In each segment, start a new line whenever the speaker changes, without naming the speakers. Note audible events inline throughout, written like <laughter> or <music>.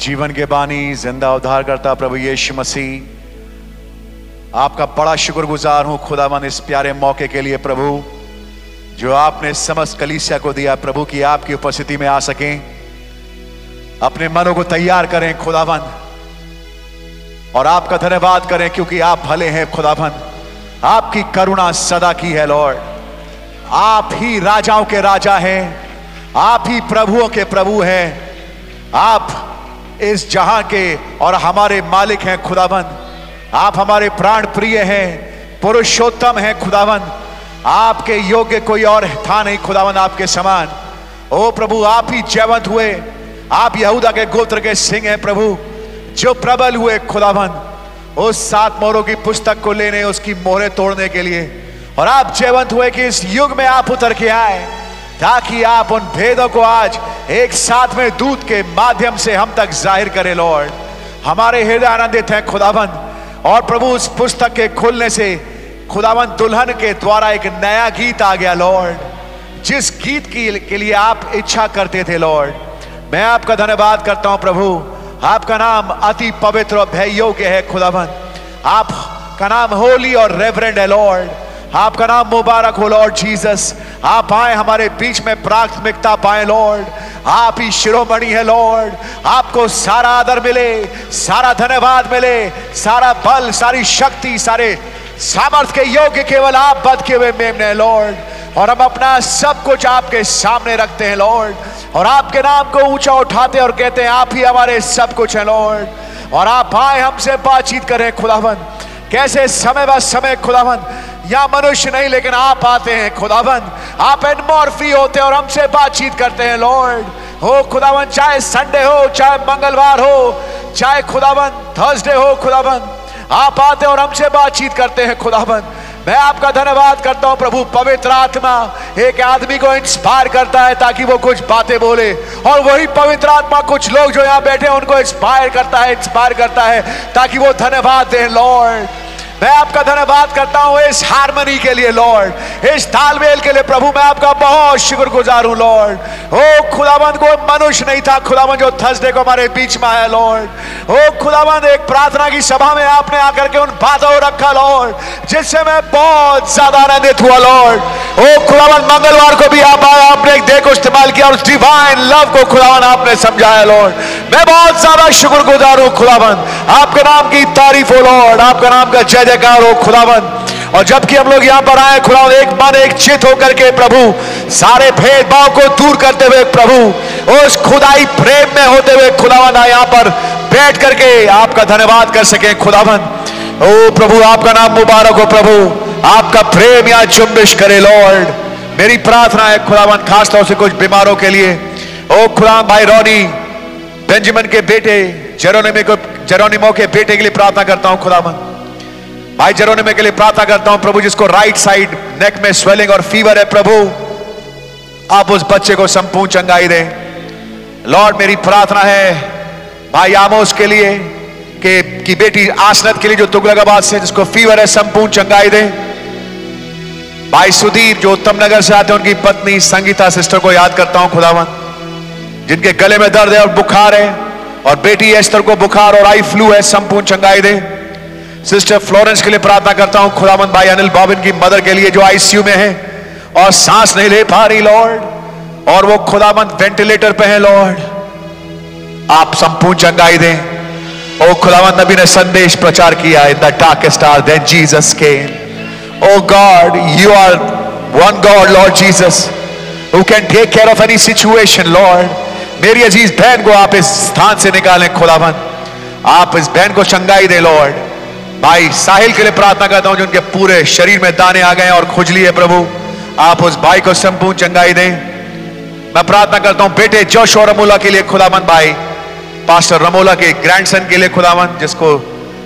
जीवन के बानी, ज़िंदा उद्धार करता प्रभु यीशु मसीह। आपका बड़ा शुक्रगुजार हूँ खुदावन इस प्यारे मौके के लिए प्रभु, जो आपने समस्त कलीसिया को दिया प्रभु, की आपकी उपस्थिति में आ सके। अपने मनों को तैयार करें खुदावन और आपका धन्यवाद करें, क्योंकि आप भले हैं खुदावन आपकी करुणा सदा की है, लॉर्ड। आप ही राजाओं के राजा हैं, आप ही प्रभुओं के प्रभु हैं। आप इस जहाँ के और हमारे मालिक हैं खुदावन आप हमारे प्राण प्रिय हैं, पुरुषोत्तम हैं खुदावन आपके योग्य कोई और था नहीं खुदावन आपके समान। ओ प्रभु, आप ही जयवंत हुए। आप यहूदा के गोत्र के सिंह हैं प्रभु, जो प्रबल हुए खुदावन उस सात मोहरों की पुस्तक को लेने, उसकी मोहरे तोड़ने के लिए। और आप जयवंत हुए कि इस युग में आप उतर के आए। ताकि आप उन भेदों को आज एक साथ में दूत के माध्यम से हम तक ज़ाहिर करें, लॉर्ड। हमारे हृदय आनंदित हैं खुदावन और प्रभु, उस पुस्तक के खुलने से खुदावन दुल्हन के द्वारा एक नया गीत आ गया, लॉर्ड। जिस गीत की, के लिए आप इच्छा करते थे, लॉर्ड। मैं आपका धन्यवाद करता हूँ, प्रभु। आपका नाम अति पवित्र और भय योग्य है खुदावन आपका नाम होली और रेवरेंड है, लॉर्ड। आपका नाम मुबारक हो लॉर्ड जीसस आप आए हमारे बीच में प्राथमिकता पाए लॉर्ड आप ही शिरोमणि है लॉर्ड आपको सारा आदर मिले, सारा धन्यवाद मिले, सारा बल, सारी शक्ति, सारे सामर्थ्य के योग्य केवल आप बद के हुए मेमने लॉर्ड और हम अपना सब कुछ आपके सामने रखते हैं लॉर्ड और आपके नाम को ऊँचा उठाते और कहते हैं, आप ही हमारे सब कुछ है लॉर्ड और आप आए हमसे बातचीत करें खुदावन कैसे समय व समय खुदावन या मनुष्य नहीं, लेकिन आप आते हैं खुदावन आप एनमोर्फी होते हैं और हमसे बातचीत करते हैं, लॉर्ड, हो खुदावन चाहे संडे हो, चाहे मंगलवार हो, चाहे खुदावन थर्सडे हो खुदावन आप आते और हमसे बातचीत करते हैं खुदावन मैं आपका धन्यवाद करता हूँ, प्रभु, पवित्र आत्मा एक आदमी को इंस्पायर करता है ताकि वो कुछ बातें बोले। और वही पवित्र आत्मा कुछ लोग जो यहाँ बैठे हैं, उनको इंस्पायर करता है इंस्पायर करता है ताकि वो धन्यवाद दें, लॉर्ड मैं आपका धन्यवाद करता हूँ इस हारमोनी के लिए लॉर्ड इस तालमेल के लिए, प्रभु, मैं आपका बहुत शुक्रगुजार हूँ लॉर्ड ओ, खुदाबंद को मनुष्य नहीं था, खुदाबंद जो थर्सडे को हमारे बीच में आया लॉर्ड ओ, खुदाबंद, एक प्रार्थना की सभा में आपने आकर के उन बातों रखा लॉर्ड जिससे मैं बहुत ज़्यादा आनंदित हुआ लॉर्ड ओ, खुदाबंद, मंगलवार को भी आप आया आपने एक देखो इस्तेमाल किया और डिवाइन लव को खुदावन आपने समझाया लॉर्ड मैं बहुत ज़्यादा शुक्रगुजार हूँ, खुदाबंद. आपके नाम की तारीफ़ हो लॉर्ड आपका नाम का जय जयकार खुदावन और जबकि हम लोग यहाँ पर आए खुदा एक मन एक चित होकर के प्रभु, सारे भेदभाव को दूर करते हुए प्रभु, उस खुदाई प्रेम में होते हुए खुदावन आए यहाँ पर, बैठ करके आपका धन्यवाद कर सके खुदावन ओ प्रभु, आपका नाम मुबारक हो प्रभु, आपका प्रेम यहाँ चुम्बिश करे लॉर्ड। मेरी प्रार्थना है खुदावन खास तौर से कुछ बीमारों के लिए। ओ खुदाम भाई रोनी, बेंजामिन के बेटे, जेरोनिमो के बेटे के लिए प्रार्थना करता हूँ खुदावन भाई जेरोनिमो के लिए प्रार्थना करता हूँ, प्रभु जिसको राइट साइड नेक में स्वेलिंग और फीवर है, प्रभु, आप उस बच्चे को संपूर्ण चंगाई दें। लॉर्ड मेरी प्रार्थना है, भाई आमोस के लिए, कि, की बेटी आसनत के लिए जो तुगलकाबाद से जिसको फीवर है, संपूर्ण चंगाई दें। भाई सुधीर जो उत्तम नगर से आते हैं, उनकी पत्नी संगीता सिस्टर को याद करता हूँ खुदावन जिनके गले में दर्द है और बुखार है, और बेटी एस्तर को बुखार और आई फ्लू है, संपूर्ण चंगाई दे। सिस्टर फ्लोरेंस के लिए प्रार्थना करता हूँ खुदामंद भाई अनिल बॉबिन की मदर के लिए जो आईसीयू में है और सांस नहीं ले पा रही लॉर्ड और वो खुदामंद वेंटिलेटर पे है लॉर्ड। आप संपूर्ण चंगाई दें। ओ खुदावंद नबी ने संदेश प्रचार किया in the darkest hour then Jesus came Oh God, you are one God, Lord Jesus, who can take care of any situation, Lord. मेरी अज़ीज़ बहन को आप इस स्थान से निकालें खुदावन आप इस बहन को चंगाई दे लॉर्ड भाई साहिल के लिए प्रार्थना करता हूँ, जो उनके पूरे शरीर में दाने आ गए और खुजली है, प्रभु। आप उस भाई को संपूर्ण चंगाई दें। मैं प्रार्थना करता हूँ, बेटे जोश और रमोला के लिए खुदावन भाई, पास्टर रमोला के ग्रैंडसन के लिए खुदावन जिसको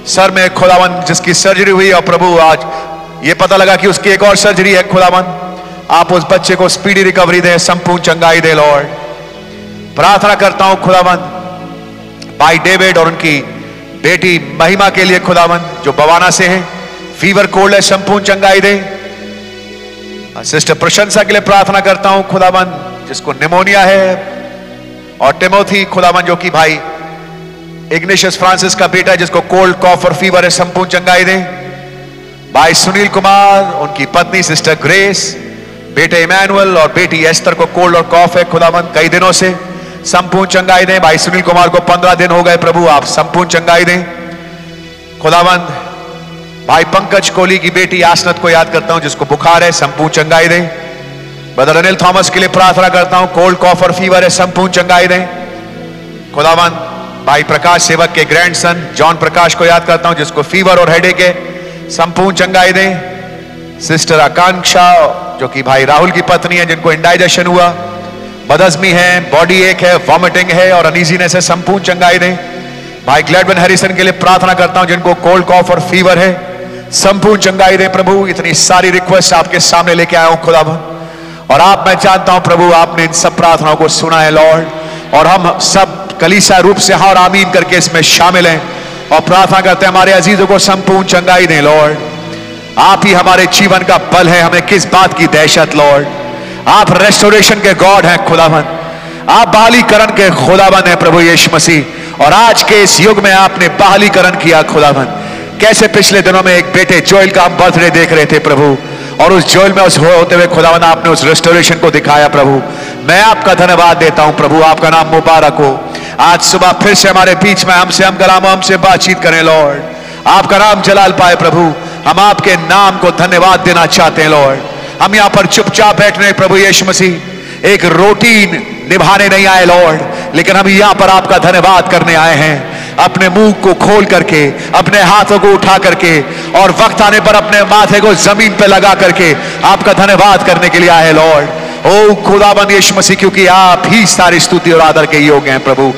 सर में खुदावन जिसकी सर्जरी हुई और प्रभु आज ये पता लगा कि उसकी एक और सर्जरी है खुदावन आप उस बच्चे को स्पीडी रिकवरी दें, संपूर्ण चंगाई दे लॉर्ड प्रार्थना करता हूँ खुदावन भाई डेविड और उनकी बेटी महिमा के लिए खुदावन, जो बवाना से है, फीवर कोल्ड है संपूर्ण चंगाई दे। सिस्टर प्रशंसा के लिए प्रार्थना करता हूँ, खुदावन, जिसको निमोनिया है, और टिमोथी, खुदावन, जो कि भाई इग्निशियस फ्रांसिस का बेटा जिसको कोल्ड, कॉफ और फीवर है संपूर्ण चंगाई दे। भाई सुनील कुमार, उनकी पत्नी, सिस्टर ग्रेस, बेटे इमैनुअल, और बेटी एस्तर को कोल्ड और कॉफ है खुदावंद कई दिनों से। संपूर्ण चंगाई दें। भाई सुनील कुमार को पंद्रह दिन हो गए प्रभु, आप संपूर्ण चंगाई दें। खुदावंद, भाई पंकज कोहली की बेटी आसनत को याद करता हूँ, जिसको बुखार है, संपूर्ण चंगाई दें। ब्रदर अनिल थॉमस के लिए प्रार्थना करता हूँ कोल्ड कॉफ और फीवर है, संपूर्ण चंगाई दें। खुदावंद, भाई प्रकाश सेवक के ग्रैंडसन जॉन प्रकाश को याद करता हूँ, जिसको फीवर और हेडेक है, संपूर्ण चंगाई दें। सिस्टर आकांक्षा, जो कि भाई राहुल की पत्नी है, जिनको इंडाइजेशन हुआ बदजमी है बॉडी एक है वॉमिटिंग है और अनइजीनेस है, संपूर्ण चंगाई दें भाई ग्लैडवन हैरिसन के लिए प्रार्थना करता हूँ, जिनको कोल्ड कॉफ और फीवर है, संपूर्ण चंगाई दें प्रभु, इतनी सारी रिक्वेस्ट आपके सामने लेके आया हूँ, खुदा और आप, मैं जानता हूँ, प्रभु, आपने इन सब प्रार्थनाओं को सुना है लॉर्ड और हम सब कलीसा रूप से हाँ और आमीन करके इसमें शामिल हैं। और प्रार्थना करते हैं, हमारे अजीजों को संपूर्ण चंगाई दें लॉर्ड आप ही हमारे जीवन का बल है, हमें किस बात की दहशत लॉर्ड आप रेस्टोरेशन के गॉड हैं, खुदावन। आप बहालीकरण के खुदावन है, प्रभु यीशु मसीह। और आज के इस युग में आपने बहालीकरण किया, खुदावन। कैसे पिछले दिनों में एक बेटे जोइल का बर्थडे देख रहे थे, प्रभु। और उस जोइल में उस होते हुए खुदावन आपने उस रेस्टोरेशन को दिखाया, प्रभु। मैं आपका धन्यवाद देता हूँ, प्रभु। आपका नाम मुबारक हो। आज सुबह फिर से हमारे बीच में हमसे हम कलाम हमसे बातचीत करें, लॉर्ड। आपका नाम जलाल पाए, प्रभु। हम आपके नाम को धन्यवाद देना चाहते हैं, लॉर्ड। हम यहाँ पर चुपचाप बैठ रहे प्रभु यीशु मसीह। एक रोटीन निभाने नहीं आए, लॉर्ड, लेकिन हम यहाँ पर आपका धन्यवाद करने आए हैं। अपने मुँह को खोल करके, अपने हाथों को उठा करके, और वक्त आने पर अपने माथे को ज़मीन पे लगा करके आपका धन्यवाद करने के लिए आए लॉर्ड। ओ खुदाबंद यीशु मसीह, क्योंकि आप ही सारी स्तुति और आदर के योग हैं, प्रभु।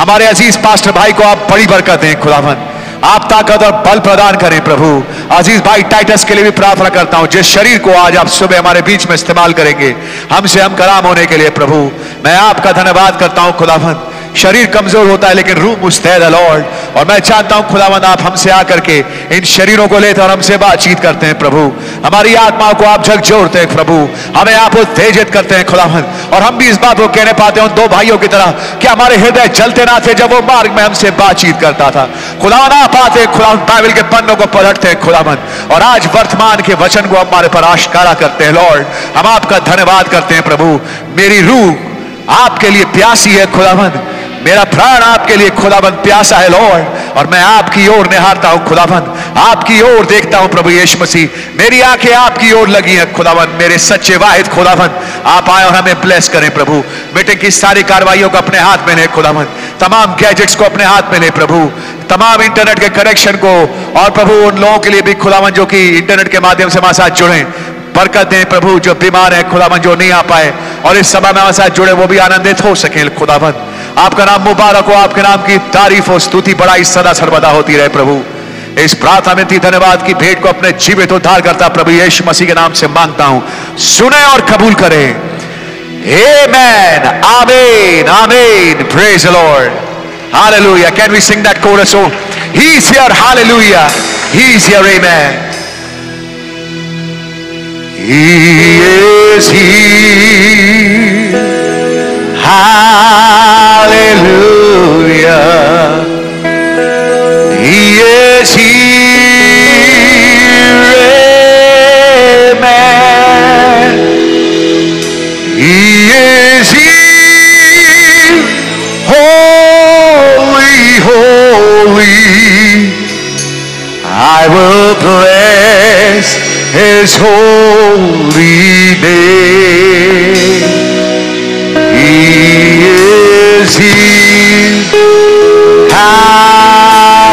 हमारे अज़ीज़ पास्टर भाई को आप बड़ी बरकत दें, खुदाबंद। आप ताकत और बल प्रदान करें प्रभु। अज़ीज़ भाई टाइटस के लिए भी प्रार्थना करता हूँ, जिस शरीर को आज आप सुबह हमारे बीच में इस्तेमाल करेंगे, हमसे हम कराम होने के लिए प्रभु। मैं आपका धन्यवाद करता हूँ खुदाबंद शरीर कमज़ोर होता है, लेकिन रूह मुस्तैद लॉर्ड। और मैं चाहता हूँ, खुदावंद, आप हमसे आकर के इन शरीरों को लेते और हमसे बातचीत करते हैं, प्रभु। हमारी आत्मा को आप झकझोरते हैं, प्रभु। हमें आप उत्तेजित करते हैं, खुदावंद। और हम भी इस बात को कहने पाते हैं, उन दो भाइयों की तरह, कि हमारे हृदय जलते ना थे जब वो मार्ग में हमसे बातचीत करता था। खुदा ना पाते खुदा बाइबल के पन्नों को पलटते हैं, खुदावंद। और आज वर्तमान के वचन को हमारे पर आशकारा करते हैं, लॉर्ड। हम आपका धन्यवाद करते हैं, प्रभु। मेरी रूह आपके लिए प्यासी है, खुदावंद। मेरा प्राण आपके लिए खुदाबंद प्यासा है, लॉर्ड, और मैं आपकी ओर निहारता हूँ, खुदाबंद। आपकी ओर देखता हूँ, प्रभु यीशु मसीह। मेरी आँखें आपकी ओर लगी हैं, खुदाबंद। मेरे सच्चे वाहिद, खुदाबंद। आप आए और हमें ब्लेस करें, प्रभु। बेटे की सारी कार्रवाइयों को अपने हाथ में ले, खुदाबंद। तमाम गैजेट्स को अपने हाथ में ले, प्रभु। तमाम इंटरनेट के कनेक्शन को और प्रभु, उन लोगों के लिए भी, खुदाबंद, जो कि इंटरनेट के माध्यम से हमारे साथ जुड़े। बरकत दें, प्रभु, जो बीमार है, खुदाबंद, जो नहीं आ पाए। और इस सभा में हमारे साथ जुड़े, वो भी आनंदित हो सके, खुदाबंद। आपका नाम मुबारक हो आपके नाम की तारीफ़ और स्तुति बड़ाई सदा सर्वदा होती रहे प्रभु इस प्रार्थना में धन्यवाद की भेंट को अपने जीवित उद्धार करता प्रभु यीशु मसीह के नाम से माँगता हूँ सुने और कबूल करें Amen. Amen. Amen. Praise the Lord. Hallelujah. Can we sing that chorus? Oh, He's here. Hallelujah. He's here. Amen. He is here. Hallelujah. He is here. Amen. He is here. Holy, holy. I will bless his holy name. praise Him. Hallelujah.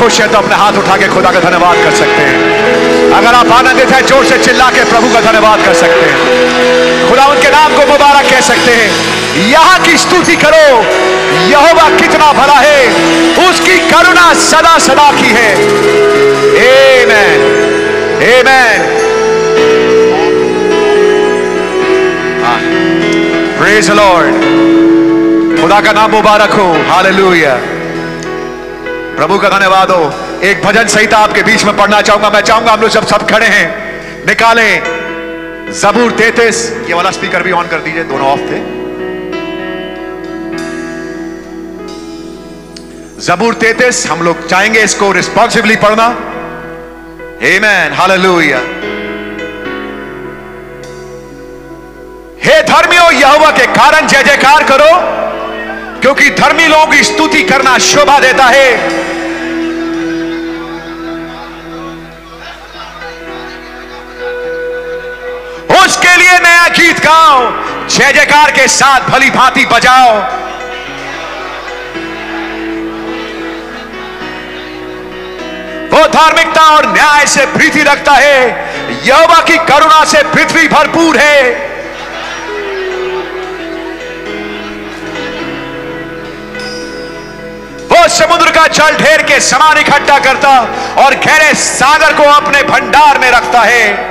खुश हैं तो अपने हाथ उठा के खुदा का धन्यवाद कर सकते हैं। अगर आप आनंदित हैं, ज़ोर से चिल्ला के प्रभु का धन्यवाद कर सकते हैं। खुदा उनके नाम को मुबारक कह सकते हैं। यहाँ की स्तुति करो। यहोवा कितना भला है। उसकी करुणा सदा सदा की है. Amen. Praise the Lord. खुदा का नाम मुबारक हो। हालेलुया प्रभु का धन्यवाद हो। एक भजन संहिता आपके बीच में पढ़ना चाहूँगा। मैं चाहूँगा हम लोग जब सब खड़े हैं, निकाले। जबूर तैतीस, ये वाला स्पीकर भी ऑन कर दीजिए, दोनों ऑफ़ थे। जबूर तैतीस, हम लोग चाहेंगे इसको रिस्पॉन्सिबली पढ़ना। Amen. Hallelujah. हे धर्मियों, यहोवा के कारण जय जयकार करो, क्योंकि धर्मी लोगों की स्तुति करना शोभा देता है। जय जयकार के साथ भली भांति बजाओ। वो धार्मिकता और न्याय से प्रीति रखता है, यहोवा की करुणा से पृथ्वी भरपूर है। वो समुद्र का जल ढेर के समान इकट्ठा करता और गहरे सागर को अपने भंडार में रखता है।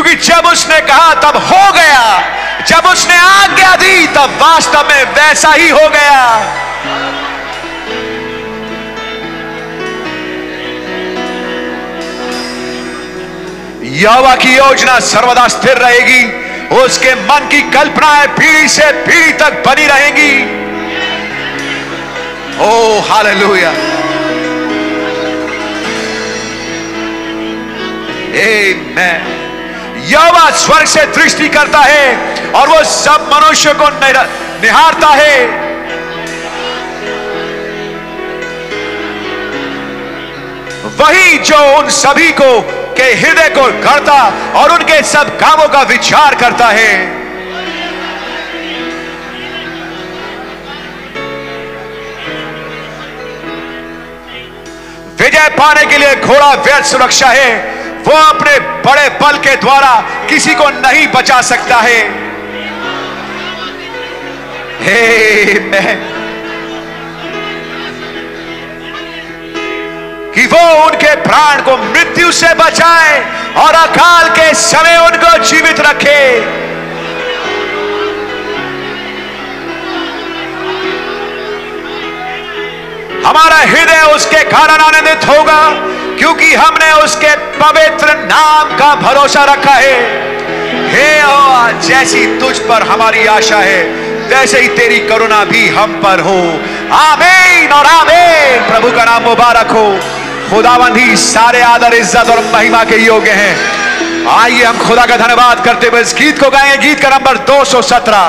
क्योंकि जब उसने कहा तब हो गया, जब उसने आज्ञा दी तब वास्तव में वैसा ही हो गया। यहोवा की योजना सर्वदा स्थिर रहेगी, उसके मन की कल्पनाएँ पीढ़ी से पीढ़ी तक बनी रहेंगी। ओ हालेलुया। यहोवा स्वर्ग से दृष्टि करता है और वो सब मनुष्य को निहारता है। वही जो उन सभी को, के हृदय को करता और उनके सब कामों का विचार करता है। विजय पाने के लिए घोड़ा व्यर्थ सुरक्षा है। वो अपने बड़े बल के द्वारा किसी को नहीं बचा सकता है। हे कि वो उनके प्राण को मृत्यु से बचाए और अकाल के समय उनको जीवित रखे। हमारा हृदय उसके कारण आनंदित होगा। क्योंकि हमने उसके पवित्र नाम का भरोसा रखा है। हे जैसी तुझ पर हमारी आशा है, वैसे ही तेरी करुणा भी हम पर हो। आमीन और आमीन। प्रभु का नाम मुबारक हो। खुदावंद ही सारे आदर, इज़्ज़त और महिमा के योग्य हैं। आइए हम खुदा का धन्यवाद करते हुए इस गीत को गाएँगे गीत का नंबर 217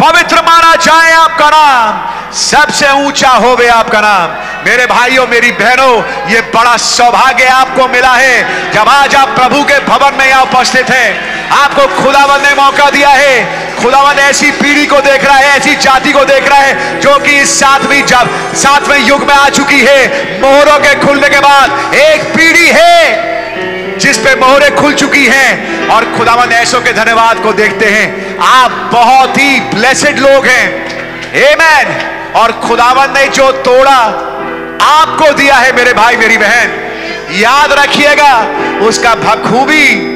पवित्र माना जाए आपका नाम। सबसे ऊँचा होवे आपका नाम। मेरे भाइयों, मेरी बहनों, ये बड़ा सौभाग्य आपको मिला है जब आज आप प्रभु के भवन में यहाँ उपस्थित हैं। आपको खुदावन ने मौका दिया है। खुदावन ऐसी पीढ़ी को देख रहा है, ऐसी जाति को देख रहा है जो कि इस सातवीं जब, सातवें युग में आ चुकी है। मोहरों के खुलने के बाद एक पीढ़ी है जिस पे मोहरे खुल चुकी हैं और खुदावन ऐसों के धन्यवाद को देखते हैं। आप बहुत ही ब्लेसेड लोग हैं। एमेन और खुदावन ने जो तोड़ा, आपको दिया है मेरे भाई, मेरी बहन। याद रखिएगा, उसका बखूबी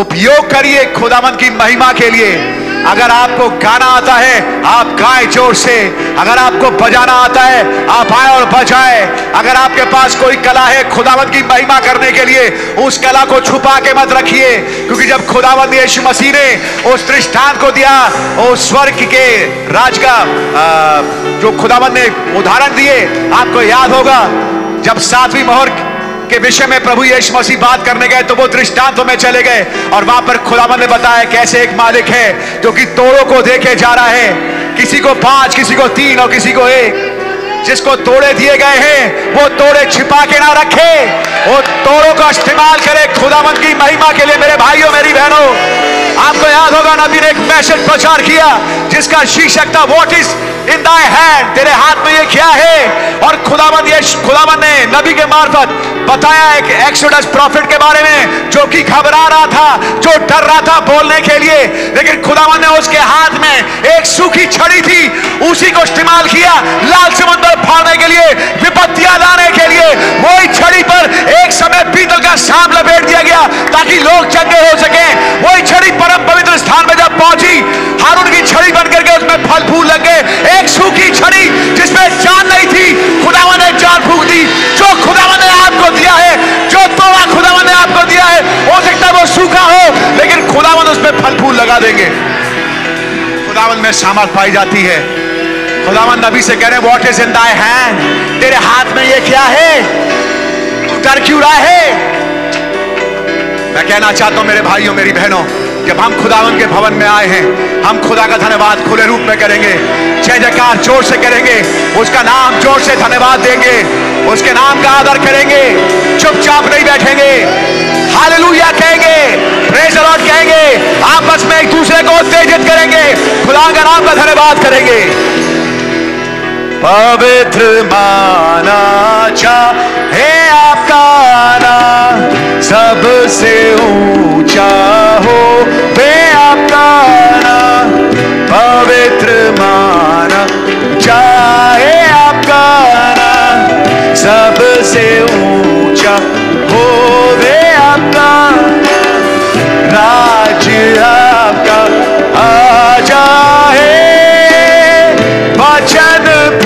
उपयोग करिए खुदावन की महिमा के लिए। अगर आपको गाना आता है, आप गाए ज़ोर से। अगर आपको बजाना आता है, आप आए और बजाए। अगर आपके पास कोई कला है, खुदावंत की महिमा करने के लिए, उस कला को छुपा के मत रखिए। क्योंकि जब खुदावंत यीशु मसीह ने उस दृष्टांत को दिया, उस स्वर्ग के राज का जो खुदावंत ने उदाहरण दिए, आपको याद होगा, जब सातवीं मोहर के विषय में प्रभु यीशु मसीह बात करने गए तो वो दृष्टांतों में चले गए और वहाँ पर खुदावन ने बताया कैसे एक मालिक है जो कि तोड़ों को देखे जा रहा है। किसी को पाँच, किसी को तीन और किसी को एक। जिसको तोड़े दिए गए हैं, वो तोड़े छिपा के ना रखे। वो तोड़ों का इस्तेमाल करे खुदावन की महिमा के लिए। मेरे भाइयों, मेरी बहनों, आपको याद होगा नबी ने एक मैसेज प्रचार किया, जिसका शीर्षक था what is in thy hand तेरे हाथ में ये क्या है? और खुदावन ये खुदावन ने नबी के मार्फत बताया एक एक्सोडस प्रॉफिट के बारे में, जो कि घबरा रहा था, जो डर रहा था बोलने के लिए। लेकिन खुदावन ने उसके हाथ में एक सूखी छड़ी थी, उसी को इस्तेमाल किया। लाल समंदर फाड़ने के लिए, विपत्तियाँ लाने के लिए, वही छड़ी पर एक समय पीतल का सांप लपेट दिया गया ताकि लोग चंगे हो सके। वही छड़ी परम पवित्र स्थान में जब पहुँची, हारून की छड़ी बन करके उसमें फल फूल लग गए। एक सूखी छड़ी जिसमें जान नहीं थी, खुदावन ने जान फूक दी। जो खुदावन ने आपको दिया है, जो तोड़ा खुदावन ने आपको दिया है, हो सकता है वो सूखा हो, लेकिन खुदावन उसमें फल फूल लगा देंगे। खुदावन में सामर्थ पाई जाती है। खुदावन नबी से कह रहे what is in thy hand तेरे हाथ में ये क्या है? तू डर क्यों रहा है? मैं कहना चाहता हूँ, मेरे भाइयों, मेरी बहनों, जब हम खुदावन के भवन में आए हैं, हम खुदा का धन्यवाद खुले रूप में करेंगे। जय जयकार ज़ोर से करेंगे, उसका नाम ज़ोर से धन्यवाद देंगे, उसके नाम का आदर करेंगे, चुपचाप नहीं बैठेंगे। हालेलुया कहेंगे प्रेज लॉर्ड कहेंगे, आपस में एक दूसरे को उत्तेजित करेंगे। खुदा का नाम का धन्यवाद करेंगे। पवित्र माना चाहे आपका नाम सबसे ऊँचा हो। वे आपका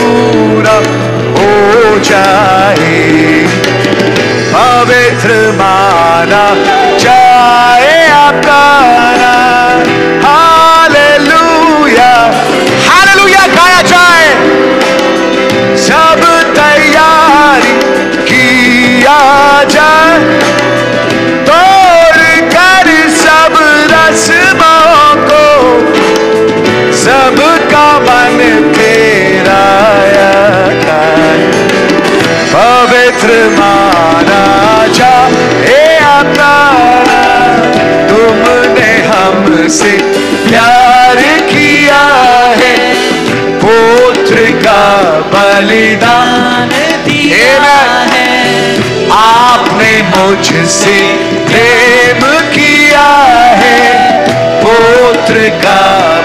पूरा हो जाए पवित्र माना चाहे आपका हालेलुया हालेलुया गाया जाए सब तैयारी किया जाए तोड़ कर सब रस्मों को सबका मन जाए पवित्र माना जाए आपका तुमने हमसे प्यार किया है। पुत्र का बलिदान दिया है। आपने मुझसे प्रेम किया है। पुत्र का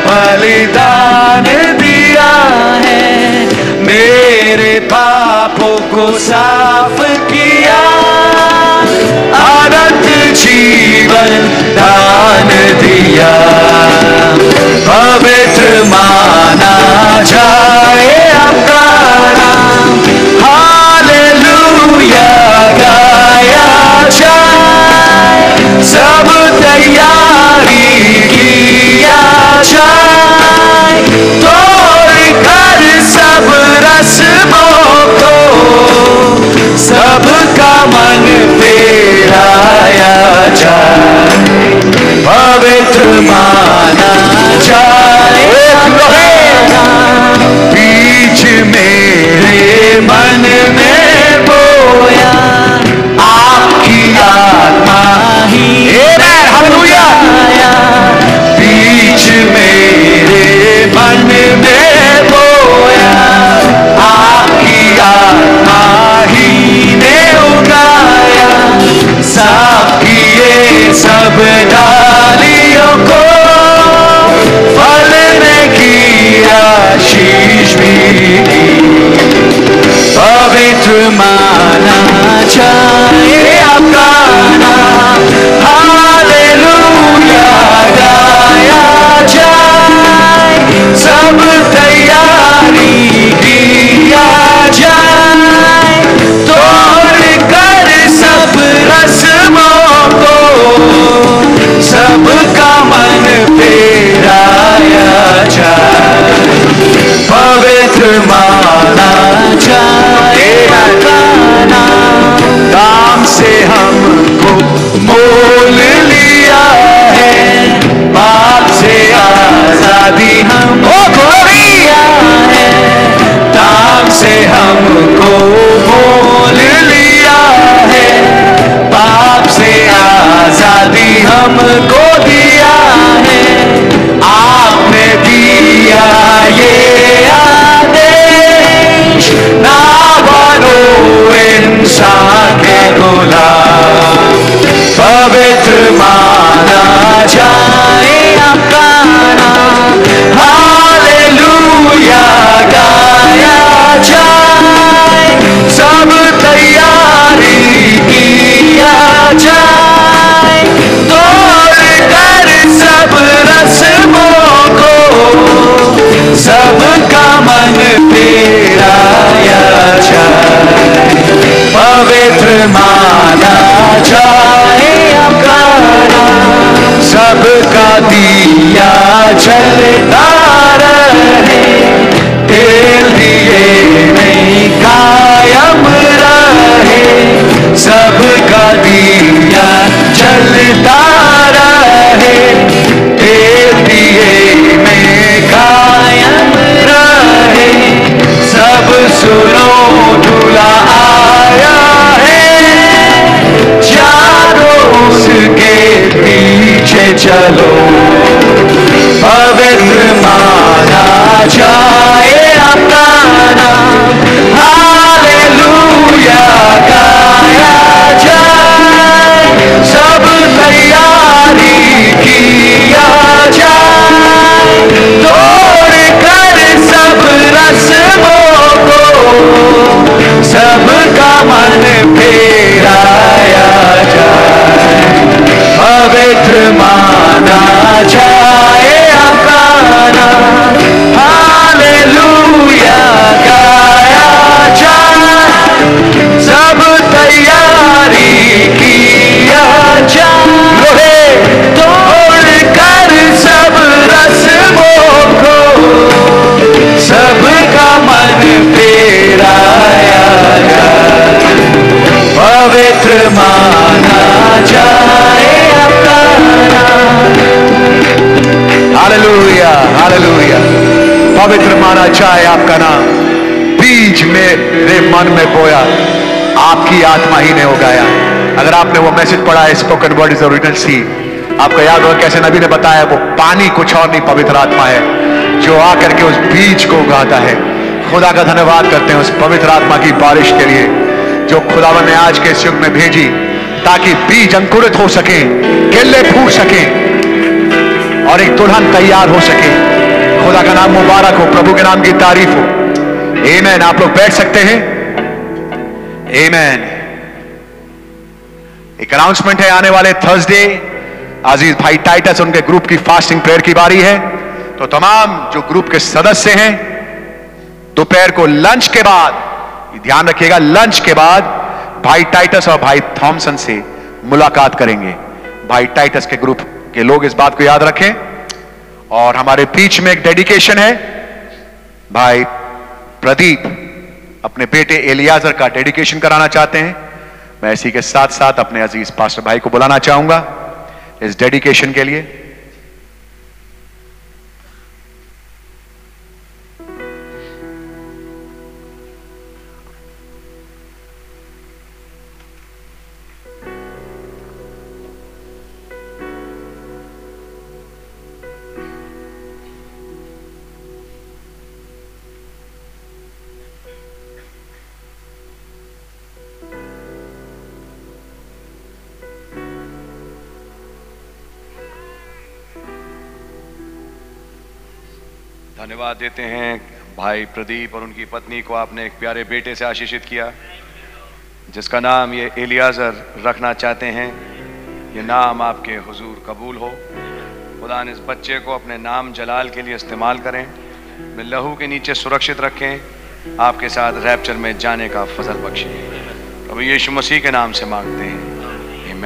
बलिदान दिया है। मेरे पापों को साफ़ किया। अनंत जीवन दान दिया। पवित्र माना जाए आपका नाम। हालेलुया, गाया जाए। सब तैयारी किया जाए। तोड़ सब रस्मों को सबका मन फेराया जाए पवित्र माना जाए बीच मेरे मन में बोया आपकी आत्मा बीच मेरे मन में बोया, आपकी आत्मा ही ने उगाया। साफ़ किए सब डालियों को फलने की आशीष भी दी पवित्र माना चाहे आपका नाम हालेलुया सब तैयारी किया जाए, तोड़ कर सब रस्मों को, सबका मन
फेराया जाए, पवित्र माना जाए काम से हमको मोल आज़ादी हमको दिया है दाम से हमको बोल लिया है पाप से आज़ादी हमको दिया है आपने दिया ये आदेश ना बनो इंसान के गुलाम पवित्र माना जाए। हालेलुया, गाया जाए, सब तैयारी किया जाए। तोड़ सब रस्मों को, सबका पवित्र माना जाए। सबका दिया जलता रहे तेल दिए नहीं कायम रहे। सबका दिया जलता रहे माना जाए आपका नाम।
बीज मेरे मन में बोया आपकी आत्मा ही ने उगाया अगर आपने वो मैसेज पढ़ा है spoken word is original seed आपको याद होगा कैसे नबी ने बताया, वो पानी कुछ और नहीं, पवित्र आत्मा है, जो आकर के उस बीज को उगाता है। खुदा का धन्यवाद करते हैं उस पवित्र आत्मा की बारिश के लिए, जो खुदावन ने आज के युग में भेजी, ताकि बीज अंकुरित हो सके, केले फूट सके, और एक दुल्हन तैयार हो सके। खुदा का नाम मुबारक हो, प्रभु के नाम की तारीफ़ हो। एमैन आप लोग बैठ सकते हैं। एमैन एक अनाउंसमेंट है, आने वाले थर्सडे अज़ीज़ भाई टाइटस उनके ग्रुप की फास्टिंग प्रेयर की बारी है। तो तमाम जो ग्रुप के सदस्य हैं, दोपहर को लंच के बाद ध्यान रखिएगा लंच के बाद भाई टाइटस और भाई थॉमसन से मुलाकात करेंगे। भाई टाइटस के ग्रुप के लोग इस बात को याद रखें। और हमारे बीच में एक डेडिकेशन है। भाई प्रदीप अपने बेटे एलियाजर का डेडिकेशन कराना चाहते हैं। मैं इसी के साथ साथ अपने अज़ीज़ पास्टर भाई को बुलाना चाहूँगा इस डेडिकेशन के लिए।
धन्यवाद देते हैं। भाई प्रदीप और उनकी पत्नी को आपने एक प्यारे बेटे से आशीषित किया, जिसका नाम ये एलियाजर रखना चाहते हैं। ये नाम आपके हुजूर कबूल हो। खुदा इस बच्चे को अपने नाम जलाल के लिए इस्तेमाल करें मैं लहू के नीचे सुरक्षित रखें, आपके साथ रैप्चर में जाने का फजल बख्शें। प्रभु यीशु मसीह के नाम से मांगते हैं। आमीन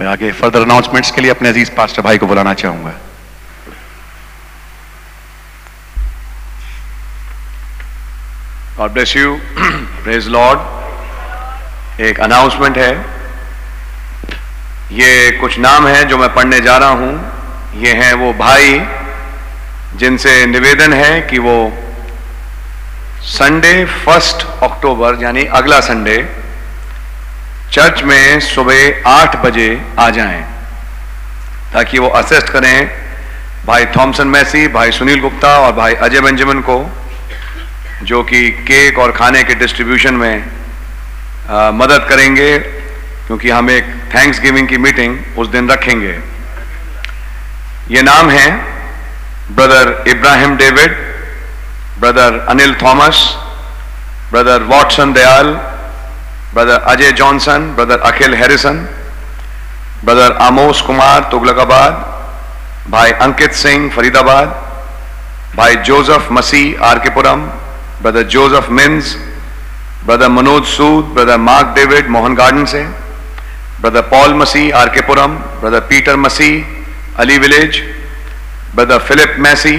मैं आगे फर्दर अनाउंसमेंट्स के लिए अपने अज़ीज़ पास्टर भाई को बुलाना चाहूँगा। God bless you praise Lord एक अनाउंसमेंट है। ये कुछ नाम है जो मैं पढ़ने जा रहा हूँ। ये हैं वो भाई जिनसे निवेदन है कि वो संडे फ़र्स्ट अक्टूबर यानी अगला संडे चर्च में सुबह आठ बजे आ जाएँ, ताकि वो असिस्ट करें। भाई थॉमसन मैसी, भाई सुनील गुप्ता और भाई अजय बेंजामिन को। जो कि केक और खाने के डिस्ट्रीब्यूशन में आ, मदद करेंगे क्योंकि हम एक थैंक्स गिविंग की मीटिंग उस दिन रखेंगे। ये नाम है brother Ibrahim David brother Anil Thomas brother Watson Dayal brother Ajay Johnson brother Akhil Harrison brother Amos Kumar Tughlakabad भाई अंकित सिंह फरीदाबाद भाई Joseph Masih R K Puram brother Joseph Minz brother Manoj Sood brother Mark David Mohan Garden से brother Paul Masih R K Puram brother Peter Masih Ali village brother Philip Massey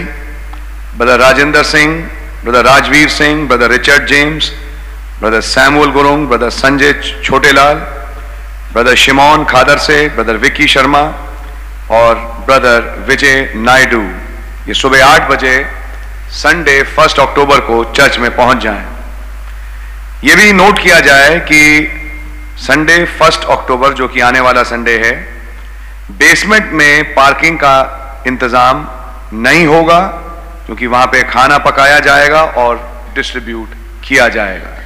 brother Rajendra Singh brother Rajveer Singh brother Richard James brother Samuel Gurung brother Sanjay Chhotelal brother Shimon Khadar से brother Vicky Sharma और brother विजय नायडू ये सुबह आठ बजे Sunday first अक्टूबर को church में पहुँच जाएँ। यह भी नोट किया जाए कि संडे फ़र्स्ट अक्टूबर जो कि आने वाला संडे है बेसमेंट में पार्किंग का इंतज़ाम नहीं होगा, क्योंकि वहाँ पे खाना पकाया जाएगा और डिस्ट्रीब्यूट किया जाएगा।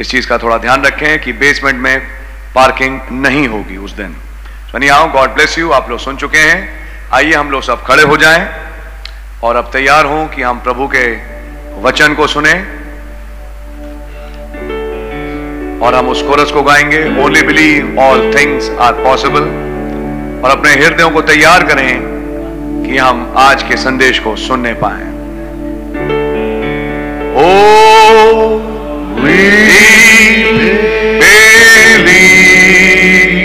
इस चीज़ का थोड़ा ध्यान रखें कि बेसमेंट में पार्किंग नहीं होगी उस दिन। सनी आओ गॉड ब्लेस यू आप लोग सुन चुके हैं। आइए हम लोग सब खड़े हो जाएँ। और अब तैयार हूँ कि हम प्रभु के वचन को सुने और हम उस कोरस को गाएँगे only believe all things are possible और अपने हृदयों को तैयार करें कि हम आज के संदेश को सुनने पाए। ओ Things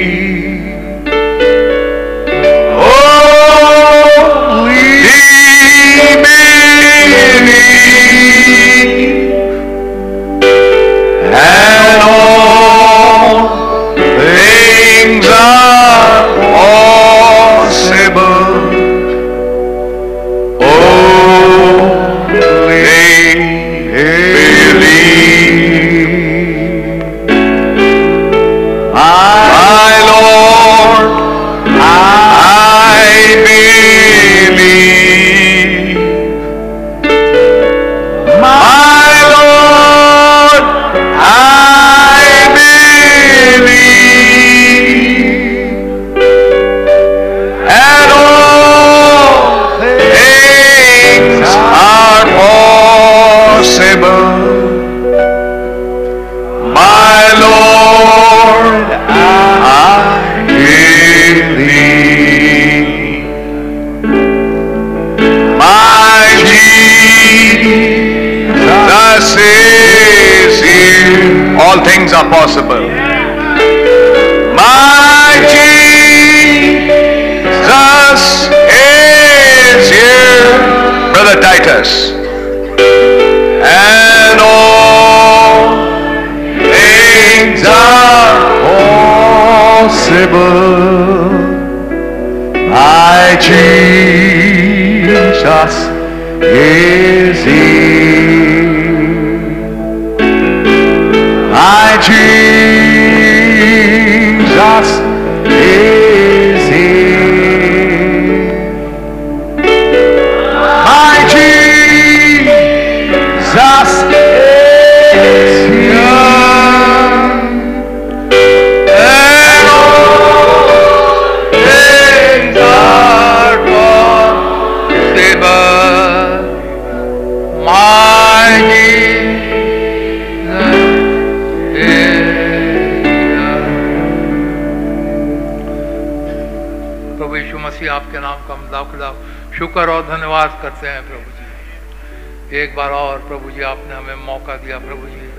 शुक्र और धन्यवाद करते हैं प्रभु जी। एक बार और प्रभु जी, आपने हमें मौका दिया प्रभु जी।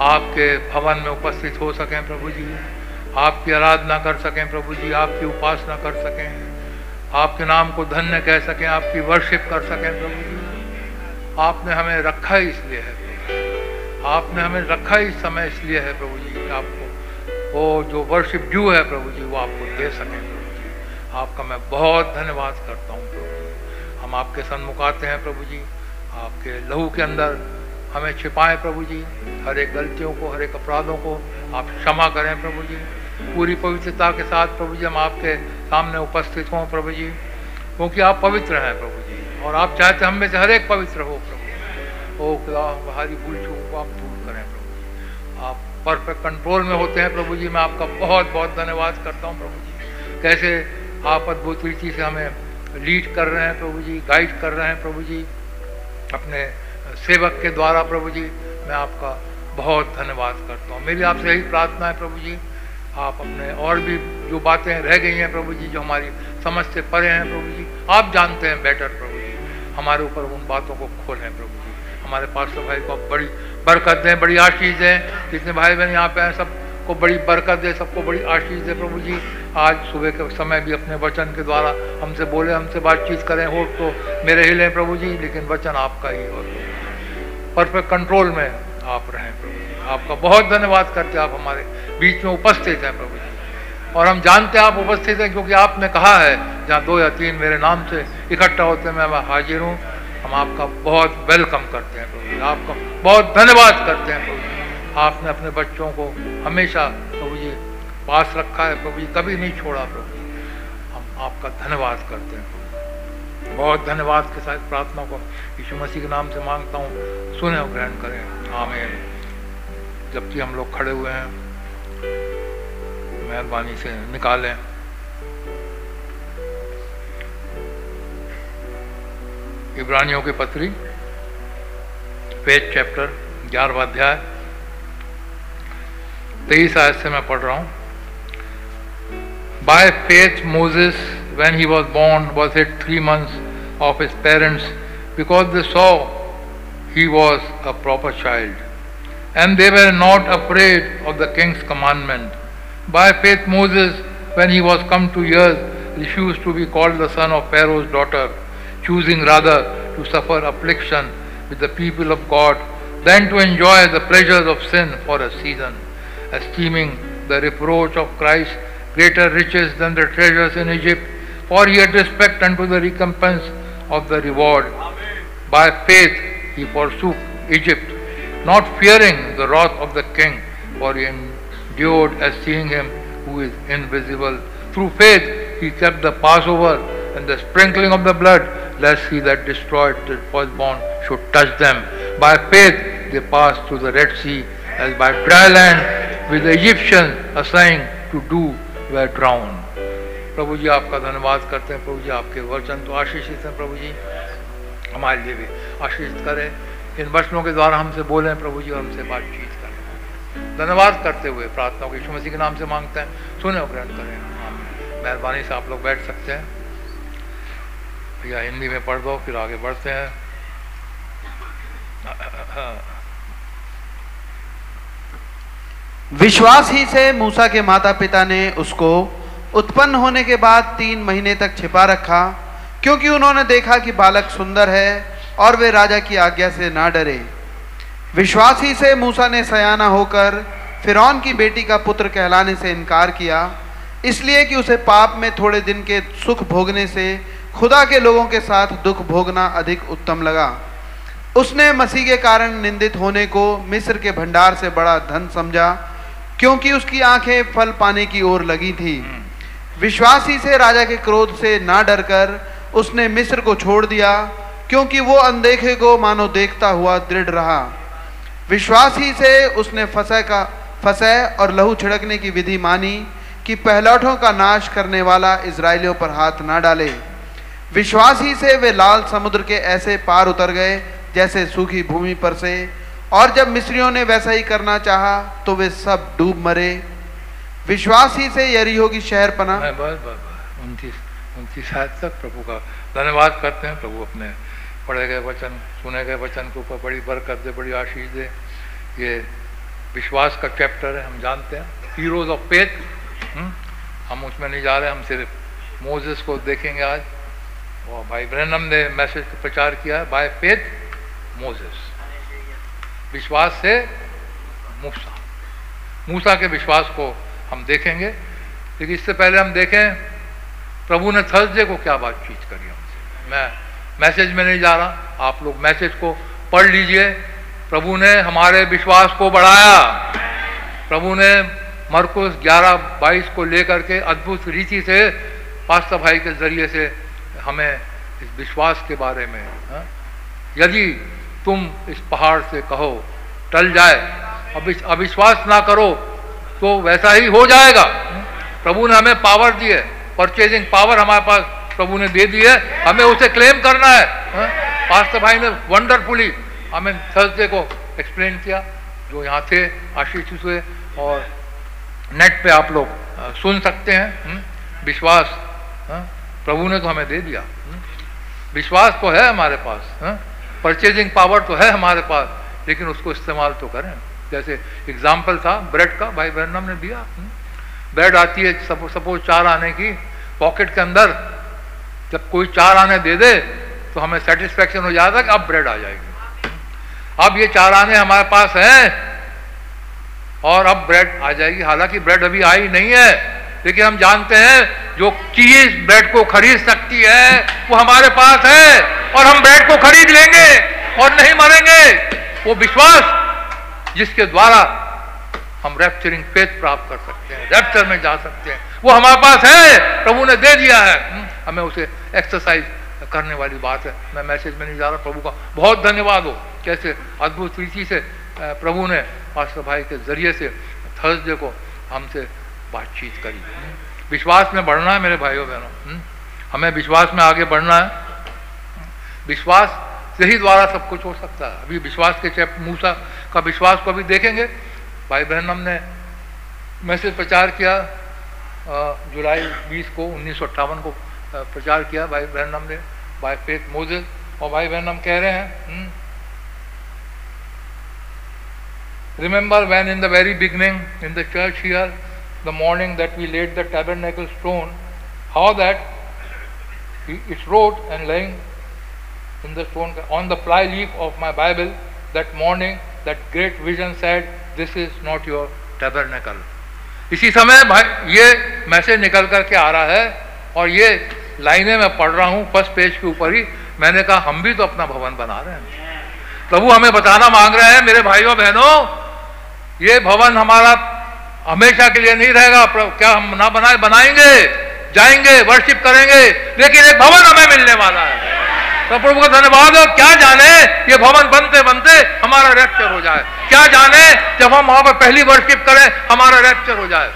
आपके भवन में उपस्थित हो सकें प्रभु जी। आपकी आराधना कर सकें प्रभु जी, आपकी उपासना कर सकें। आपके नाम को धन्य कह सकें, आपकी वर्शिप कर सकें प्रभु जी। आपने हमें रखा ही इसलिए है। आपने हमें रखा ही समय इसलिए है प्रभु जी कि आपको वो जो वर्शिप ड्यू है प्रभु जी, वो आपको दे सकें प्रभु जी। आपका मैं बहुत धन्यवाद करता हूँ प्रभु हम आपके सन्मुख आते हैं प्रभु जी। आपके लहू के अंदर हमें छिपाएँ प्रभु जी। हर एक गलतियों को, हर एक अपराधों को आप क्षमा करें प्रभु जी। पूरी पवित्रता के साथ प्रभु जी हम आपके सामने उपस्थित हों प्रभु जी। क्योंकि आप पवित्र हैं प्रभु जी, और आप चाहते हम में से हर एक पवित्र हो प्रभु ओ खुदा हमारी भूल चूक को आप दूर करें प्रभु जी। आप परफेक्ट कंट्रोल में होते हैं प्रभु जी। मैं आपका बहुत बहुत धन्यवाद करता हूँ प्रभु जी। कैसे आप अद्भुत रीति से हमें लीड कर रहे हैं प्रभु जी गाइड कर रहे हैं प्रभु जी, अपने सेवक के द्वारा प्रभु जी, मैं आपका बहुत धन्यवाद करता हूँ। मेरी आपसे यही प्रार्थना है प्रभु जी, आप अपने और भी जो बातें रह गई हैं प्रभु जी, जो हमारी समझ से परे हैं प्रभु जी, आप जानते हैं बेटर प्रभु जी। हमारे ऊपर उन बातों को खोलें प्रभु जी। हमारे पास भाई को बड़ी बरकत दें, बड़ी आशीष दें। जितने भाई बहन यहाँ पे हैं सबको बड़ी बरकत दे, सबको बड़ी आशीष दे प्रभु जी। आज सुबह के समय भी अपने वचन के द्वारा हमसे बोले, हमसे बातचीत करें, हो तो मेरे ही लें प्रभु जी, लेकिन वचन आपका ही हो परफेक्ट कंट्रोल में आप रहें प्रभु जी। आपका बहुत धन्यवाद करते आप हमारे बीच में उपस्थित हैं प्रभु जी। और हम जानते हैं आप उपस्थित हैं, क्योंकि आपने कहा है, जहाँ दो या तीन मेरे नाम से इकट्ठा होते हैं, मैं हाजिर हूँ। हम आपका बहुत वेलकम करते हैं प्रभु जी। आपका बहुत धन्यवाद करते हैं प्रभु आपने अपने बच्चों को हमेशा प्रभु जी पास रखा है, प्रभु जी कभी नहीं छोड़ा, प्रभु जी। हम आपका धन्यवाद करते हैं बहुत धन्यवाद के साथ प्रार्थना को यीशु मसीह के नाम से माँगता हूँ। सुने और ग्रहण करें। आमीन। जबकि हम लोग खड़े हुए हैं, मेहरबानी से निकालें। इब्रानियों की पत्री, पेज चैप्टर ग्यारहवा अध्याय। तेईस आयत से मैं पढ़ रहा हूँ। By faith Moses when he was bond was hid three months of his parents because they saw he was a proper child and they were not afraid of the king's commandment by faith Moses when he was come to years refused to be called the son of Pharaoh's daughter choosing rather to suffer affliction with the people of God than to enjoy the pleasures of sin for a season esteeming the reproach of christ greater riches than the treasures in egypt for he had respect unto the recompense of the reward. By faith he forsook Egypt, not fearing the wrath of the king, for he endured as seeing him who is invisible. Through faith he kept the Passover and the sprinkling of the blood, lest he that destroyed the firstborn should touch them. By faith they passed through the Red Sea as by dry land, with the Egyptians assigning to do were drowned. प्रभु जी आपका धन्यवाद करते हैं। प्रभु जी आपके वचन तो आशीषित हैं प्रभु जी। हमारे लिए भी आशीषित करें। इन वचनों के द्वारा हमसे बोलें प्रभु जी और हमसे बातचीत करें। धन्यवाद करते हुए प्रार्थना को यीशु मसीह के नाम से मांगते हैं। सुने और ग्रहण करें। मेहरबानी से आप लोग बैठ सकते हैं। या हिंदी में पढ़ दो फिर आगे बढ़ते हैं।
विश्वास ही से मूसा के माता पिता ने उसको उत्पन्न होने के बाद तीन महीने तक छिपा रखा, क्योंकि उन्होंने देखा कि बालक सुंदर है और वे राजा की आज्ञा से ना डरे। विश्वास ही से मूसा ने सयाना होकर फिरौन की बेटी का पुत्र कहलाने से इनकार किया, इसलिए कि उसे पाप में थोड़े दिन के सुख भोगने से खुदा के लोगों के साथ दुख भोगना अधिक उत्तम लगा। उसने मसीह के कारण निंदित होने को मिस्र के भंडार से बड़ा धन समझा क्योंकि उसकी आँखें फल पाने की ओर लगी थी। विश्वासी से, राजा के क्रोध से ना डरकर उसने मिस्र को छोड़ दिया, क्योंकि वो अनदेखे को मानो देखता हुआ दृढ़ रहा। विश्वासी से उसने फसह का फसह और लहू छिड़कने की विधि मानी कि पहलौठों का नाश करने वाला इसराइलियों पर हाथ ना डाले। विश्वासी से वे लाल समुद्र के ऐसे पार उतर गए जैसे सूखी भूमि पर से और जब मिस्रियों ने वैसा ही करना चाहा तो वे सब डूब मरे। विश्वास ही से यरीहो की शहर पना।
उनतीस आयत तक प्रभु का धन्यवाद करते हैं। प्रभु अपने पढ़े गए वचन, सुने गए वचन के ऊपर बड़ी बरकत दे, बड़ी आशीष दे। ये विश्वास का चैप्टर है, हम जानते हैं। Heroes of hmm? हम उसमें नहीं जा रहे, हम सिर्फ़ मोजेस को देखेंगे आज। और भाई ब्रहणम ने मैसेज प्रचार किया है बाय फेथ मोजेस विश्वास से मूसा। मूसा के विश्वास को हम देखेंगे। लेकिन इससे पहले हम देखें, प्रभु ने थर्सडे को क्या बातचीत करी हमसे। मैं मैसेज में नहीं जा रहा, आप लोग मैसेज को पढ़ लीजिए। प्रभु ने हमारे विश्वास को बढ़ाया। प्रभु ने मरकुस 11 22 को लेकर के अद्भुत रीति से, पास्ता भाई के ज़रिए से हमें इस विश्वास के बारे में, हा? यदि तुम इस पहाड़ से कहो, टल जाए। अविश- अविश्वास ना करो तो वैसा ही हो जाएगा। प्रभु ने हमें पावर दी है। परचेजिंग पावर हमारे पास प्रभु ने दे दी है। हमें उसे क्लेम करना है। हाँ? पास्टर भाई ने वंडरफुली हमें थर्सडे को एक्सप्लेन किया, जो यहाँ थे आशीष हुए, और नेट पे आप लोग सुन सकते हैं। हम्म? विश्वास हाँ? प्रभु ने तो हमें दे दिया? विश्वास तो है हमारे पास। परचेजिंग पावर तो है हमारे पास, लेकिन उसको इस्तेमाल तो करें। जैसे एग्ज़ाम्पल था ब्रेड का, भाई बहनम ने दिया। हम्म? ब्रेड आती है सपोज़ चार आने की पॉकेट के अंदर जब कोई चार आने दे दे तो हमें सेटिस्फेक्शन हो जाता कि अब ब्रेड आ जाएगी। अब ये चार आने हमारे पास हैं, और अब ब्रेड आ जाएगी। हालाँकि ब्रेड अभी आई नहीं है लेकिन हम जानते हैं जो चीज़ ब्रेड को खरीद सकती है वो हमारे पास है और हम ब्रेड को खरीद लेंगे और नहीं मरेंगे। वो विश्वास जिसके द्वारा हम रैप्चरिंग फेथ प्राप्त कर सकते हैं रैप्चर में जा सकते हैं वो हमारे पास है प्रभु ने दे दिया है। हम्म, हमें उसे एक्सरसाइज करने वाली बात है। मैं मैसेज में नहीं जा रहा प्रभु का बहुत धन्यवाद हो। कैसे अद्भुत रीति से प्रभु ने पास्टर भाई के ज़रिए से थर्सडे को हमसे बातचीत करी। विश्वास में बढ़ना है मेरे भाइयों बहनों। हम्म, हमें विश्वास में आगे बढ़ना है। विश्वास से ही द्वारा सब कुछ हो सकता है। अभी विश्वास के चैप मूसा का विश्वास को अभी देखेंगे। भाई बहन हमने मैसेज प्रचार किया जुलाई 20 को उन्नीस सौ अट्ठावन को प्रचार किया भाई बहन हमने बाय फेथ मोजेस और भाई बहन हम कह रहे हैं remember when in the very beginning in the church here the morning that we laid the tabernacle stone how that it's wrote and laying in the stone, on the fly leaf of my bible, that morning, that great vision said, this is not your tabernacle. इसी समय भाई, ये message निकल करके आ रहा है, और ये लाइनें मैं पढ़ रहा हूँ फ़र्स्ट पेज के ऊपर ही, मैंने कहा, हम भी तो अपना भवन बना रहे हैं। प्रभु हमें बताना मांग रहे हैं, मेरे भाइयों, बहनों, ये भवन हमारा हमेशा के लिए नहीं रहेगा क्या हम ना बनाए, बनाएँगे, जाएँगे वर्शिप करेंगे, लेकिन एक भवन हमें मिलने वाला है। तो प्रभु का धन्यवाद हो क्या जाने, ये भवन बनते बनते हमारा रैप्चर हो जाए। क्या जाने, जब हम वहाँ पर पहली वर्शिप करें, हमारा रैप्चर हो जाए?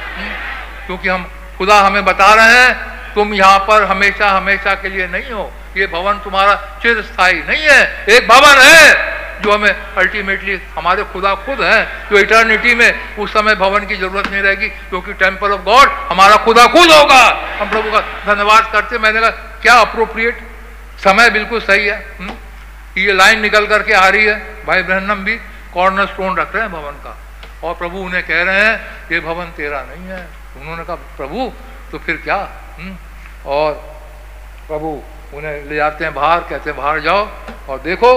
क्योंकि हम खुदा हमें बता रहे हैं, तुम यहाँ पर हमेशा हमेशा के लिए नहीं हो। ये भवन तुम्हारा चिरस्थायी नहीं है। एक भवन है जो हमें अल्टीमेटली हमारे खुदा खुद हैं, जो इटर्निटी में उस समय भवन की ज़रूरत नहीं रहेगी क्योंकि टेंपल ऑफ़ गॉड हमारा खुदा खुद होगा। हम प्रभु का धन्यवाद करते मैंने कहा, क्या अप्रोप्रिएट समय बिल्कुल सही है। हुँ? ये लाइन निकल करके आ रही है। भाई ब्रहणम भी कॉर्नर स्टोन रख रहे हैं भवन का। और प्रभु उन्हें कह रहे हैं, ये भवन तेरा नहीं है। उन्होंने कहा, प्रभु तो फिर क्या? हुँ? और प्रभु उन्हें ले जाते हैं बाहर, कहते हैं, बाहर जाओ और देखो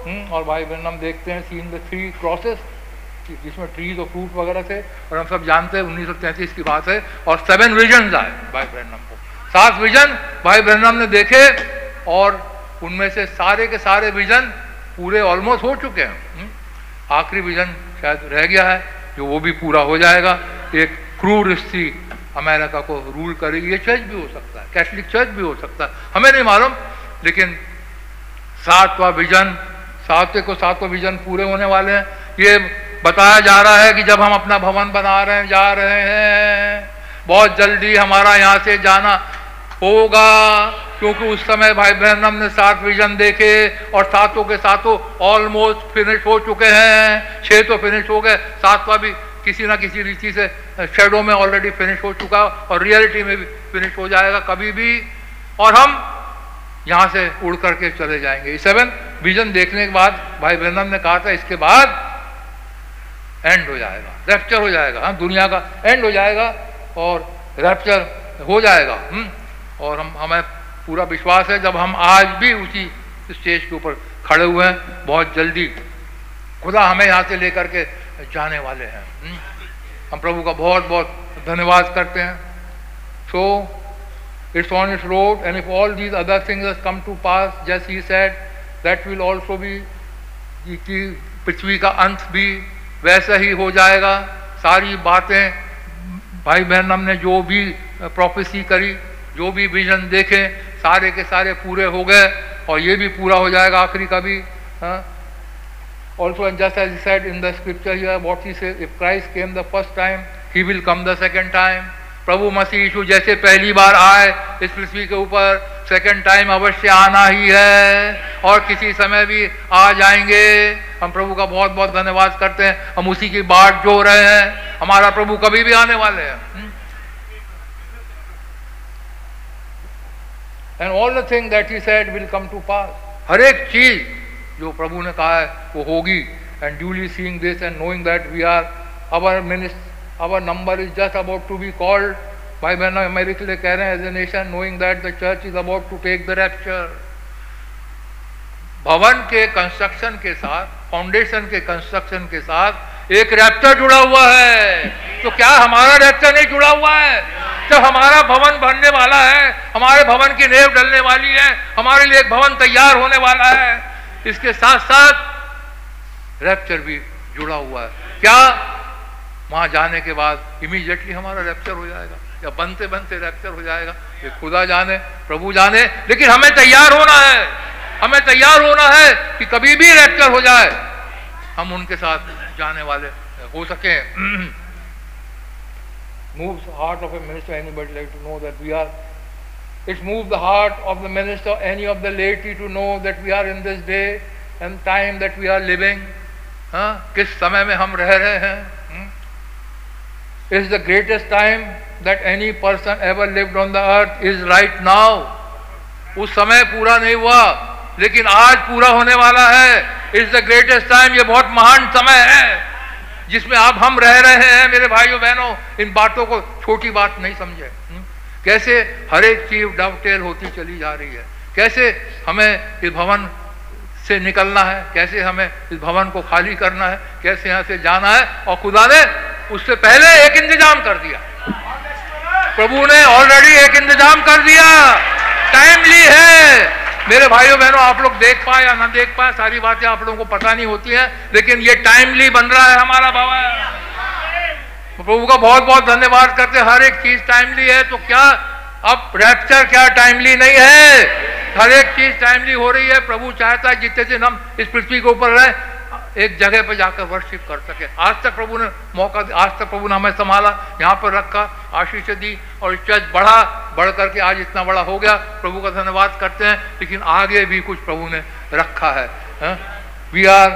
हुँ? और भाई ब्रहणम देखते हैं सीन द थ्री क्रॉसेस जिसमें ट्रीज और फ्रूट वगैरह थे, और हम सब जानते हैं उन्नीस सौ तैंतीस की बात है, और सेवन विजन आए भाई ब्रहणम को सात विजन भाई ब्रहणम ने देखे, और उनमें से सारे के सारे विजन पूरे ऑलमोस्ट हो चुके हैं हम्म? आखिरी विजन शायद रह गया है, जो वो भी पूरा हो जाएगा एक क्रूर स्त्री अमेरिका को रूल करेगी ये चर्च भी हो सकता है कैथलिक चर्च भी हो सकता है। हमें नहीं मालूम, लेकिन सातवा विजन सातवें को सातवां विजन पूरे होने वाले हैं। ये बताया जा रहा है कि जब हम अपना भवन बना रहे हैं, जा रहे हैं, बहुत जल्दी हमारा यहाँ से जाना होगा, क्योंकि उस समय भाई बहन ने सात विजन देखे और सातों के सातों ऑलमोस्ट फिनिश हो चुके हैं, छह तो फिनिश हो गए, सातवा भी किसी ना किसी रीति से शेडो में ऑलरेडी फिनिश हो चुका और रियलिटी में भी फिनिश हो जाएगा कभी भी। और हम यहाँ से उड़ करके चले जाएँगे। सेवन विजन देखने के बाद, भाई बहनम ने कहा था, इसके बाद एंड हो जाएगा। रैप्चर हो जाएगा। हाँ दुनिया का एंड हो जाएगा और रैप्चर हो जाएगा। हुँ? और हम, हमें पूरा विश्वास है, जब हम आज भी उसी स्टेज के ऊपर खड़े हुए हैं, बहुत जल्दी खुदा हमें यहाँ से लेकर के जाने वाले हैं। हुँ? हम प्रभु का बहुत बहुत धन्यवाद करते हैं। So it's on its road and if all these other things come to pass just he said that will also be कि पृथ्वी का अंत भी वैसा ही हो जाएगा। सारी बातें, भाई बहन हमने जो भी प्रोफेसी करी, जो भी विजन देखे, सारे के सारे पूरे हो गए और ये भी पूरा हो जाएगा आखिरी का भी also just as said in the scripture here what he say if Christ came the first time he will come the second time प्रभु मसीह यीशु जैसे पहली बार आए, इस पृथ्वी के ऊपर सेकंड टाइम अवश्य आना ही है, और किसी समय भी आ जाएँगे। हम प्रभु का बहुत बहुत धन्यवाद करते हैं। हम उसी की बाट जो रहे हैं, हमारा प्रभु कभी भी आने वाले हैं। And all the thing that he said will come to pass हर एक चीज़ जो प्रभु ने कहा है, वो होगी। And duly seeing this and knowing that we are our minister our number is just about to be called. By when America कह रहे हैं as a nation, knowing that the church is about to take the rapture. भवन के construction के साथ foundation के construction के साथ, एक रैप्चर जुड़ा हुआ है। तो क्या हमारा रैप्चर नहीं जुड़ा हुआ है? जब हमारा भवन बनने वाला है, हमारे भवन की नेव डलने वाली है, हमारे लिए एक भवन तैयार होने वाला है। इसके साथ साथ रैप्चर भी जुड़ा हुआ है। क्या? वहाँ जाने के बाद इमीडिएटली हमारा रैप्चर हो जाएगा। या बनते बनते रैप्चर हो जाएगा। ये खुदा जाने, प्रभु जाने, लेकिन हमें तैयार होना है। हमें तैयार होना है कि कभी भी रैप्चर हो जाए। हम उनके साथ जाने वाले हो सके <clears throat> moves the heart of a minister, anybody like to know that we are it moves the heart of the minister any of the laity to know that we are in this day and time that we are living हाँ किस समय में हम रह रहे हैं is the greatest time that any person ever lived on the earth is right now. उस समय पूरा नहीं हुआ लेकिन आज पूरा होने वाला है इज़ द ग्रेटेस्ट टाइम ये बहुत महान समय है जिसमें आप हम रह रहे हैं मेरे भाइयों बहनों इन बातों को छोटी बात नहीं समझे हुँ? कैसे हर एक चीज़ डबटेल होती चली जा रही है? कैसे हमें इस भवन से निकलना है? कैसे हमें इस भवन को खाली करना है? कैसे यहाँ से जाना है? और खुदा ने उससे पहले एक इंतज़ाम कर दिया। प्रभु ने ऑलरेडी एक इंतज़ाम कर दिया। टाइमली है। मेरे भाइयों, बहनों, आप लोग देख पाए या ना देख पाए, सारी बातें आप लोगों को पता नहीं होती है, लेकिन ये टाइमली बन रहा है हमारा बाबा प्रभु का बहुत बहुत धन्यवाद करते हर एक चीज़ टाइमली है तो क्या अब रैप्चर क्या टाइमली नहीं है? हर एक चीज़ टाइमली हो रही है। प्रभु चाहता है जितने दिन हम इस पृथ्वी के ऊपर रहे, एक जगह पर जाकर वर्शिप कर सके। आज तक प्रभु ने मौका दिया आज तक प्रभु ने हमें संभाला, यहाँ पर रखा, आशीष दी और चर्च बढ़ा, बढ़ करके आज इतना बड़ा हो गया। प्रभु का धन्यवाद करते हैं, लेकिन आगे भी कुछ प्रभु ने रखा है we are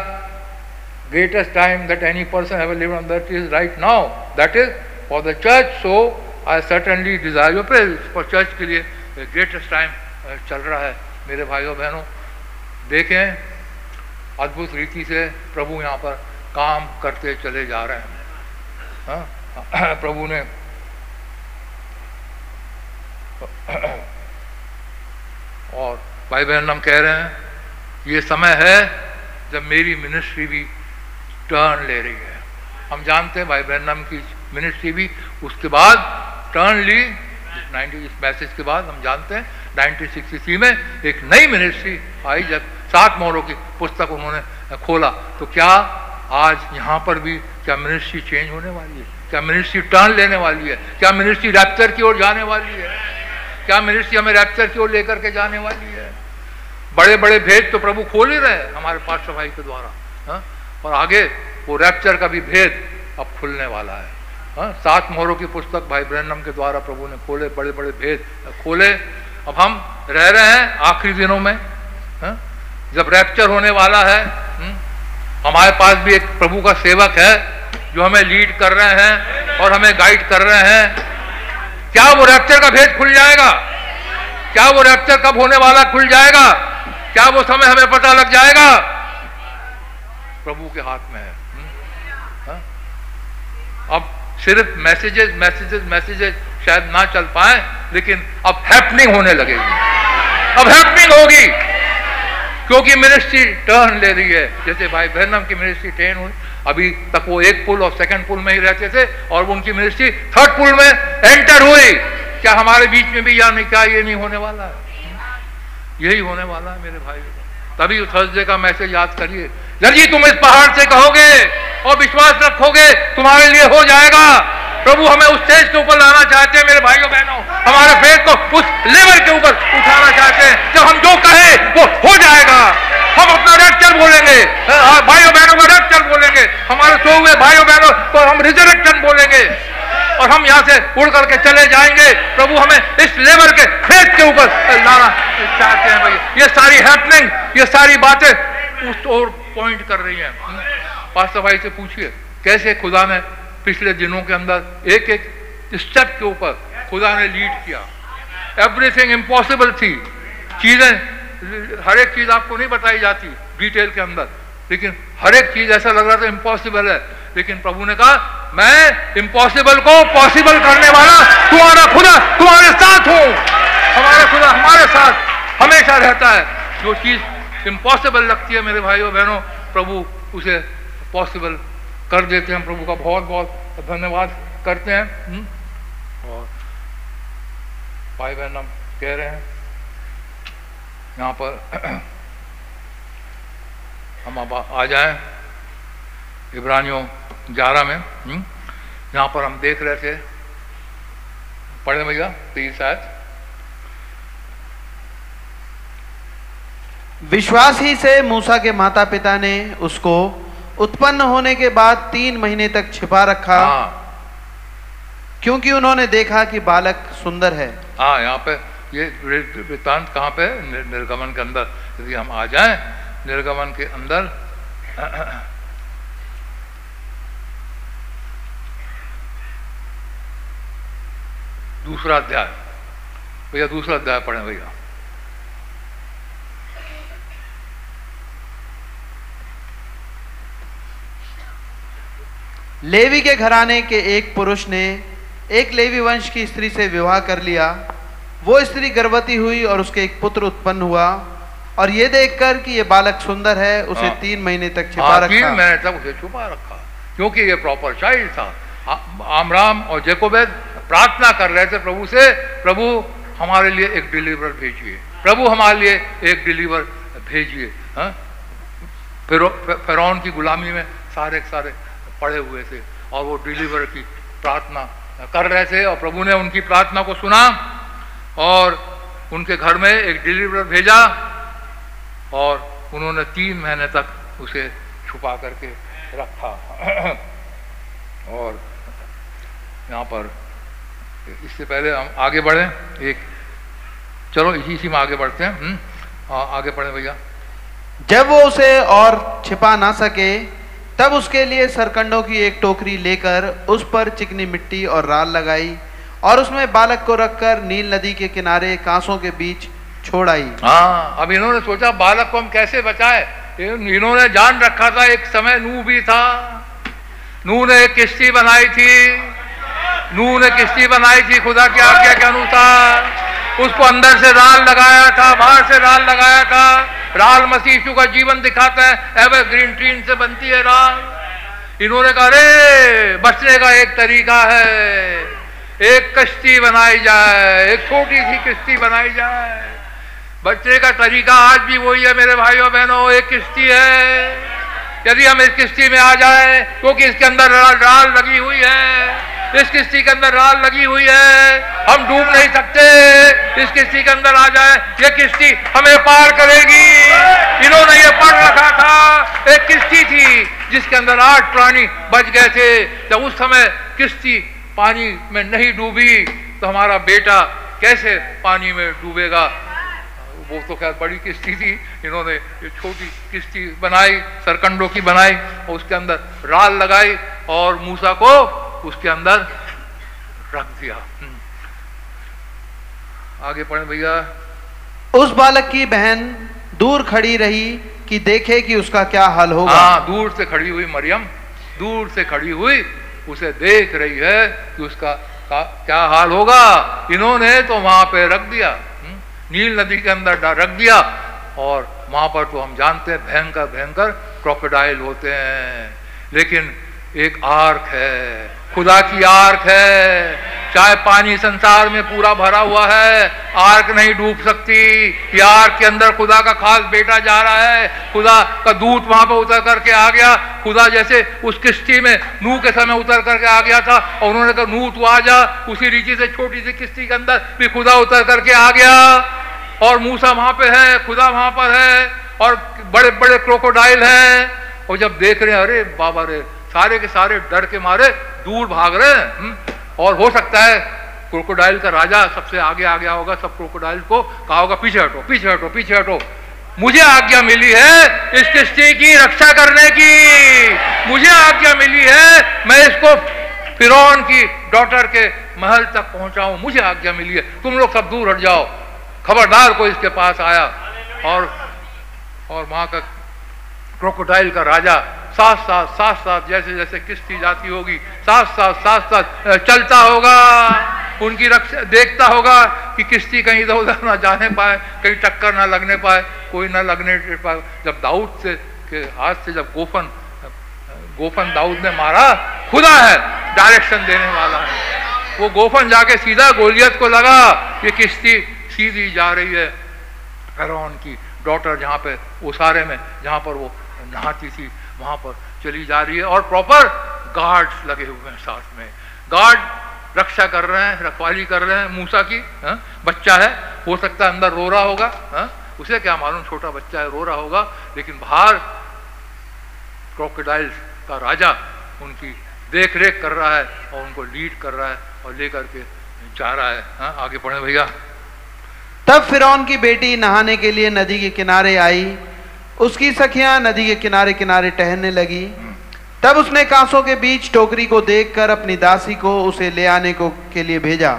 greatest time that any person have live on that is right now that is for the church so I certainly desire your praise for church के लिए ग्रेटेस्ट टाइम चल रहा है, मेरे भाइयों, बहनों। देखें, अद्भुत रीति से प्रभु यहाँ पर काम करते चले जा रहे हैं। हाँ? <clears throat> प्रभु ने और भाई बहन हम कह रहे हैं, ये समय है जब मेरी मिनिस्ट्री भी टर्न ले रही है। हम जानते हैं भाई बहन की मिनिस्ट्री भी उसके बाद टर्न ली नाइनटी इस मैसेज के बाद हम जानते हैं 1963 में एक नई मिनिस्ट्री आई जब सात मोहरों की पुस्तक उन्होंने खोला। तो क्या आज यहाँ पर भी क्या मिनिस्ट्री चेंज होने वाली है? क्या मिनिस्ट्री टर्न लेने वाली है? क्या मिनिस्ट्री रैप्चर की ओर जाने वाली है? क्या मिनिस्ट्री हमें रैप्चर की ओर लेकर के जाने वाली है? बड़े बड़े भेद तो प्रभु खोल ही रहे हमारे पास सफ़ाई के द्वारा, हा? और आगे वो रैप्चर का भी भेद अब खुलने वाला है हा? सात मोहरों की पुस्तक भाई ब्रहणम के द्वारा प्रभु ने खोले बड़े बड़े भेद खोले अब हम रह रहे हैं आखिरी दिनों में, हा? जब रैप्चर होने वाला है, हुँ? हमारे पास भी एक प्रभु का सेवक है जो हमें लीड कर रहे हैं और हमें गाइड कर रहे हैं क्या वो रैप्चर का भेद खुल जाएगा क्या वो रैप्चर कब होने वाला खुल जाएगा क्या वो समय हमें पता लग जाएगा प्रभु के हाथ में है? हम्म, हाँ? अब सिर्फ़ मैसेजेस मैसेजेस मैसेजेस शायद ना चल पाए लेकिन अब हैपनिंग होने लगेगी। अब हैपनिंग होगी। क्योंकि मिनिस्ट्री टर्न ले रही है। जैसे भाई बहनम की मिनिस्ट्री टर्न हुई अभी तक वो एक पुल और सेकंड पुल में ही रहते थे और उनकी मिनिस्ट्री थर्ड पुल में एंटर हुई। क्या हमारे बीच में भी या नहीं क्या ये नहीं होने वाला है? यही होने वाला है मेरे भाई तभी थर्सडे का मैसेज याद करिए। जी तुम इस पहाड़ से कहोगे और विश्वास रखोगे, तुम्हारे लिए हो जाएगा। प्रभु, हमें उस स्टेज के ऊपर लाना चाहते हैं, मेरे भाइयों, बहनों। हमारे फेथ को उस लेवल के ऊपर उठाना चाहते हैं। जब हम जो कहे, वो हो जाएगा। हम अपना रेक्चर बोलेंगे। भाइयों, बहनों का रेक्चर बोलेंगे। हमारे सो हुए भाइयों, बहनों को हम रिजरेक्शन बोलेंगे। और हम यहाँ से उड़ करके चले जाएँगे। प्रभु, हमें इस लेवल के फेथ के ऊपर लाना चाहते हैं, भाई। ये सारी हैपनिंग ये सारी बातें उस और पॉइंट कर रही हैं। पास्ता भाई से पूछिए, कैसे खुदा ने पिछले दिनों के अंदर एक एक स्टेप के ऊपर खुदा ने लीड किया? एवरीथिंग इम्पॉसिबल थी। चीज़ें, हर एक चीज़ आपको नहीं बताई जाती डिटेल के अंदर। लेकिन हर एक चीज़ ऐसा लग रहा था इम्पॉसिबल है। लेकिन प्रभु ने कहा, मैं इम्पॉसिबल को पॉसिबल करने वाला तुम्हारा खुदा, तुम्हारे साथ हूँ। हमारा खुदा हमारे साथ हमेशा रहता है। जो चीज़ इम्पॉसिबल लगती है मेरे भाइयों, बहनों, प्रभु उसे पॉसिबल कर देते हैं, प्रभु का बहुत बहुत धन्यवाद करते हैं हम्म? और भाई बहन हम कह रहे हैं, यहाँ पर <clears throat> हम अब आ जाए इब्रानियों ग्यारह में हम्म? यहाँ पर हम देख रहे थे, पढ़े भैया, प्लीज़ शायद
विश्वास ही से मूसा के माता पिता ने उसको उत्पन्न होने के बाद तीन महीने तक छिपा रखा।
हाँ।
क्योंकि उन्होंने देखा कि बालक सुंदर है।
हाँ यहाँ पे ये वृत्तांत कहाँ पे? निर्गमन के अंदर। यदि हम आ जाए निर्गमन के अंदर। दूसरा अध्याय। भैया दूसरा अध्याय पढ़े भैया।
लेवी के घराने के एक पुरुष ने एक लेवी वंश की स्त्री से विवाह कर लिया। वो स्त्री गर्भवती हुई और उसके एक पुत्र उत्पन्न हुआ। और ये देखकर कि ये बालक सुंदर है उसे
हाँ।
तीन महीने तक छिपा
हाँ, तीन महीने तक उसे छुपा रखा क्योंकि ये प्रॉपर चाइल्ड था। आ- आमराम और जेकोबेद प्रार्थना कर रहे थे प्रभु से प्रभु हमारे लिए एक डिलीवर भेजिए। प्रभु हमारे लिए एक डिलीवर भेजिए। हाँ? फिर फिरौन की गुलामी में सारे सारे पड़े हुए थे और वो डिलीवर की प्रार्थना कर रहे थे और प्रभु ने उनकी प्रार्थना को सुना और उनके घर में एक डिलीवर भेजा और उन्होंने तीन महीने तक उसे छुपा करके रखा। <clears throat> और यहाँ पर इससे पहले हम आगे बढ़ें। एक चलो इसी इसी में आगे बढ़ते हैं। हम्म? आ, आगे बढ़े भैया।
जब वो उसे और छिपा ना सके तब उसके लिए सरकंडों की एक टोकरी लेकर उस पर चिकनी मिट्टी और राल लगाई और उसमें बालक को रखकर नील नदी के किनारे कांसों के बीच छोड़ आई।
हाँ अब इन्होंने सोचा, बालक को हम कैसे बचाए? इन्होंने जान रखा था, एक समय नू भी था। नू ने एक किश्ती बनाई थी। नू ने किश्ती बनाई थी खुदा की आज्ञा के अनुसार। उसको अंदर से राल लगाया था, बाहर से राल लगाया था। राल मसीह का जीवन दिखाता है एवर ग्रीन ट्रीन से बनती है राल। इन्होंने कहा, अरे, बचने का एक तरीका है, एक कश्ती बनाई जाए, एक छोटी सी किश्ती बनाई जाए। बचने का तरीका आज भी वही है मेरे भाइयों बहनों, एक किश्ती है। यदि हम इस किश्ती में आ जाए क्योंकि इसके अंदर राल, लगी हुई है। इस किश्ती के अंदर राल लगी हुई है। हम डूब नहीं सकते। इस किश्ती के अंदर आ जाए ये किश्ती हमें पार करेगी। इन्होंने ये पढ़ रखा था। एक किश्ती थी जिसके अंदर आठ प्राणी बच गए थे। जब उस समय किश्ती पानी में नहीं डूबी तो हमारा बेटा कैसे पानी में डूबेगा? वो तो खैर बड़ी किश्ती थी। इन्होंने ये छोटी किश्ती बनाई सरकंडों की बनाई और उसके अंदर राल लगाई और मूसा को उसके अंदर रख दिया। हम्म। आगे पढ़े भैया।
उस बालक की बहन दूर खड़ी रही कि देखे कि उसका क्या हाल होगा।
हाँ दूर से खड़ी हुई मरियम दूर से खड़ी हुई उसे देख रही है कि उसका क्या हाल होगा। इन्होंने तो वहाँ पे रख दिया। नील नदी के अंदर रख दिया और वहाँ पर तो हम जानते हैं, भयंकर भयंकर क्रोकोडाइल होते हैं। लेकिन एक आर्क है, खुदा की आर्क है। चाहे पानी संसार में पूरा भरा हुआ है, आर्क नहीं डूब सकती। ये आर्क के अंदर खुदा का खास बेटा जा रहा है। खुदा का दूत वहाँ पर उतर करके आ गया। खुदा जैसे उस किश्ती में नूह के समय उतर करके आ गया था और उन्होंने कहा, नूह, तू आ जा। उसी रीति से छोटी सी किश्ती के अंदर भी खुदा उतर करके आ गया। और मूसा वहाँ पे है, खुदा वहाँ पर है और बड़े बड़े क्रोकोडाइल हैं। और जब देख रहे हैं, अरे बाबा रे सारे के सारे डर के मारे दूर भाग रहे हैं हम्म, और हो सकता है क्रोकोडाइल का राजा सबसे आगे आ गया होगा सब क्रोकोडाइल को कहा होगा पीछे हटो पीछे हटो पीछे हटो। मुझे आज्ञा मिली है इस किश्ती की रक्षा करने की। मुझे आज्ञा मिली है मैं इसको फिरौन की डॉटर के महल तक पहुंचाऊं। मुझे आज्ञा मिली है। तुम लोग सब दूर हट जाओ। खबरदार को इसके पास आया। और और वहाँ का क्रोकोडाइल का राजा साथ साथ साथ साथ, जैसे जैसे किश्ती जाती होगी, साथ साथ साथ साथ चलता होगा। उनकी रक्षा, देखता होगा कि किश्ती कहीं इधर उधर ना जाने पाए, कहीं टक्कर ना लगने पाए, कोई ना लगने पाए। जब दाऊद से, के हाथ से जब गोफन गोफन दाऊद ने मारा, खुदा है डायरेक्शन देने वाला है। वो गोफन जाके सीधा गोलियत को लगा, ये किश्ती सीधी जा रही है। फिरौन की डॉटर जहाँ पे, उसारे में, जहाँ पर वो नहाती थी वहाँ पर चली जा रही है और प्रॉपर गार्ड्स लगे हुए हैं साथ में गार्ड रक्षा कर रहे हैं, रखवाली कर रहे हैं मूसा की, हा? बच्चा है, हो सकता है अंदर रो रहा होगा, हा? उसे क्या मालूम, छोटा बच्चा है, रो रहा होगा, लेकिन बाहर क्रोकोडाइल का राजा उनकी देख रेख कर रहा है और उनको लीड कर रहा है और लेकर के जा रहा है, हा? आगे पढ़े भैया
तब फिरौन की बेटी नहाने के लिए नदी के किनारे आई उसकी सखियाँ नदी के किनारे किनारे टहलने लगी। तब उसने कांसों के बीच टोकरी को देखकर अपनी दासी को उसे ले आने को के लिए भेजा।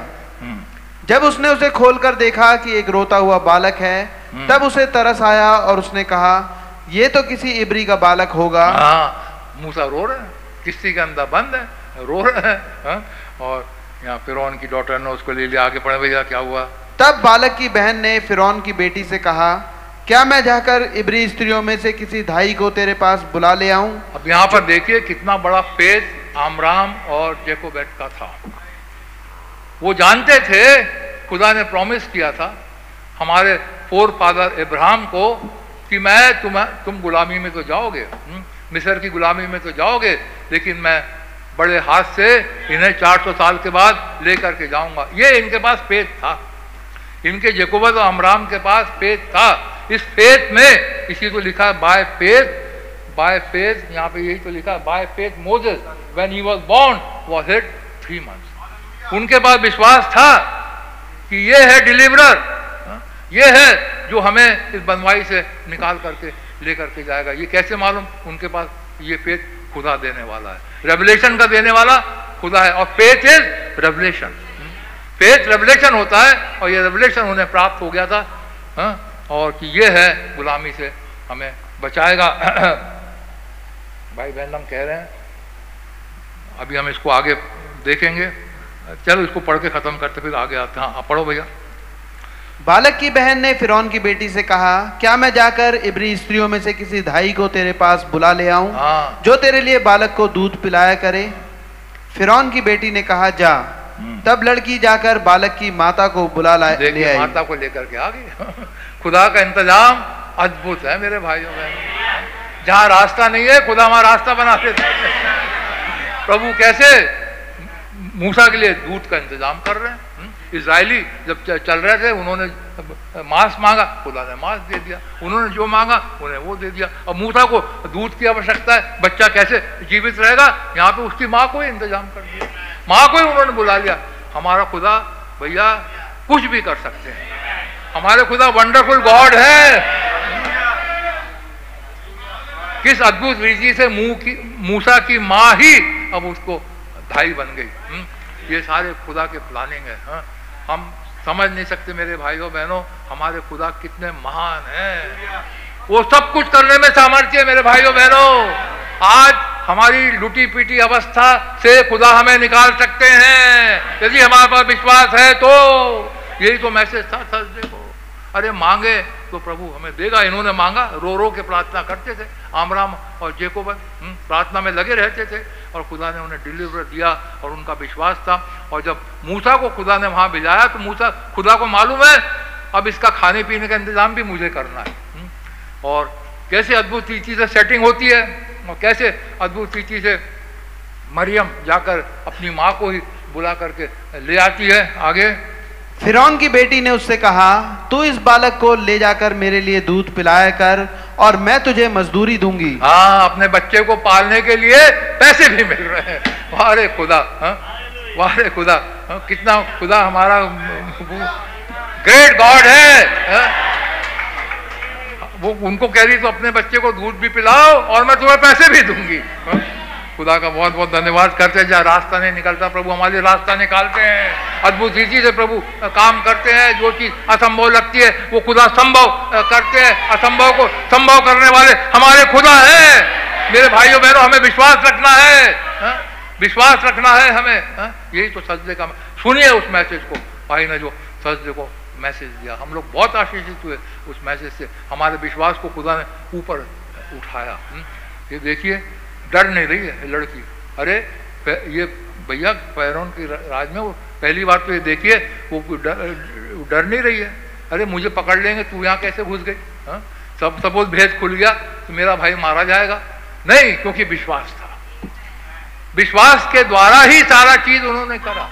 जब उसने उसे खोलकर देखा कि एक रोता हुआ बालक है तब उसे तरस आया और उसने कहा ये तो किसी इबरी का बालक होगा।
हाँ मूसा रो रहा है किस्ती का अंदर बंद है रो रहे हैं हाँ? और यहाँ फिरौन की डॉटर ने उसको ले लिया आगे पढ़े भैया क्या हुआ?
तब बालक की बहन ने फिरौन की बेटी से कहा क्या मैं जाकर इबरी स्त्रियों में से किसी धाई को तेरे पास बुला ले आऊँ?
अब यहाँ पर देखिए कितना बड़ा फेथ आमराम और जेकोबेट का था। वो जानते थे खुदा ने प्रॉमिस किया था हमारे फोर फादर इब्राहम को कि मैं तुम्हें तुम गुलामी में तो जाओगे हम्म, मिस्र की गुलामी में तो जाओगे लेकिन मैं बड़े हाथ से इन्हें 400 साल के बाद लेकर के जाऊँगा। ये इनके पास फेथ था। इनके जेकोबत और अमराम के पास फेथ था। इस फेथ में इसी को लिखा है बाय फेथ बाय फेथ यहाँ पे यही तो लिखा है by faith Moses when he was born was hid three months उनके पास विश्वास था कि ये है डिलीवरर ये है जो हमें इस बनवाई से निकाल करके लेकर के जाएगा। ये कैसे मालूम? उनके पास ये फेथ खुदा देने वाला है। रेवलेशन का देने वाला खुदा है, और faith is revelation faith revelation होता है, और ये रेवलेशन उन्हें प्राप्त हो गया था हाँ? और कि ये है गुलामी से हमें बचाएगा। <coughs> भाई बहन हम कह रहे हैं अभी हम इसको आगे देखेंगे। चलो इसको पढ़ के ख़त्म करते फिर आगे आते हैं। हाँ पढ़ो भैया।
बालक की बहन ने फिरौन की बेटी से कहा क्या मैं जाकर इबरी स्त्रियों में से किसी धाई को तेरे पास बुला ले आऊँ
हाँ।
जो तेरे लिए बालक को दूध पिलाया करे? फिरौन की बेटी ने कहा जा। तब लड़की जाकर बालक की माता को बुला ला ले आई।
माता को लेकर के आ गई। <laughs> खुदा का इंतज़ाम अद्भुत है मेरे भाइयों बहनों। जहाँ रास्ता नहीं है, खुदा वहाँ रास्ता बना देता है प्रभु कैसे मूसा के लिए दूध का इंतज़ाम कर रहे हैं? इसराइली जब चल रहे थे, उन्होंने मांस मांगा, खुदा ने मांस दे दिया। उन्होंने जो मांगा, उन्हें वो दे दिया। अब मूसा को दूध की आवश्यकता है, बच्चा कैसे जीवित रहेगा? यहाँ पे उसकी माँ को ही इंतज़ाम कर दिया। माँ को ही उन्होंने बुला लिया। हमारा खुदा, भैया, कुछ भी कर सकते हैं। हमारे खुदा वंडरफुल गॉड है। किस अद्भुत रीति से मुँह की, मूसा की माँ ही अब उसको धाई बन गई। हम्म? ये सारे खुदा के प्लानिंग है हाँ? हम समझ नहीं सकते मेरे भाइयों, बहनों, हमारे खुदा कितने महान हैं। वो सब कुछ करने में सामर्थ्य है मेरे भाइयों, बहनों। आज हमारी लुटी पीटी अवस्था से खुदा हमें निकाल सकते हैं। यदि हमारे पास विश्वास है तो यही तो मैसेज था थर्सडे को अरे मांगे तो प्रभु हमें देगा इन्होंने मांगा रो रो के प्रार्थना करते थे आमराम और जेकोबन हम्म, प्रार्थना में लगे रहते थे और खुदा ने उन्हें डिलीवर दिया और उनका विश्वास था और जब मूसा को खुदा ने वहाँ भिजाया तो मूसा खुदा को मालूम है अब इसका खाने पीने का इंतज़ाम भी मुझे करना है हम्म, और कैसे अद्भुत रीति से सेटिंग होती है और कैसे अद्भुत रीति से मरियम जाकर अपनी माँ को ही बुला करके ले आती है आगे
फिरौन की बेटी ने उससे कहा, तू इस बालक को ले जाकर मेरे लिए दूध पिलाया कर और मैं तुझे मजदूरी दूँगी
हाँ अपने बच्चे को पालने के लिए पैसे भी मिल रहे हैं खुदा हाँ वारे खुदा हाँ? कितना खुदा हमारा ग्रेट गॉड है हाँ? वो उनको कह रही तो अपने बच्चे को दूध भी पिलाओ और मैं तुम्हें पैसे भी दूँगी हाँ? खुदा का बहुत बहुत धन्यवाद करते हैं, जहाँ रास्ता नहीं निकलता, प्रभु हमारे रास्ता निकालते हैं अद्भुत रीति से प्रभु काम करते हैं, जो चीज़ असंभव लगती है, वो खुदा संभव करते हैं असंभव को संभव करने वाले हमारे खुदा है मेरे भाइयों, बहनों, हमें विश्वास रखना है? विश्वास रखना है हमें हा? यही तो सजदे का सुनिए उस मैसेज को भाई ने जो सजदे को मैसेज दिया, हम लोग बहुत आशीषित हुए उस मैसेज से हमारे विश्वास को खुदा ने ऊपर उठाया ये देखिए डर नहीं रही है लड़की। अरे ये भैया पैरों की राज में वो पहली बार तो ये देखिए वो डर, डर नहीं रही है। अरे मुझे पकड़ लेंगे तू यहाँ कैसे घुस गई? हाँ? सब सपोज़ भेद खुल गया तो मेरा भाई मारा जाएगा। नहीं क्योंकि विश्वास था। विश्वास के द्वारा ही सारा चीज़ उन्होंने करा।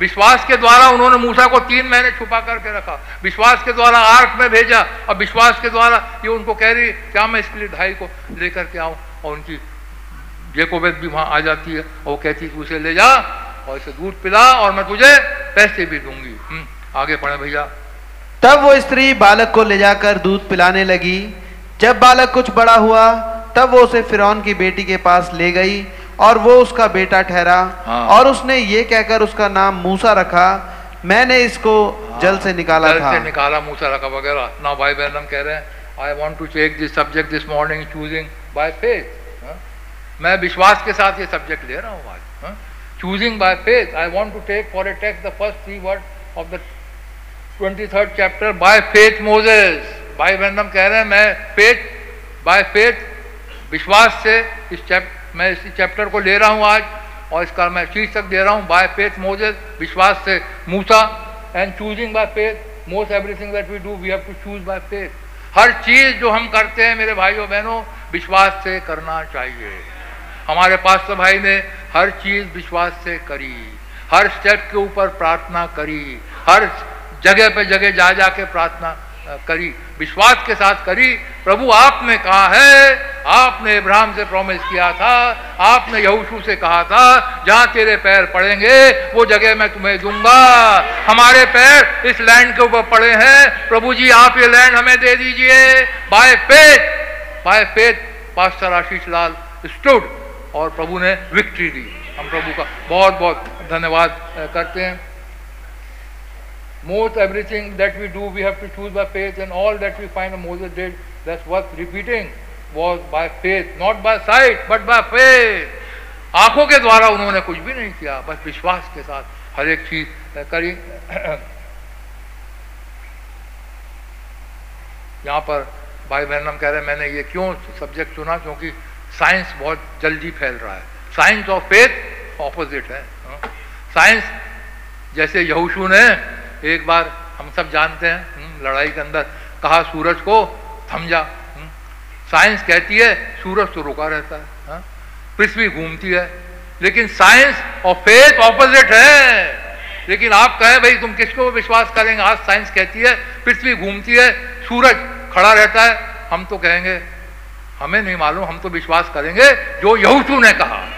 विश्वास के द्वारा उन्होंने मूसा को तीन महीने छुपा करके रखा। विश्वास के द्वारा आर्क में भेजा और विश्वास के द्वारा ये उनको कह रही क्या मैं इसके लिए ढाई को लेकर के आऊँ? और उनकी जेकोबेत भी वहाँ आ जाती है और वो कहती तू उसे ले जा और इसे दूध पिला और मैं तुझे पैसे भी दूँगी। हम्म, आगे पढ़े भैया।
तब वो स्त्री बालक को ले जाकर दूध पिलाने लगी। जब बालक कुछ बड़ा हुआ तब वो उसे फिरौन की बेटी के पास ले गई और वो उसका बेटा ठहरा हाँ। और उसने ये कहकर उसका नाम मूसा रखा मैंने इसको हाँ। जल से निकाला जल था। से
निकाला मूसा रखा वगैरह। ना भाई बहन हम कह रहे हैं I want to take this subject this morning choosing by faith मैं विश्वास के साथ ये सब्जेक्ट ले रहा हूँ आज choosing by faith I want to take for a text the first three word of the twenty third chapter by faith Moses भाई बहन कह रहे हैं मैं फेथ बाय फेथ विश्वास से इस चैप मैं इस चैप्टर को ले रहा हूँ आज, और इसका मैं शीर्षक दे रहा हूँ बाय फेथ मोजेस विश्वास से मूसा and choosing by faith most everything that we do we have to choose by faith हर चीज़ जो हम करते हैं, मेरे भाइयों बहनों, विश्वास से करना चाहिए। हमारे पास भाई ने हर चीज़ विश्वास से करी, हर स्टेप के ऊपर प्रार्थना करी, हर जगह पे जगह जा जाके प्रार्थना करी, विश्वास के साथ करी, प्रभु आपने कहा है, आपने इब्राहिम से प्रॉमिस किया था, आपने यहूशू से कहा था, जहाँ तेरे पैर पड़ेंगे, वो जगह मैं तुम्हें दूँगा। हमारे पैर इस लैंड के ऊपर पड़े हैं, प्रभु जी आप ये लैंड हमें दे दीजिए। By faith by faith pastor Ashish Lal stood और प्रभु ने विक्ट्री दी। हम प्रभु का बहुत बहुत धन्यवाद करते हैं। Most everything that we do we have to choose by faith and all that we find Moses did that's worth repeating was by faith not by sight but by faith आँखों के द्वारा उन्होंने कुछ भी नहीं किया, बस विश्वास के साथ हर एक चीज़ करी। यहाँ पर भाई बहन कह रहे हैं, मैंने ये क्यों सब्जेक्ट चुना? क्योंकि साइंस बहुत जल्दी फैल रहा है साइंस और फेथ ऑपोजिट है साइंस हाँ। जैसे यहूशू ने एक बार हम सब जानते हैं हम्म, लड़ाई के अंदर कहा सूरज को थम जा हम्म। साइंस कहती है सूरज तो रुका रहता है हाँ। पृथ्वी घूमती है लेकिन साइंस और फेथ ऑपोजिट है लेकिन आप कहें भाई तुम किसको विश्वास करेंगे आज साइंस कहती है पृथ्वी घूमती है सूरज खड़ा रहता है हम तो कहेंगे हमें नहीं मालूम, हम तो विश्वास करेंगे, जो यहूसू ने कहा।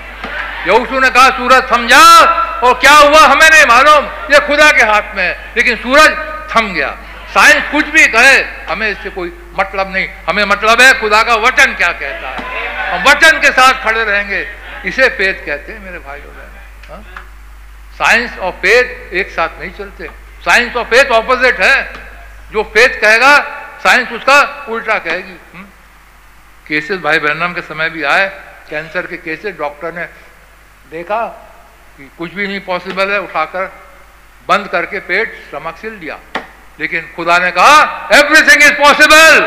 यहूसू ने कहा, सूरज जा और क्या हुआ हमें नहीं मालूम, ये खुदा के हाथ में है। लेकिन सूरज थम गया। साइंस कुछ भी कहे, हमें इससे कोई मतलब नहीं। हमें मतलब है, खुदा का वचन क्या कहता है? हम वचन के साथ खड़े रहेंगे। इसे फेत कहते हैं, मेरे भाई और बहन। साइंस और फेथ एक साथ नहीं चलते। साइंस और फेथ ऑपोजिट है। जो फेथ कहेगा, साइंस उसका उल्टा कहेगी। केसेस भाई बहनम के समय भी आए कैंसर के केसेस डॉक्टर ने देखा कि कुछ भी नहीं पॉसिबल है, उठाकर बंद करके पेट स्टमक सिल दिया लेकिन खुदा ने कहा एवरीथिंग इज़ पॉसिबल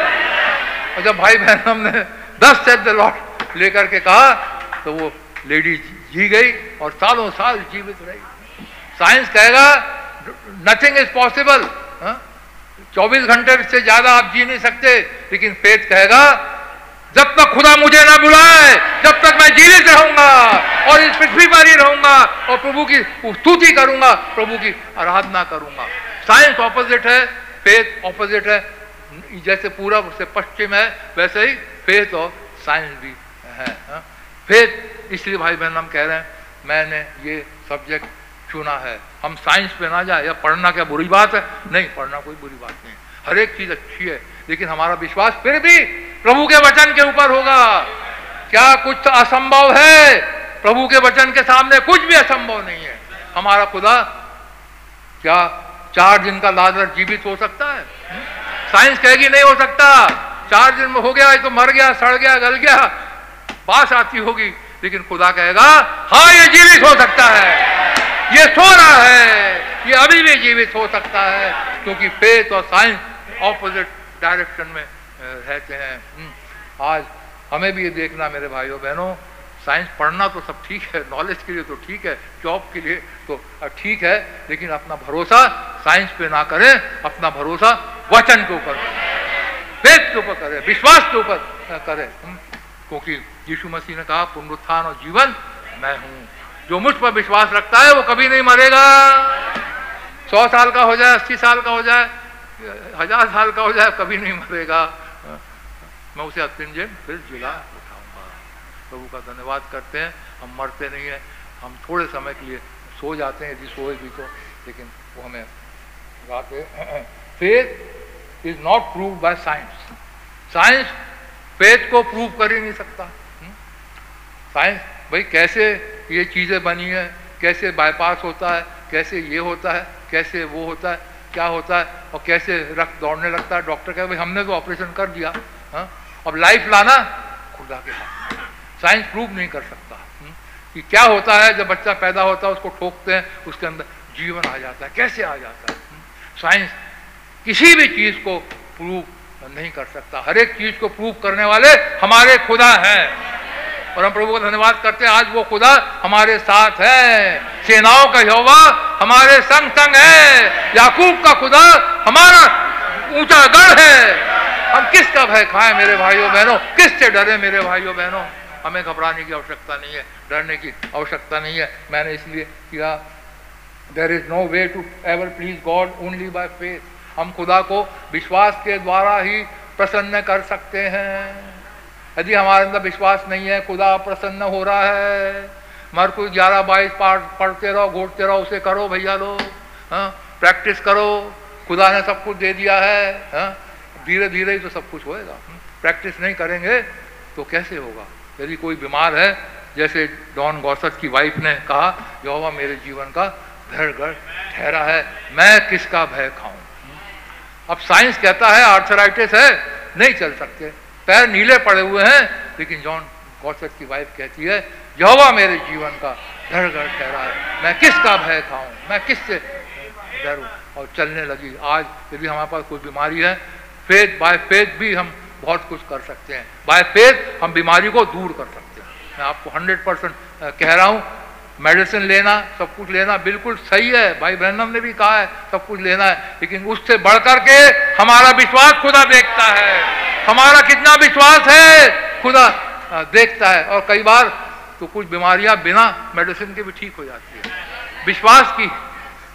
और जब भाई बहन हमने दस द लॉट लेकर के कहा तो वो लेडी जी गई और सालों साल जीवित रही। साइंस कहेगा नथिंग इज़ पॉसिबल चौबीस घंटे से ज़्यादा आप जी नहीं सकते, लेकिन फेथ कहेगा तक खुदा मुझे ना बुलाए, जब तक मैं जीवित रहूँगा और इस पृथ्वी पर ही रहूँगा और प्रभु की स्तुति करूँगा, प्रभु की आराधना करूँगा। साइंस ऑपोजिट है फेथ ऑपोजिट है, जैसे पूरब से पश्चिम है, वैसे ही फेथ और साइंस भी है फेथ इसलिए भाई बहन, हम कह रहे हैं, मैंने ये सब्जेक्ट चुना है। हम साइंस पे ना जाए, या पढ़ना क्या बुरी बात है? नहीं, पढ़ना कोई बुरी बात नहीं हर एक चीज़ अच्छी है, लेकिन हमारा विश्वास फिर भी प्रभु के वचन के ऊपर होगा। क्या कुछ तो असंभव है? प्रभु के वचन के सामने कुछ भी असंभव नहीं है। हमारा खुदा क्या चार दिन का लादर जीवित हो सकता है? साइंस कहेगी, नहीं हो सकता। चार दिन में हो गया तो मर गया, सड़ गया, गल गया। बास आती होगी, लेकिन खुदा कहेगा हाँ ये जीवित हो सकता है। ये सो रहा है। ये अभी भी जीवित हो सकता है, क्योंकि फेथ और साइंस ऑपोजिट डायरेक्शन में रहते हैं। हम्म, आज हमें भी ये देखना मेरे भाइयों बहनों साइंस पढ़ना तो सब ठीक है नॉलेज के लिए तो ठीक है जॉब के लिए तो ठीक है लेकिन अपना भरोसा साइंस पे ना करें अपना भरोसा वचन के ऊपर वेद के ऊपर करें विश्वास के ऊपर करें। हम्म, क्योंकि यीशु मसीह ने कहा पुनरुत्थान और जीवन मैं हूँ। जो मुझ पर विश्वास रखता है वो कभी नहीं मरेगा। सौ साल का हो जाए अस्सी साल का हो जाए हज़ार साल का हो जाए कभी नहीं मरेगा। मैं उसे अत्यंजन फिर जिला उठाऊँगा। प्रभु का धन्यवाद करते हैं, हम मरते नहीं हैं, हम थोड़े समय के लिए सो जाते हैं, यदि सोए भी तो लेकिन वो हमें गाते faith is not prove by science science faith को प्रूव कर ही नहीं सकता। Science hmm? भाई, कैसे ये चीज़ें बनी है, कैसे बाईपास होता है, कैसे ये होता है, कैसे वो होता है, क्या होता है, और कैसे रक्त दौड़ने लगता है। डॉक्टर कहे, भाई, हमने तो ऑपरेशन कर दिया। हा? अब लाइफ लाना खुदा के हाथ साइंस प्रूव नहीं कर सकता। हुँ? कि क्या होता है, जब बच्चा पैदा होता है, उसको ठोकते हैं, उसके अंदर जीवन आ जाता है। कैसे आ जाता है? साइंस किसी भी चीज़ को प्रूव नहीं कर सकता। हर एक चीज़ को प्रूव करने वाले हमारे खुदा हैं। और हम प्रभु का धन्यवाद करते हैं। आज वो खुदा हमारे साथ है। सेनाओं का यहोवा हमारे संग संग है। याकूब का खुदा हमारा ऊँचा गढ़ है। हम किसका भय खाए मेरे भाइयों बहनों? किससे डरे मेरे भाइयों बहनों? हमें घबराने की आवश्यकता नहीं है, डरने की आवश्यकता नहीं है। मैंने इसलिए किया। There is no way to ever please God only by faith हम खुदा को विश्वास के द्वारा ही प्रसन्न कर सकते हैं। यदि हमारे अंदर विश्वास नहीं है। खुदा प्रसन्न हो रहा है। मर कोई ग्यारह बाईस पढ़ते रहो घोटते रहो, उसे करो भैया लोग। हाँ प्रैक्टिस करो। खुदा ने सब कुछ दे दिया है। हाँ धीरे धीरे ही तो सब कुछ होएगा। प्रैक्टिस नहीं करेंगे तो कैसे होगा? यदि कोई बीमार है, जैसे डॉन गौसत की वाइफ ने कहा, यहोवा मेरे जीवन का गढ़ ठहरा है, मैं किसका भय खाऊं? अब साइंस कहता है आर्थराइटिस है, नहीं चल सकते। पैर नीले पड़े हुए हैं, लेकिन जॉन गौसत की वाइफ कहती है, यहोवा मेरे जीवन का धड़ गढ़ ठहरा है, मैं किसका भय खाऊं? मैं किससे डरूं? और चलने लगी। आज यदि हमारे पास कोई बीमारी है फेथ बाय फेथ भी हम बहुत कुछ कर सकते हैं। बाय फेथ हम बीमारी को दूर कर सकते हैं। मैं आपको हंड्रेड परसेंट कह रहा हूँ मेडिसिन लेना, सब कुछ लेना बिल्कुल सही है। भाई बहनम ने भी कहा है, सब कुछ लेना है, लेकिन उससे बढ़ करके हमारा विश्वास खुदा देखता है। हमारा कितना विश्वास है, खुदा देखता है। और कई बार तो कुछ बीमारियाँ बिना मेडिसिन के भी ठीक हो जाती है। विश्वास की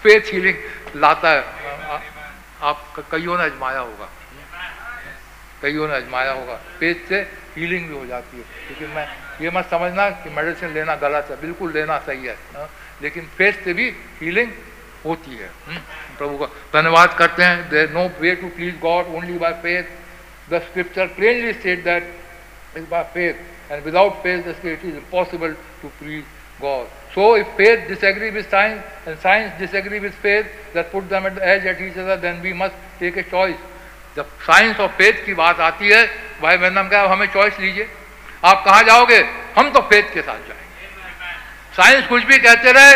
फेथ हीलिंग लाता है। आप, कईयों ने अजमाया होगा। कईयों ने अजमाया होगा। पेट से हीलिंग भी हो जाती है। लेकिन मैं ये मत समझना कि मेडिसिन लेना गलत है। बिल्कुल लेना सही है हा? लेकिन फेथ से भी हीलिंग होती है हम्म, प्रभु का धन्यवाद करते हैं। There no way to please God only by faith the scripture plainly state that is by faith and without faith it is impossible to please God So if faith disagree with science and science disagree with faith that put them at the edge at each other, then we must take a choice. जब science और faith की बात आती है भाई बहन क्या हमें चॉइस लीजिए। आप कहाँ जाओगे? हम तो फेथ के साथ जाएँगे। साइंस कुछ भी कहते रहे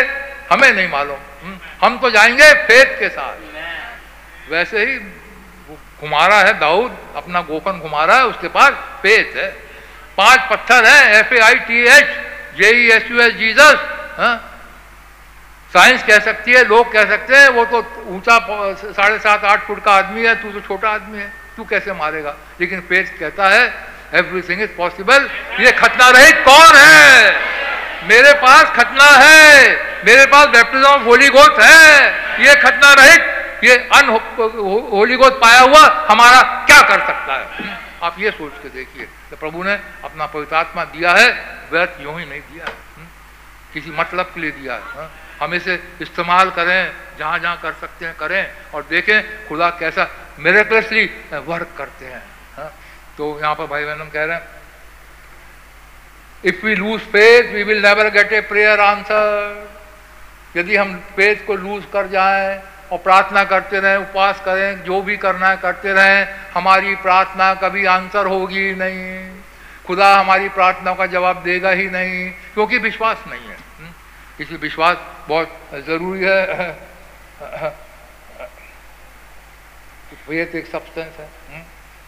हमें नहीं मालूम। हम्म, हम तो जाएँगे फेथ के साथ। वैसे ही घुमा रहा है दाऊद अपना गोफन घुमा रहा है उसके पास फेथ है। पाँच पत्थर है F A I T H J S U S Jesus science कह सकती है, लोग कह सकते हैं, वो तो ऊँचा साढ़े सात, आठ फुट का आदमी है, तू तो छोटा आदमी है, तू कैसे मारेगा? लेकिन फेथ कहता है एवरीथिंग इज़ पॉसिबल ये खतना रहित कौन है? मेरे पास खतना है, मेरे पास बैप्टिज्म ऑफ़ होली गोथ है। ये खतना रहित, ये अन होली गोथ पाया हुआ, हमारा क्या कर सकता है? आप ये सोच के देखिए तो प्रभु ने अपना पवित्र आत्मा दिया है, व्यर्थ यूँ ही नहीं दिया है। हम्म? किसी मतलब के लिए दिया है हाँ? हम इसे इस्तेमाल करें, जहाँ जहाँ कर सकते हैं, करें। और देखें, खुदा कैसा मेरेकलसली वर्क करते हैं। हा? तो यहाँ पर भाई बहन कह रहे हैं if we lose faith we will never get a prayer answer यदि हम फेथ को लूज कर जाएँ और प्रार्थना करते रहें, उपवास करें, जो भी करना है करते रहें, हमारी प्रार्थना कभी आंसर होगी नहीं। खुदा हमारी प्रार्थना का जवाब देगा ही नहीं, क्योंकि विश्वास नहीं है। इसलिए विश्वास बहुत ज़रूरी है एक सब्सटेंस है हम्म?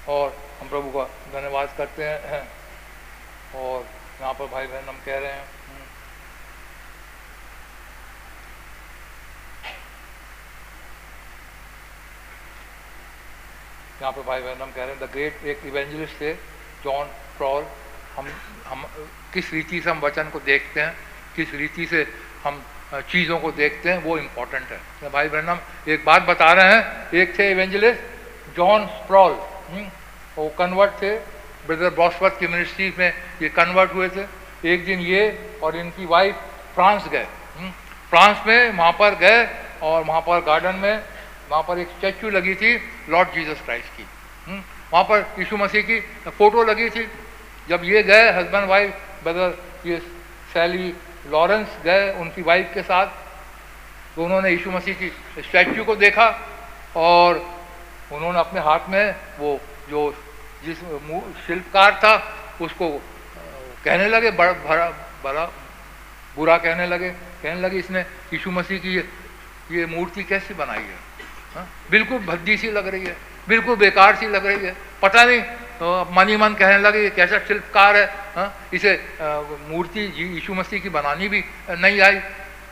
और हम प्रभु का धन्यवाद करते हैं और यहाँ पर भाई बहन हम कह रहे हैं हम्म? यहाँ पर भाई बहन हम कह रहे हैं द ग्रेट एक इवेंजलिस्ट थे जॉन फ्रॉल हम हम, किस रीति से हम वचन को देखते हैं किस रीति से हम चीज़ों को देखते हैं वो इम्पोर्टेंट है। तो भाई ब्रहणम एक बात बता रहे हैं एक थे इवेंजलिस्ट जॉन स्प्रॉल हम्म, वो कन्वर्ट थे ब्रदर बॉसवर्थ की मिनिस्ट्री में ये कन्वर्ट हुए थे। एक दिन ये और इनकी वाइफ फ्रांस गए हम्म, फ्रांस में वहाँ पर गए और वहाँ पर गार्डन में वहाँ पर एक स्टैचू लगी थी लॉर्ड जीसस क्राइस्ट की हम्म, वहाँ पर यीशु मसीह की फ़ोटो लगी थी। जब ये गए हस्बैंड वाइफ ब्रदर ये सैली लॉरेंस गए उनकी वाइफ के साथ। तो उन्होंने यीशु मसीह की स्टैचू को देखा और उन्होंने अपने हाथ में वो जो जिस शिल्पकार था, उसको कहने लगे, बड़ा भरा बड़ा, बुरा कहने लगे। कहने लगे, इसने यीशु मसीह की ये ये मूर्ति कैसी बनाई है? हा? बिल्कुल भद्दी सी लग रही है, बिल्कुल बेकार सी लग रही है। पता नहीं मन ही मन कहने लगे कैसा शिल्पकार है हा? इसे मूर्ति यीशु मसीह की बनानी भी नहीं आई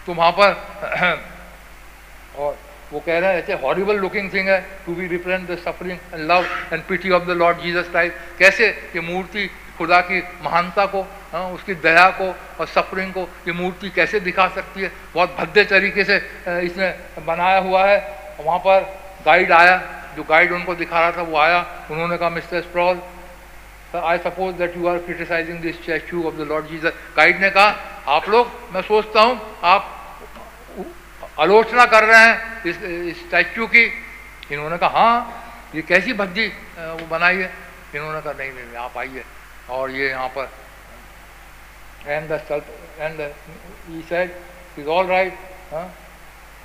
तो वहाँ पर <clears throat> और वो कह रहे हैं ऐसे हॉरिबल लुकिंग थिंग है to be represent the suffering and love and pity of the Lord Jesus Christ कैसे ये मूर्ति खुदा की महानता को हाँ, उसकी दया को और सफरिंग को ये मूर्ति कैसे दिखा सकती है? बहुत भद्दे तरीके से इसने बनाया हुआ है। वहाँ पर गाइड आया। जो गाइड उनको दिखा रहा था, वो आया। उन्होंने कहा, mister Sproule I suppose that you are criticising this statue of the Lord Jesus guide ने कहा, आप लोग, मैं सोचता हूँ, आप आलोचना कर रहे हैं इस स्टैचू की। इन्होंने कहा हाँ ये कैसी भज्जी वो बनाई है? इन्होंने कहा, नहीं नहीं आप आइए। और ये यहाँ पर and and is all right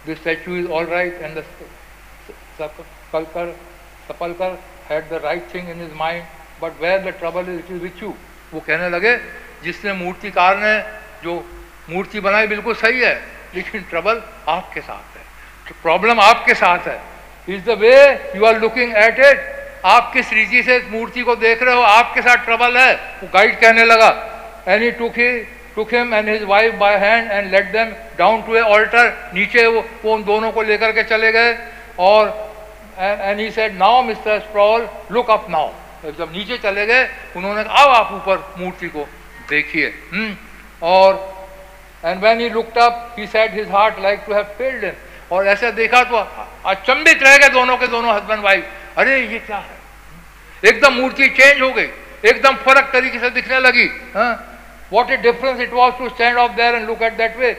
this statue is all right and the Kalkar, Sapalkar had the right thing in his mind, but where the trouble is, it is with you. वो कहने लगे जिसने मूर्तिकार ने जो मूर्ति बनाई बिल्कुल सही है लेकिन ट्रबल आपके साथ है। प्रॉब्लम आपके साथ है। Is the way you are looking at it आप किस रीति से मूर्ति को देख रहे हो आपके साथ ट्रबल है? वो गाइड कहने लगा। Any took he took him and his wife by hand and led them down to a altar. नीचे वो वो उन दोनों को लेकर के चले गए और and he said now mister Sproule look up now जब नीचे चले गए, उन्होंने कहा, अब आप ऊपर मूर्ति को देखिए। hmm? और and when he looked up he said his heart like to have failed him और ऐसा देखा तो अचंभित रह गए दोनों के दोनों हस्बैंड वाइफ अरे, ये क्या है? एकदम मूर्ति चेंज हो गई। एकदम फ़र्क तरीके से दिखने लगी। What a difference it was to stand off there and look at that way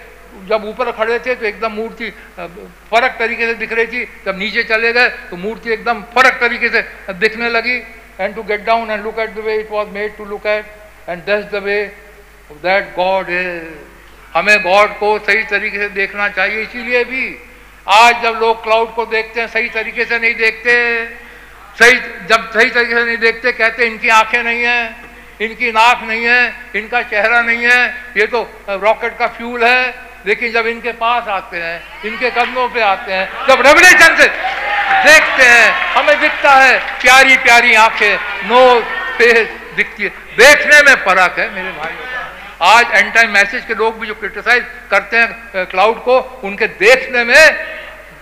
जब ऊपर खड़े थे तो एकदम मूर्ति फ़र्क तरीके से दिख रही थी। जब नीचे चले गए तो मूर्ति एकदम फ़र्क तरीके से दिखने लगी। And to get down and look at the way it was made to look at and thus the way that God is हमें गॉड को सही तरीके से देखना चाहिए, इसीलिए भी आज जब लोग क्लाउड को देखते हैं, सही तरीके से नहीं देखते। सही, जब सही तरीके से नहीं देखते, कहते इनकी आँखें नहीं है, इनकी नाक नहीं है, इनका चेहरा नहीं है। ये तो रॉकेट का फ्यूल है। लेकिन जब इनके पास आते हैं, इनके कदमों पे आते हैं, जब रेवलेशन से देखते हैं, हमें दिखता है, प्यारी प्यारी आँखें नो फेस दिखती है। देखने में फ़र्क है मेरे भाई आज एंड टाइम मैसेज के लोग भी जो क्रिटिसाइज करते हैं क्लाउड को, उनके देखने में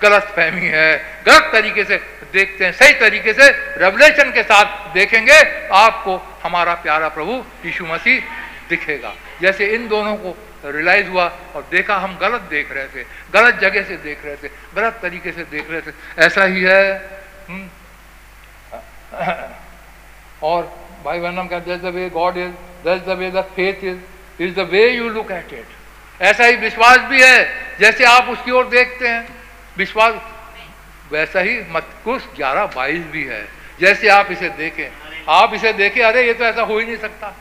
गलत फहमी है। गलत तरीके से देखते हैं, सही तरीके से रेवलेशन के साथ देखेंगे, आपको हमारा प्यारा प्रभु यीशु मसीह दिखेगा। जैसे इन दोनों को रियलाइज़ हुआ और देखा हम गलत देख रहे थे, गलत जगह से देख रहे थे, गलत तरीके से देख रहे थे। ऐसा ही है। हम्म। और भाई बहनम का the way God is that's the way the faith is is the way you look at it ऐसा ही विश्वास भी है, जैसे आप उसकी ओर देखते हैं। विश्वास वैसा ही मत कुछ, ग्यारह बाईस भी है। जैसे आप इसे देखें, आप इसे देखें, अरे ये तो ऐसा हो ही नहीं सकता।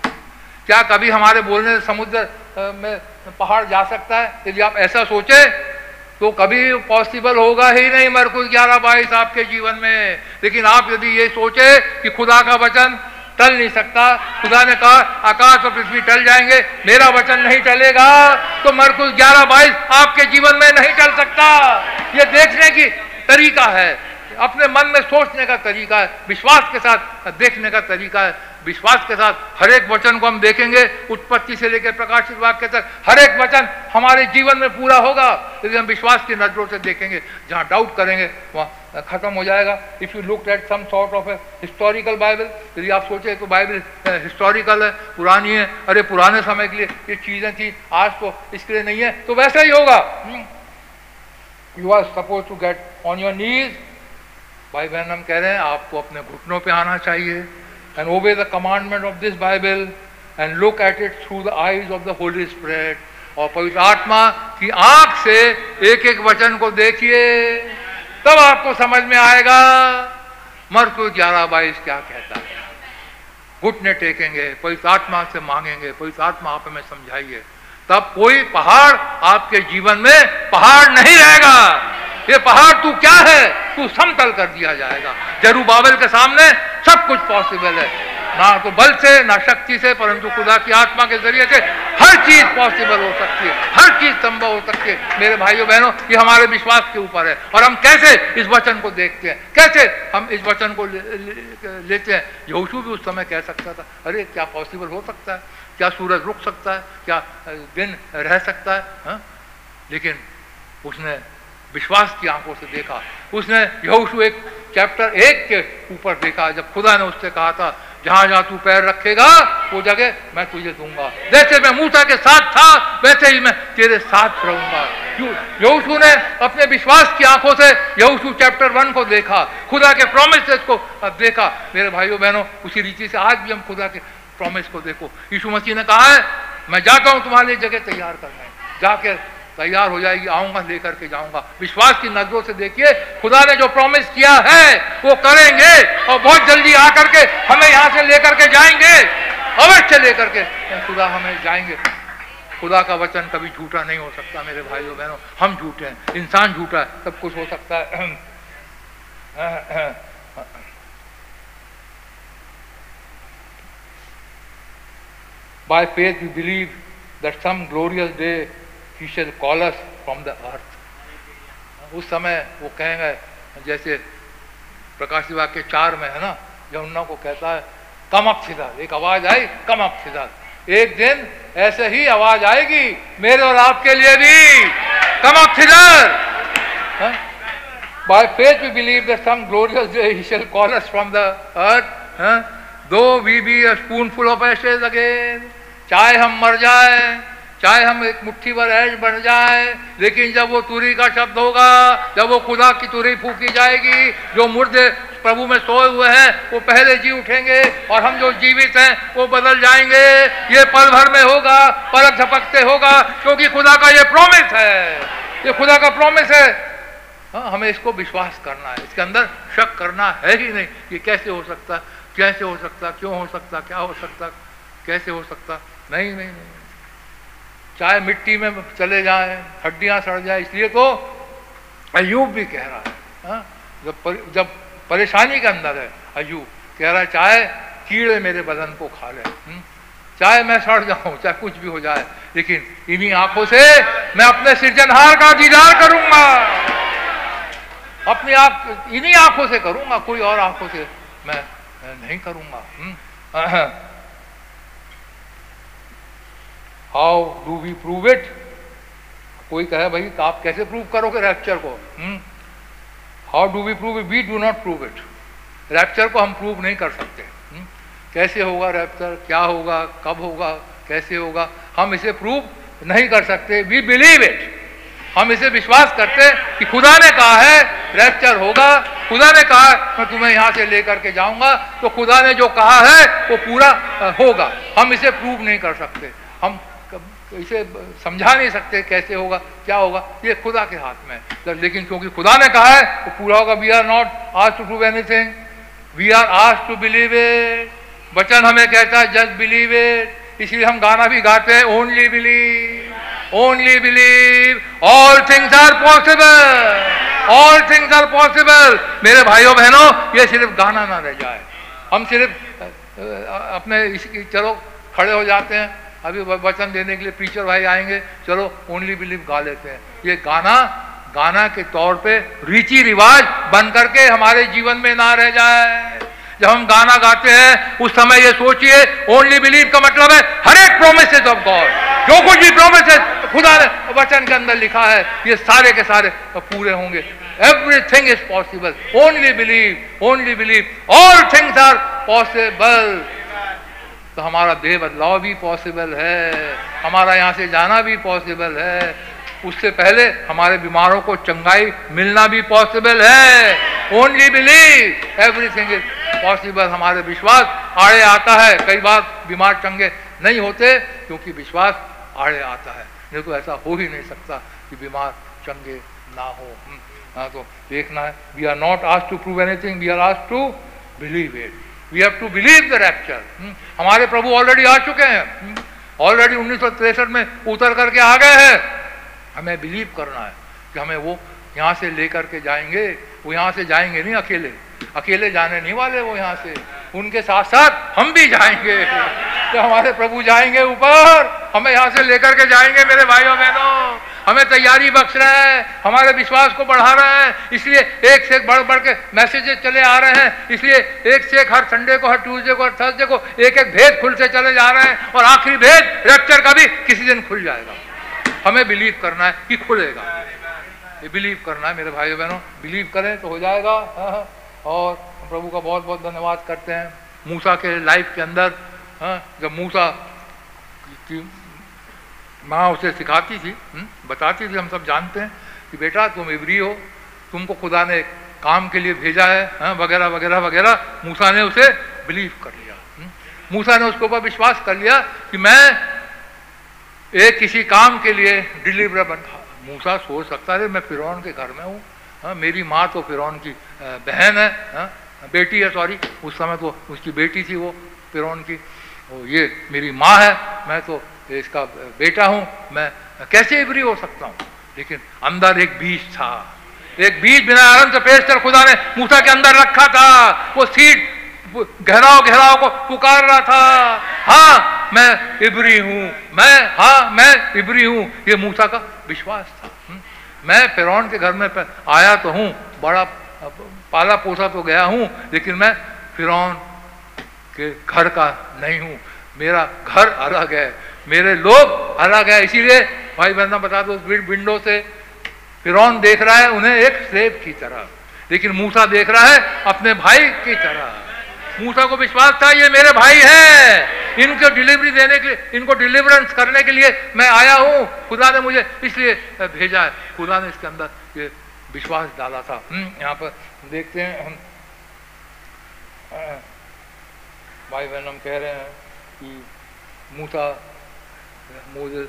क्या कभी हमारे बोलने से समुद्र में पहाड़ जा सकता है? यदि आप ऐसा सोचे तो कभी पॉसिबल होगा ही नहीं मरकुस ग्यारह बाईस आपके जीवन में। लेकिन आप यदि ये सोचे कि खुदा का वचन टल नहीं सकता, खुदा ने कहा, आकाश और पृथ्वी टल जाएँगे, मेरा वचन नहीं टलेगा तो मरकुस ग्यारह बाईस आपके जीवन में नहीं टल सकता। ये देखने की तरीका है। अपने मन में सोचने का तरीका है, विश्वास के साथ देखने का तरीका है। विश्वास के साथ हर एक वचन को हम देखेंगे, उत्पत्ति से लेकर प्रकाशित वाक्य तक, हर एक वचन हमारे जीवन में पूरा होगा यदि हम विश्वास की नज़रों से देखेंगे, जहाँ डाउट करेंगे, वहाँ खत्म हो जाएगा। If you look at some sort of a historical Bible यदि आप सोचे तो बाइबल हिस्टोरिकल है, पुरानी है, अरे पुराने समय के लिए ये चीज़ें थी, आज तो इसके लिए नहीं है तो वैसा ही होगा। You are suppose to get on your knees भाई बहन हम कह रहे हैं, आपको अपने घुटनों पे आना चाहिए। And obey the commandment of this Bible and look at it through the eyes of the Holy Spirit और पवित्र आत्मा की आँख से एक एक वचन को देखिए, तब आपको समझ में आएगा मरकुस ग्यारह बाईस क्या कहता है। घुटने टेकेंगे, पवित्र आत्मा से मांगेंगे, पवित्र आत्मा आप हमें समझाइए। तब कोई पहाड़ आपके जीवन में पहाड़ नहीं रहेगा। ये पहाड़ तू क्या है? तू समतल कर दिया जाएगा। जरू बाबल के सामने सब कुछ पॉसिबल है। ना तो बल से ना शक्ति से परंतु खुदा की आत्मा के ज़रिए से हर चीज़ पॉसिबल हो सकती है। हर चीज़ संभव हो सकती है। मेरे भाइयों बहनों ये हमारे विश्वास के ऊपर है। और हम कैसे इस वचन को देखते हैं? कैसे हम इस वचन को ले, ले, लेते हैं? यहोशू भी उस समय कह सकता था अरे क्या पॉसिबल हो सकता है? क्या सूरज रुक सकता है? क्या दिन रह सकता है? हा? लेकिन उसने विश्वास की आँखों से देखा। उसने यहोशू एक चैप्टर एक के ऊपर देखा, जब खुदा ने उससे कहा था, जहाँ जहाँ तू पैर रखेगा, वो जगह मैं तुझे दूँगा। जैसे मैं मूसा के साथ था, वैसे ही मैं तेरे साथ रहूँगा। यहोशू ने अपने विश्वास की आँखों से यहोशू चैप्टर वन को देखा, खुदा के प्रोमिस को देखा। मेरे भाइयों, बहनों, उसी रीति से आज भी हम खुदा के प्रॉमिस को देखो। यीशु मसीह ने कहा है, मैं जाता हूँ तुम्हारे लिए जगह तैयार करना जाके तैयार हो जाएगी, आऊँगा, लेकर के जाऊँगा। विश्वास की नज़रों से देखिए, खुदा ने जो प्रॉमिस किया है, वो करेंगे और बहुत जल्दी आकर के हमें यहाँ से लेकर के जाएँगे। अवश्य लेकर के। खुदा हमें जाएँगे। खुदा का वचन कभी झूठा नहीं हो सकता, मेरे भाइयों, बहनों। हम झूठे हैं। इंसान झूठा है। सब कुछ हो सकता है। By faith we believe that some glorious day shall call us from the earth. उस समय वो कहेंगे, जैसे प्रकाश विभाग के चार में है ना यमुना को कहता है, कम अप सिदर एक आवाज़ आई, कम अप सिदर एक दिन ऐसे ही आवाज़ आएगी, मेरे और आपके लिए भी। Come up hither by faith we believe that some glorious day he shall call us from the earth though we be a spoonful of ashes again चाहे हम मर जाए चाहे हम एक मुट्ठी भर ऐश बन जाए, लेकिन जब वो तुरी का शब्द होगा, जब वो खुदा की तुरी फूकी जाएगी, जो मुर्दे प्रभु में सोए हुए हैं, वो पहले जी उठेंगे और हम जो जीवित हैं, वो बदल जाएँगे। ये पल भर में होगा पलक झपकते होगा, क्योंकि खुदा का ये प्रॉमिस है। ये खुदा का प्रॉमिस है। हाँ हमें इसको विश्वास करना है। इसके अंदर शक करना है ही नहीं कि कैसे हो सकता, कैसे हो सकता, क्यों हो सकता, क्या हो सकता, कैसे हो सकता। नहीं नहीं नहीं। चाहे मिट्टी में चले जाए हड्डियाँ सड़ जाए इसलिए तो अयूब भी कह रहा है हा? जब पर, जब परेशानी के अंदर है अयूब कह रहा है चाहे कीड़े मेरे बदन को खा ले हम्म? चाहे मैं सड़ जाऊँ चाहे कुछ भी हो जाए लेकिन इन्हीं आँखों से मैं अपने सृजनहार का दीदार करूँगा अपनी आँख इन्हीं आँखों से करूँगा कोई और आँखों से मैं नहीं करूँगा <clears throat> how do we prove it कोई कहे, भाई, आप कैसे प्रूव करोगे रैप्चर को? How do we prove it we do not prove it rapture को हम प्रूव नहीं कर सकते? हम्म? कैसे होगा रैप्चर क्या होगा? कब होगा? कैसे होगा? हम इसे प्रूव नहीं कर सकते। वी बिलीव इट हम इसे विश्वास करते कि खुदा ने कहा है रैप्चर होगा। खुदा ने कहा मैं तुम्हें यहाँ से लेकर के जाऊँगा। तो खुदा ने जो कहा है, वो पूरा होगा। हम इसे प्रूव नहीं कर सकते। हम इसे समझा नहीं सकते कैसे होगा, क्या होगा। ये खुदा के हाथ में है। लेकिन क्योंकि खुदा ने कहा है वो पूरा होगा वी आर नॉट आज to prove anything we are आज टू बिलीव इट वचन हमें कहता है जस्ट बिलीव इट इसलिए हम गाना भी गाते हैं only believe only believe all things are possible all things are possible मेरे भाइयों, बहनों, ये सिर्फ़ गाना ना रह जाए। हम सिर्फ़ अपने इसकी चलो, खड़े हो जाते हैं। अभी वचन देने के लिए टीचर भाई आएँगे, चलो ओनली बिलीव गा लेते हैं। ये गाना गाना के तौर पे रीति रिवाज बन करके हमारे जीवन में ना रह जाए। जब हम गाना गाते हैं, उस समय ये सोचिए ओनली बिलीव का मतलब है हर एक प्रोमिस ऑफ़ गॉड जो कुछ भी प्रोमिस खुदा ने वचन के अंदर लिखा है, ये सारे के सारे पूरे होंगे। Everything is possible only believe only believe all things are possible तो हमारा देह बदलाव भी पॉसिबल है हमारा यहाँ से जाना भी पॉसिबल है। उससे पहले हमारे बीमारों को चंगाई मिलना भी पॉसिबल है। Only believe everything is possible हमारे विश्वास आड़े आता है। कई बार बीमार चंगे नहीं होते क्योंकि विश्वास आड़े आता है। नहीं तो ऐसा हो ही नहीं सकता कि बीमार चंगे ना हो। हम्म, हाँ तो देखना है। वी आर नॉट आज to prove anything we are आज to believe it we have to believe the rapture हमारे प्रभु ऑलरेडी आ चुके हैं। ऑलरेडी हम्म, उन्नीस में उतर करके आ गए हैं। हमें बिलीव करना है कि हमें वो यहाँ से लेकर के जाएँगे वो यहाँ से जाएँगे नहीं अकेले। अकेले जाने नहीं वाले वो यहाँ से। उनके साथ साथ हम भी जाएँगे। <laughs> तो हमारे प्रभु जाएँगे ऊपर। हमें यहाँ से लेकर के जाएँगे मेरे भाइयों बहनों हमें तैयारी बख्श रहे हैं हमारे विश्वास को बढ़ा रहे हैं इसलिए एक से एक बढ़ बढ़ के मैसेजेस चले आ रहे हैं इसलिए एक से एक हर संडे को हर ट्यूसडे को हर थर्सडे को एक एक भेद खुलते चले जा रहे हैं और आखिरी भेद रेक्चर का भी किसी दिन खुल जाएगा। हमें बिलीव करना है कि खुलेगा। ये बिलीव करना है मेरे भाई बहनों बिलीव करें तो हो जाएगा। हाँ, हाँ। और प्रभु का बहुत बहुत धन्यवाद करते हैं मूसा के लाइफ के अंदर हाँ, जब मूसा माँ उसे सिखाती थी हम्म, बताती थी हम सब जानते हैं कि बेटा तुम इबरी हो तुमको खुदा ने काम के लिए भेजा है वगैरह वगैरह वगैरह। मूसा ने उसे बिलीव कर लिया हम्म। मूसा ने उसके ऊपर विश्वास कर लिया कि मैं एक किसी काम के लिए डिलीवर बन मूसा सोच सकता है मैं फिर के घर में हूँ हाँ मेरी माँ तो फिर की बहन है हाँ बेटी है सॉरी उस समय तो उसकी बेटी थी वो फिर की। ये मेरी माँ है मैं तो इसका बेटा हूँ, मैं कैसे इबरी हो सकता हूँ। लेकिन अंदर एक बीज था। एक बीज बिना आरम से पेश कर खुदा ने मूसा के अंदर रखा था। वो सीट घेराव घेराव को पुकार रहा था। हाँ मैं इबरी हूँ। मैं हाँ मैं इबरी हूँ। ये मूसा का विश्वास था। हम्म। मैं फिरौन के घर में आया तो हूँ। बड़ा पाला पोसा तो गया हूँ, लेकिन मैं फिरौन के घर का नहीं हूँ। मेरा घर अलग है। मेरे लोग अलग है इसीलिए भाई बहना बता दो विंडो से फिर देख रहा है उन्हें एक सेब की तरह। लेकिन मूसा देख रहा है अपने भाई की तरह। मूसा को विश्वास था ये मेरे भाई है। इनको डिलीवरी देने के लिए इनको डिलीवरेंस करने के लिए मैं आया हूँ। खुदा ने मुझे इसलिए भेजा है। खुदा ने इसके अंदर ये विश्वास डाला था। हम्म, यहाँ पर देखते हैं हम। भाई बहन हम कह रहे हैं कि मूसा मुझे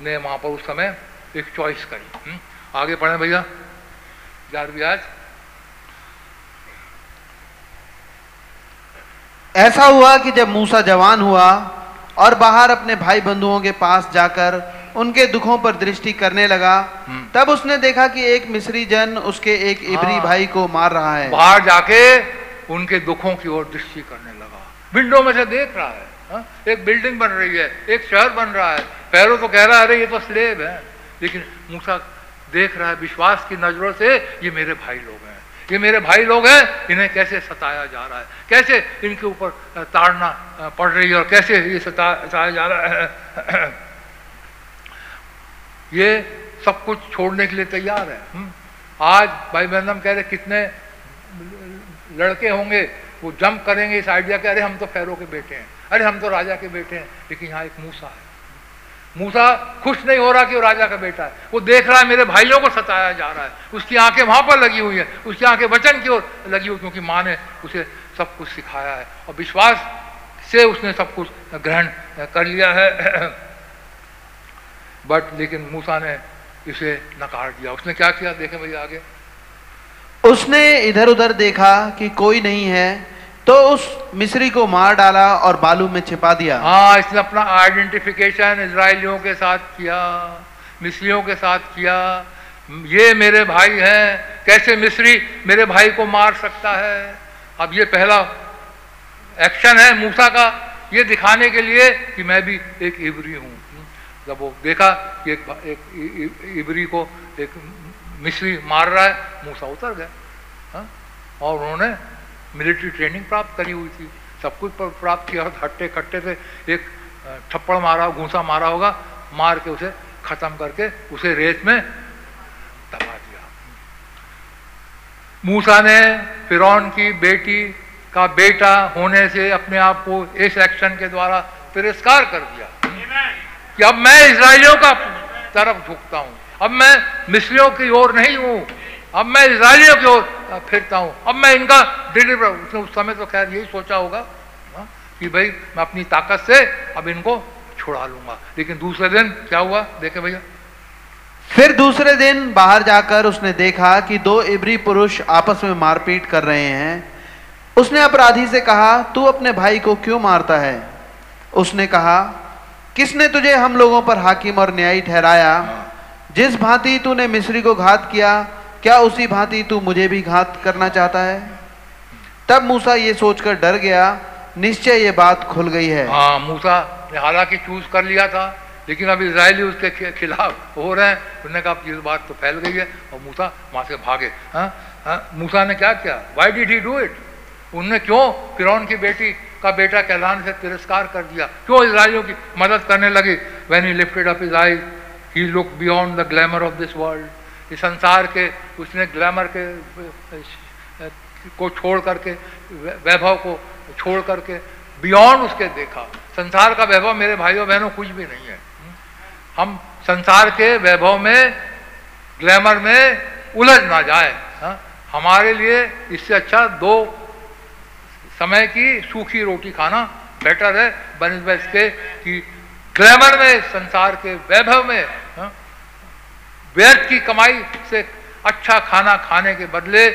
ने वहाँ पर उस समय एक चॉइस करी। हम्म, आगे पढ़े भैया। ग्यारहवीं आज।
ऐसा हुआ कि जब मूसा जवान हुआ और बाहर अपने भाई बंधुओं के पास जाकर उनके दुखों पर दृष्टि करने लगा हम्म। तब उसने देखा कि एक मिस्री जन उसके एक इबरी हाँ। भाई को मार रहा है।
बाहर जाके उनके दुखों की ओर दृष्टि करने लगा। विंडो में से देख रहा है। हा? एक बिल्डिंग बन रही है, एक शहर बन रहा है। पैरों तो कह रहा है, अरे, ये तो स्लेब है। लेकिन मूसा देख रहा है विश्वास की नज़रों से, ये मेरे भाई लोग हैं। ये मेरे भाई लोग हैं, इन्हें कैसे सताया जा रहा है? कैसे इनके ऊपर ताड़ना पड़ रही है और कैसे ये सता, सताया जा रहा है? <clears throat> ये सब कुछ छोड़ने के लिए तैयार है। हुँ? आज भाई बहनम कह रहे, कितने लड़के होंगे, वो जंप करेंगे इस आइडिया के, अरे, हम तो फैरो के बेटे हैं। अरे हम तो राजा के बेटे हैं, लेकिन यहाँ एक मूसा है। मूसा खुश नहीं हो रहा कि वो राजा का बेटा है। वो देख रहा है, मेरे भाइयों को सताया जा रहा है। उसकी आँखें वहाँ पर लगी हुई है। उसकी आँखें वचन की ओर लगी हुई क्योंकि माँ ने उसे सब कुछ सिखाया है। और विश्वास से उसने सब कुछ ग्रहण कर लिया है। बट लेकिन मूसा ने इसे नकार दिया। उसने क्या किया? देखे भैया आगे।
उसने इधर उधर देखा कि कोई नहीं है तो उस मिस्री को मार डाला और बालू में छिपा दिया।
हाँ इसने अपना आइडेंटिफिकेशन इसराइलियों के साथ किया मिस्रियों के साथ किया। ये मेरे भाई हैं कैसे मिस्री मेरे भाई को मार सकता है? अब ये पहला एक्शन है मूसा का ये दिखाने के लिए कि मैं भी एक इबरी हूँ। जब वो देखा कि एक, एक इबरी को एक मिस्री मार रहा है मूसा उतर गया। हाँ? और उन्होंने मिलिट्री ट्रेनिंग प्राप्त करी हुई थी। सब कुछ प्राप्त किया हट्टे खट्टे से एक थप्पड़ मारा घूसा मारा होगा मार के उसे खत्म करके उसे रेत में दबा दिया। मूसा ने फिर की बेटी का बेटा होने से अपने आप को इस एक्शन के द्वारा तिरस्कार कर दिया। कि अब मैं इसराइलियों का तरफ़ झुकता हूँ। अब मैं मिस्रियों की ओर नहीं हूँ। अब मैं इसराइलियों की ओर फिरता हूँ। अब मैं इनका डिलीवर उसने उस समय तो खैर यही सोचा होगा हाँ, कि भाई मैं अपनी ताकत से अब इनको छुड़ा लूँगा। लेकिन दूसरे दिन क्या हुआ? देखे भैया।
फिर दूसरे दिन बाहर जाकर उसने देखा कि दो इबरी पुरुष आपस में मारपीट कर रहे हैं। उसने अपराधी से कहा तू अपने भाई को क्यों मारता है? उसने कहा किसने तुझे हम लोगों पर हाकिम और न्यायी ठहराया। जिस भांति तूने मिस्री को घात किया क्या उसी भांति तू मुझे भी घात करना चाहता है? तब मूसा ये सोचकर डर गया, निश्चय ये बात खुल गई है।
हाँ मूसा ने हालाँकि चूज़ कर लिया था, लेकिन अब इसराइली उसके खिलाफ हो रहे हैं। उन्होंने कहा ये बात तो फैल गई है, और मूसा वहाँ से भागे। हाँ हाँ मूसा ने क्या किया? Why did he do it उनने क्यों फिर की बेटी का बेटा कहलाने से तिरस्कार कर दिया? क्यों इसराइलियों की मदद करने लगी? When he lifted up his eye he look beyond the glamour of this world इस संसार के, उसने ग्लैमर के को छोड़ करके वैभव को छोड़ करके बियॉन्ड उसके देखा संसार का वैभव मेरे भाइयों बहनों कुछ भी नहीं है हम संसार के वैभव में, ग्लैमर में उलझ ना जाए, हा? हमारे लिए इससे अच्छा दो समय की सूखी रोटी खाना बेटर है बनस्बत के कि ग्लैमर में, संसार के वैभव में, हा? व्यर्थ की कमाई से अच्छा खाना खाने के बदले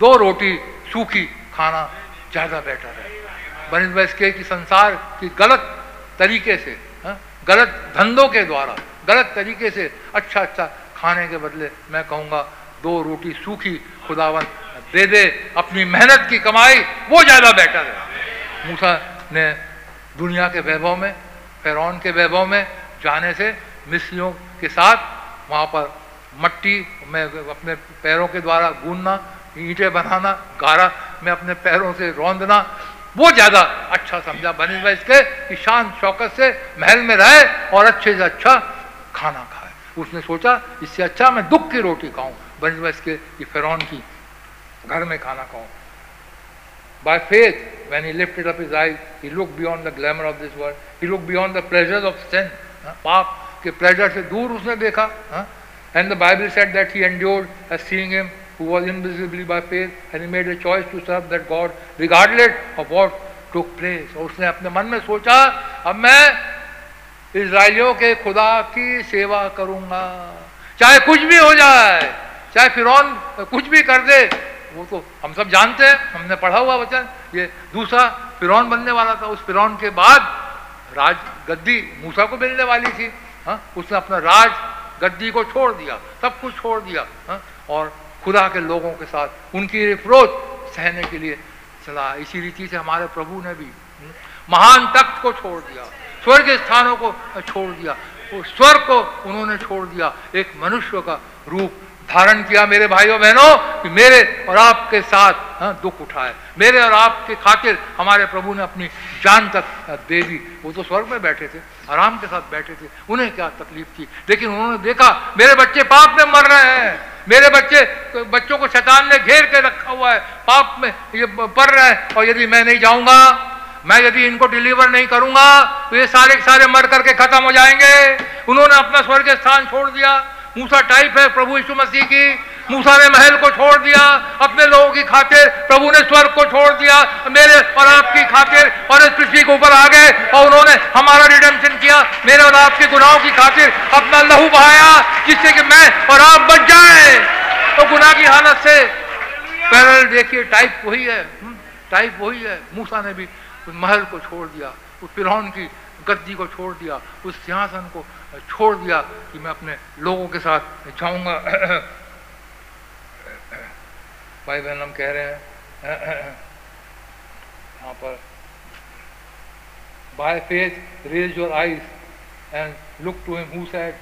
दो रोटी सूखी खाना ज़्यादा बेटर है बनस्बत के कि संसार की गलत तरीके से, हा? गलत धंधों के द्वारा, गलत तरीके से अच्छा अच्छा खाने के बदले मैं कहूँगा, दो रोटी सूखी खुदावन दे दे, अपनी मेहनत की कमाई वो ज़्यादा बेटर है मूसा ने दुनिया के वैभव में, फेरौन के वैभव में, जाने से, मिस्रियों के साथ वहाँ पर मट्टी में अपने पैरों के द्वारा गूंदना ईंटें बनाना गारा में अपने पैरों से रौंदना वो ज़्यादा अच्छा समझा बने इसके कि शान शौकत से महल में रहे और अच्छे से अच्छा खाना खाए उसने सोचा इससे अच्छा मैं दुख की रोटी खाऊं बने इसके कि फिरौन की घर में खाना खाऊं By faith, when he lifted up his eyes, he looked beyond the glamour of this world. He looked beyond the pleasures of sin, पाप के प्लेजर से दूर उसने देखा and the Bible said that he endured as seeing him who was invisibly by faith and he made a choice to serve that God regardless of what took place. और उसने अपने मन में सोचा, अब मैं इसराइलियों के खुदा की सेवा करूँगा। चाहे कुछ भी हो जाए, चाहे फिर कुछ भी कर दे, वो तो हम सब जानते हैं, हमने पढ़ा हुआ वचन। ये दूसरा फिर बनने वाला था। उस फिर के बाद राज गद्दी मूसा को मिलने वाली थी। हा? उसने अपना राज, गद्दी को छोड़ दिया, सब कुछ छोड़ दिया, हा? और खुदा के लोगों के साथ उनकी रिप्रोच सहने के लिए चला इसी रीति से हमारे प्रभु ने भी महान तख्त को छोड़ दिया, स्वर्ग स्थानों को छोड़ दिया स्वर स्वर्ग को उन्होंने छोड़ दिया, एक मनुष्य का रूप धारण किया मेरे भाइयों बहनों कि मेरे और आपके साथ हाँ, दुख उठाए। मेरे और आपके खातिर हमारे प्रभु ने अपनी जान तक दे दी। वो तो स्वर्ग में बैठे थे आराम के साथ बैठे थे। उन्हें क्या तकलीफ़ थी? लेकिन उन्होंने देखा मेरे बच्चे पाप में मर रहे हैं। मेरे बच्चे बच्चों को शैतान ने घेर के रखा हुआ है। पाप में ये पढ़ रहे हैं। और यदि मैं नहीं जाऊँगा मैं यदि इनको डिलीवर नहीं करूँगा तो ये सारे सारे मर करके खत्म हो जाएँगे। उन्होंने अपना स्वर्ग स्थान छोड़ दिया। मूसा टाइप है प्रभु यीशु मसीह की। मूसा ने महल को छोड़ दिया अपने लोगों की खातिर प्रभु ने स्वर्ग को छोड़ दिया मेरे और आपकी खातिर और इस पृथ्वी के ऊपर आ गए और उन्होंने हमारा रिडेम्पशन किया। मेरे और आपके गुनाहों की खातिर अपना लहू बहाया जिससे कि मैं और आप बच जाए। तो गुनाह की हालत से पैरल देखिए टाइप वही है। टाइप हम्म, वही है। मूसा ने भी महल को छोड़ दिया उस फिरौन की गद्दी को छोड़ दिया उस सिंहासन को छोड़ दिया कि मैं अपने लोगों के साथ जाऊँगा। भाई बहन, हम कह रहे हैं, यहाँ पर by faith raise your eyes and look to him who said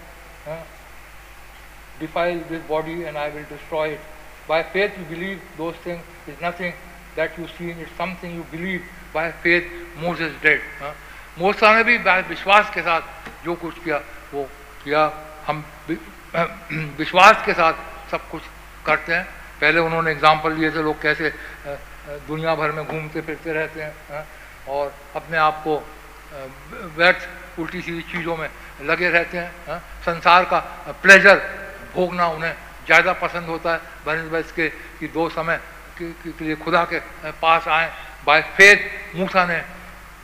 defile this body and I will destroy it by faith you believe those thing is nothing that you seen it something you believe by faith Moses is dead मोसा ने भी विश्वास के साथ जो कुछ किया। किया हम <clears throat> विश्वास के साथ सब कुछ करते हैं। पहले उन्होंने एग्ज़ाम्पल लिए थे, लोग कैसे दुनिया भर में घूमते फिरते रहते हैं और अपने आप को व्यर्थ उल्टी सीधी चीज़ों में लगे रहते हैं संसार का प्लेजर भोगना उन्हें ज़्यादा पसंद होता है। बनस्बत के, कि दो समय के लिए खुदा के पास आए, बाय फेथ मूसा ने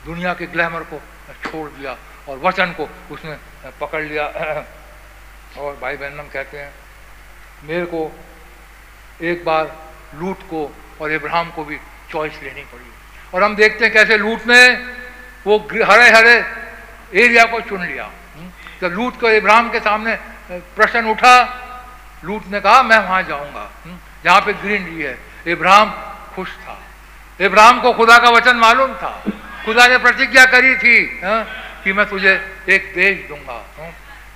दुनिया के ग्लैमर को छोड़ दिया और वचन को उसने पकड़ लिया। <clears throat> और भाई बहन कहते हैं मेरे को एक बार लूट को और इब्राहिम को भी चॉइस लेनी पड़ी। और हम देखते हैं कैसे लूट ने वो हरे हरे एरिया को चुन लिया। हम्म, जब लूट को इब्राहिम के सामने प्रश्न उठा लूट ने कहा मैं वहाँ जाऊँगा। हम्म, जहाँ पे ग्रीनरी है। इब्राहिम खुश था। इब्राहिम को खुदा का वचन मालूम था। खुदा ने प्रतिज्ञा करी थी। हा? कि मैं तुझे एक देश दूँगा। हा?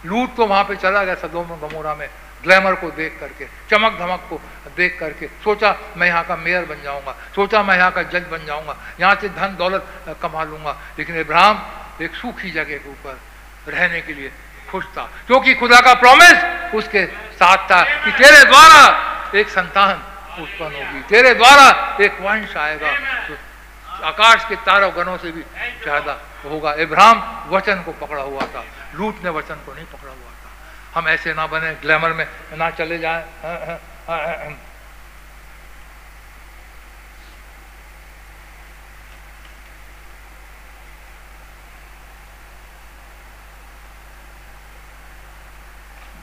लूट तो वहाँ पे चला गया सदोम गमोरा में, ग्लैमर को देख करके, चमक धमक को देख करके। सोचा, मैं यहाँ का मेयर बन जाऊँगा। सोचा, मैं यहाँ का जज बन जाऊँगा। यहाँ से धन दौलत कमा लूँगा। लेकिन इब्राहिम एक सूखी जगह के ऊपर रहने के लिए खुश था। क्योंकि खुदा का प्रॉमिस उसके साथ था कि तेरे द्वारा एक संतान उत्पन्न होगी। तेरे द्वारा एक वंश आएगा आकाश के तारों गणों से भी ज़्यादा होगा। इब्राहम वचन को पकड़ा हुआ था। लूट ने वचन को नहीं पकड़ा हुआ था। हम ऐसे ना बने, ग्लैमर में ना चले जाए।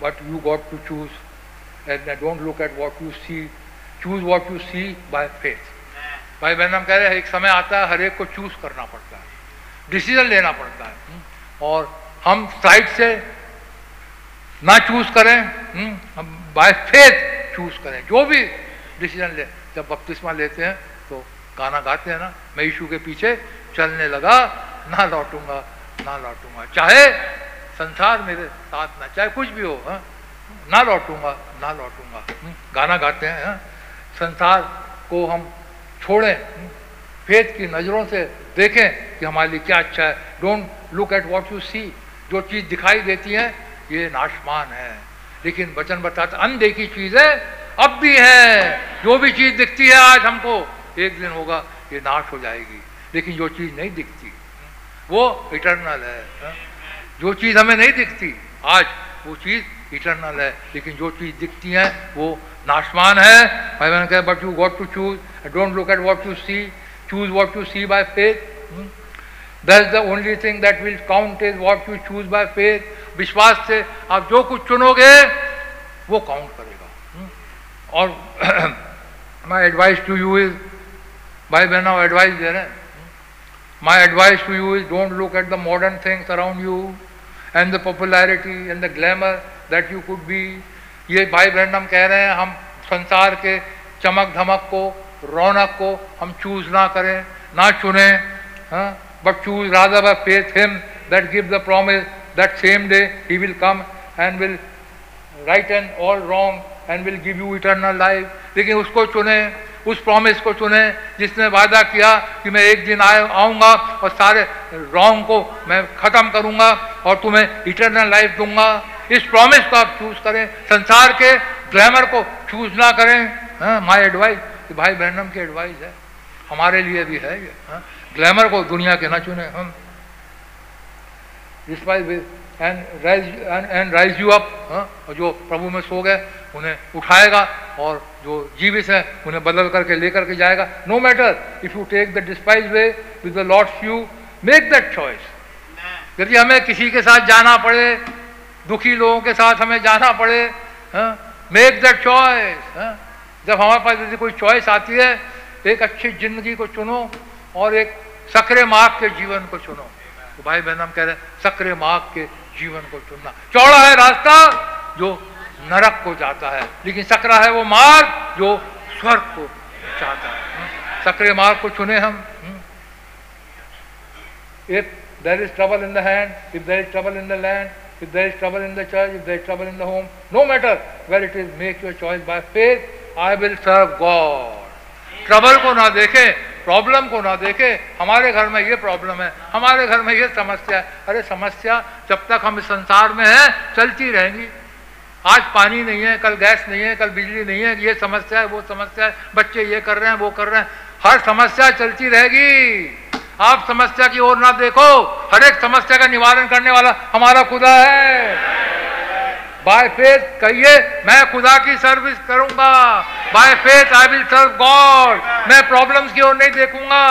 But you got to choose and don't look at what you see choose what you see by faith भाई बहन हम कह रहे हैं एक समय आता है हर एक को चूज़ करना पड़ता है। डिसीज़न लेना पड़ता है। हम्म, और हम साइड से ना चूज़ करें हम्म, हम बाय फेथ चूज़ करें। जो भी डिसीज़न ले जब बपतिस्मा लेते हैं तो गाना गाते हैं ना मैं यीशु के पीछे चलने लगा ना लौटूँगा ना लौटूँगा। चाहे संसार मेरे साथ ना चाहे कुछ भी हो हा? ना लौटूँगा ना लौटूँगा। हम्म, गाना गाते हैं हा? संसार को हम छोड़ें। फेथ की नज़रों से देखें कि हमारे लिए क्या अच्छा है। Don't look at what you see जो चीज़ दिखाई देती है, ये नाशमान है। लेकिन वचन बताता, अनदेखी चीज़ अब भी है। जो भी चीज़ दिखती है आज हमको, एक दिन होगा, ये नाश हो जाएगी। लेकिन जो चीज़ नहीं दिखती, वो इटरनल है। जो चीज़ हमें नहीं दिखती, आज वो चीज़ इटरनल है। लेकिन जो चीज़ दिखती है, वो नाशमान है। But you got to choose don't look at what you see choose what you see by faith that the only thing that will count is what you choose by faith विश्वास से आप जो कुछ चुनोगे वो काउंट करेगा hmm? और my advice to you is भाई बहन एडवाइस दे रहे हैं my advice to you is don't look at the modern things around you and the popularity and the glamour that you could be ये भाई Brandon कह रहे हैं हम संसार के चमक धमक को रौनक को हम चूज़ ना करें, ना चुने but choose rather by faith him that give the promise that same day he will come and will right and all wrong and will give you eternal life लेकिन उसको चुने, उस प्रॉमिस को चुने जिसने वादा किया कि मैं एक दिन आए आऊँगा और सारे रॉन्ग को मैं ख़त्म करूँगा और तुम्हें इटर्नल लाइफ दूँगा। इस प्रॉमिस को आप चूज़ करें। संसार के ग्लैमर को चूज़ ना करें माई एडवाइस भाई बहनम की एडवाइस है। हमारे लिए भी है ये हाँ? ग्लैमर को दुनिया के ना चुने हम। And rise and rise you up जो प्रभु में सो गए, उन्हें उठाएगा और जो जीवित है, उन्हें बदल करके लेकर के जाएगा। No matter if you take the despise way with the Lord's you make that choice यदि हमें किसी के साथ जाना पड़े, दुखी लोगों के साथ हमें जाना पड़े मेक दैट चॉइस जब हमारे पास यदि कोई चॉइस आती है एक अच्छी ज़िंदगी को चुनो और एक सक्रिय मार्ग के जीवन को चुनो। तो भाई बहन हम कह रहे हैं सक्रिय मार्ग के जीवन को चुनना। चौड़ा है रास्ता जो नरक को जाता है लेकिन सकरा है वो मार्ग जो स्वर्ग को जाता है। सक्रिय मार्ग को चुने हम। If there is trouble in the if there is trouble in the land if there is trouble in the church, if there is trouble in the home, no matter where it is, make your choice by faith, I will serve God trouble को ना देखे problem को ना देखे, हमारे घर में ये प्रॉब्लम है, हमारे घर में ये समस्या है। अरे समस्या जब तक हम इस संसार में हैं, चलती रहेंगी। आज पानी नहीं है, कल गैस नहीं है, कल बिजली नहीं है, ये समस्या है, वो समस्या है, बच्चे ये कर रहे हैं, वो कर रहे हैं। हर समस्या चलती रहेगी। आप समस्या की ओर ना देखो, हर एक समस्या का निवारण करने वाला हमारा खुदा है। बाय फेथ कहिए, मैं खुदा की सर्विस करूँगा। By faith I will serve God मैं प्रॉब्लम्स की ओर नहीं देखूँगा।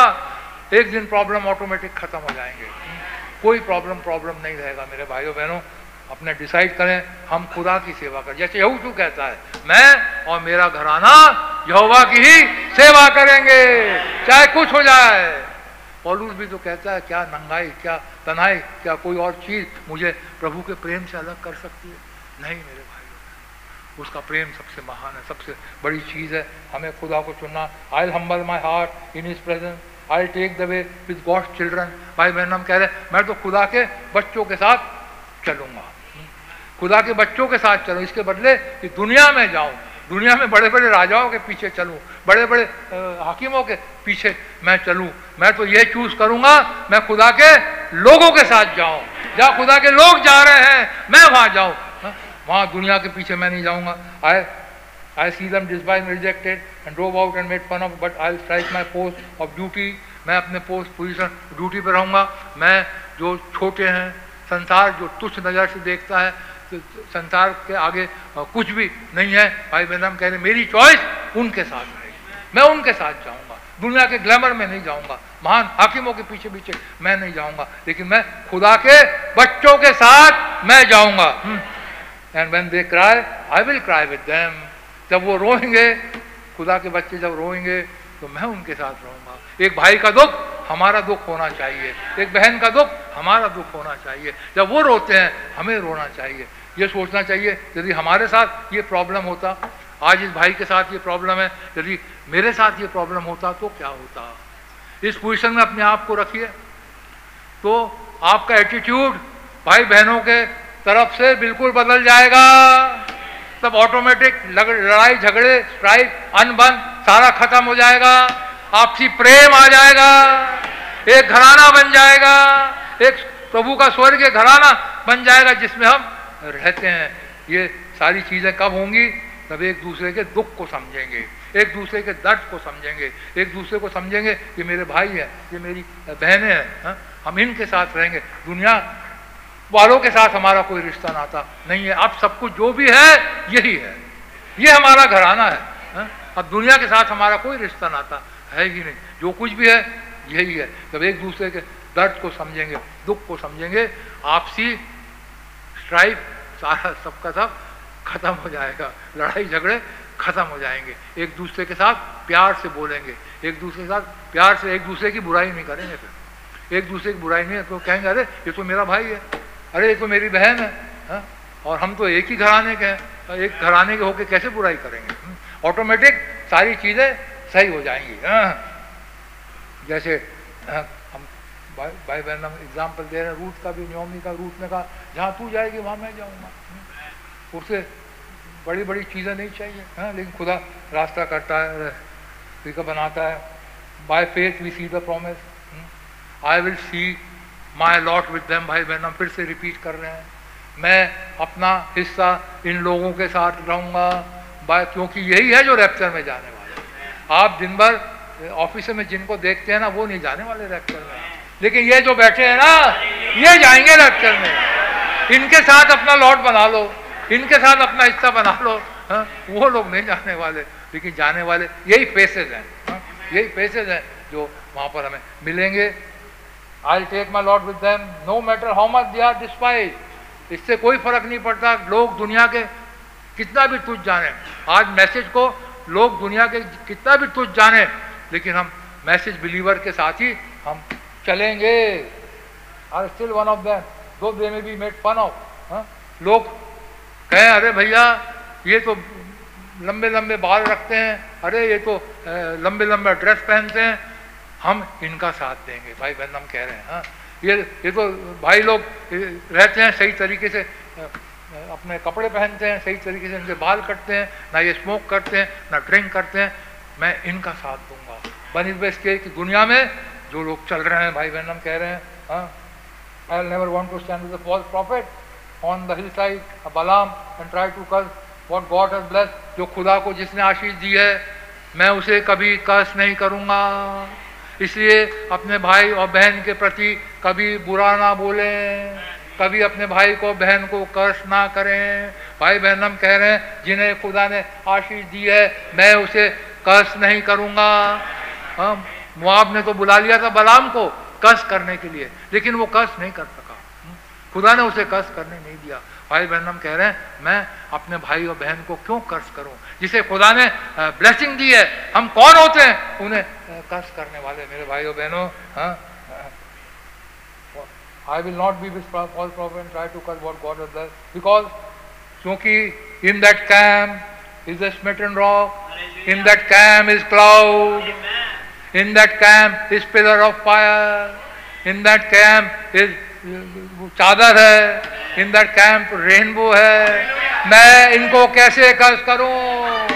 एक दिन प्रॉब्लम ऑटोमेटिक खत्म हो जाएँगे। कोई प्रॉब्लम प्रॉब्लम नहीं रहेगा, मेरे भाइयों, बहनों। अपने डिसाइड करें, हम खुदा की सेवा करें। जैसे यहू कहता है, मैं और मेरा घराना यहोवा की ही सेवा करेंगे, चाहे कुछ हो जाए। पॉलूस भी तो कहता है, क्या नंगाई, क्या तनाई क्या कोई और चीज़ मुझे प्रभु के प्रेम से अलग कर सकती है? नहीं मेरे भाई उसका प्रेम सबसे महान है, सबसे बड़ी चीज़ है। हमें खुदा को चुनना। I humble my heart in his presence I take the way with God children भाई बहन हम कह रहे हैं, मैं तो खुदा के बच्चों के साथ चलूँगा। खुदा के बच्चों के साथ चलूँ। इसके बदले कि दुनिया में जाऊँ। दुनिया में बड़े बड़े राजाओं के पीछे चलूँ। बड़े बड़े हाकिमों के पीछे मैं चलूँ। मैं तो ये चूज़ करूँगा, मैं खुदा के लोगों के साथ जाऊँ। जहाँ खुदा के लोग जा रहे हैं, मैं वहाँ जाऊँ। वहाँ दुनिया के पीछे मैं नहीं जाऊँगा। I I see them despise rejected and drove out and made fun of but I strike my post of duty मैं अपने पोस्ट पोजिशन ड्यूटी पर रहूँगा। मैं जो छोटे हैं, संसार जो तुच्छ नज़र से देखता है संसार के आगे कुछ भी नहीं है। भाई बहन कह रहे मेरी चॉइस उनके साथ रहेगी। मैं उनके साथ जाऊँगा। दुनिया के ग्लैमर में नहीं जाऊँगा। महान हाकिमों के पीछे पीछे मैं नहीं जाऊँगा। लेकिन मैं खुदा के बच्चों के साथ मैं जाऊँगा। And when they cry I will cry with them जब वो रोएँगे, खुदा के बच्चे जब रोएँगे तो मैं उनके साथ रहूँगा। एक भाई का दुख हमारा दुख होना चाहिए। एक बहन का दुख हमारा दुख होना चाहिए। जब वो रोते हैं, हमें रोना चाहिए। ये सोचना चाहिए, यदि हमारे साथ ये प्रॉब्लम होता, आज इस भाई के साथ ये प्रॉब्लम है, यदि मेरे साथ ये प्रॉब्लम होता तो क्या होता? इस पोजिशन में अपने आप को रखिए। तो आपका एटीट्यूड भाई बहनों के तरफ़ से बिल्कुल बदल जाएगा। तब ऑटोमेटिक लड़ाई झगड़े स्ट्राइक अनबन, सारा खत्म हो जाएगा। आपसी प्रेम आ जाएगा। एक घराना बन जाएगा। एक प्रभु का स्वर्ग घराना बन जाएगा जिसमें हम रहते हैं। ये सारी चीज़ें कब होंगी? तब एक दूसरे के दुख को समझेंगे। एक दूसरे के दर्द को समझेंगे। एक दूसरे को समझेंगे कि मेरे भाई हैं, ये मेरी बहनें हैं, हम इनके साथ रहेंगे। दुनिया वालों के साथ हमारा कोई रिश्ता नाता नहीं है। अब सब कुछ जो भी है, यही है। ये हमारा घराना है, हा? अब दुनिया के साथ हमारा कोई रिश्ता नाता है ही नहीं। जो कुछ भी है, यही है। जब एक दूसरे के दर्द को समझेंगे, दुख को समझेंगे, आपसी स्ट्राइक सारा सबका सब खत्म हो जाएगा। लड़ाई झगड़े खत्म हो जाएँगे। एक दूसरे के साथ प्यार से बोलेंगे। एक दूसरे के साथ प्यार से एक दूसरे की बुराई नहीं करेंगे फिर। एक दूसरे की बुराई नहीं तो कहेंगे, अरे, ये तो मेरा भाई है। अरे तो मेरी बहन है हा? और हम तो एक ही घराने के हैं। एक घराने के होके कैसे बुराई करेंगे? ऑटोमेटिक सारी चीज़ें सही हो जाएँगी हाँ। जैसे हाँ, हम भाई बहन हम एग्ज़ाम्पल दे रहे हैं रूट का भी न्योमी का रूट में कहा जहाँ तू जाएगी वहाँ मैं जाऊँगा। उससे बड़ी बड़ी चीज़ें नहीं चाहिए हाँ? लेकिन खुदा रास्ता करता है तरीका बनाता है। By faith we see the promise I will see my lot with them भाई बहन, हम फिर से रिपीट कर रहे हैं। मैं अपना हिस्सा इन लोगों के साथ रहूँगा क्योंकि यही है जो रैप्चर में जाने वाले आप दिन भर ऑफ़िस में जिनको देखते हैं ना, वो नहीं जाने वाले रैप्चर में। लेकिन ये जो बैठे हैं ना, ये जाएँगे रैप्चर में। इनके साथ अपना लॉट बना लो, इनके साथ अपना हिस्सा बना लो, हा? वो लोग नहीं जाने वाले। लेकिन जाने वाले, यही फेसेज हैं यही फेसेज हैं जो वहाँ पर हमें मिलेंगे। I take my lot with them no matter how much they are despise इससे कोई फ़र्क नहीं पड़ता लोग दुनिया के कितना भी तुझ जाने। आज मैसेज को लोग दुनिया के कितना भी तुझ जाने, लेकिन हम मैसेज बिलीवर के साथ ही हम चलेंगे। Are still one of them though they में बी मेड फन ऑफ़ लोग कहें, अरे भैया, ये तो लंबे लंबे बाल रखते हैं, अरे ये तो लंबे लंबे ड्रेस पहनते हैं। हम इनका साथ देंगे। भाई बहन हम कह रहे हैं हाँ। ये ये तो भाई लोग रहते हैं सही तरीके से अपने कपड़े पहनते हैं, सही तरीके से इनके बाल कटते हैं, ना ये स्मोक करते हैं, ना ड्रिंक करते हैं। मैं इनका साथ दूँगा। बनिस्बेस के कि दुनिया में जो लोग चल रहे हैं, भाई बहन हम कह रहे हैं हाँ। I never want to stand false prophet on the hill side Balaam and try to curse what God has bless जो खुदा को जिसने आशीष दी है, मैं उसे कभी कस नहीं करूँगा। इसलिए अपने भाई और बहन के प्रति कभी बुरा ना बोलें, कभी अपने भाई को, बहन को कर्ज ना करें। भाई बहन, हम कह रहे हैं, जिन्हें खुदा ने आशीष दी है, मैं उसे कर्ज नहीं करूँगा। हम, मुआब ने तो बुला लिया था बलाम को कस करने के लिए, लेकिन वो कस नहीं कर सका। खुदा ने उसे कस करने नहीं दिया। भाई बहन हम कह रहे हैं मैं अपने भाई और बहन को क्यों कर्ज करूँ? जिसे खुदा ने ब्लेसिंग दी है हम कौन होते हैं? उन्हें कर्ज करने वाले मेरे भाई और बहनों I will not be false prophet try to curse what God other because क्योंकि in that camp is smitten rock in that camp is cloud in that camp is pillar of fire in that camp is चादर है इन camp rainbow है। मैं इनको कैसे कर्ज करूँ?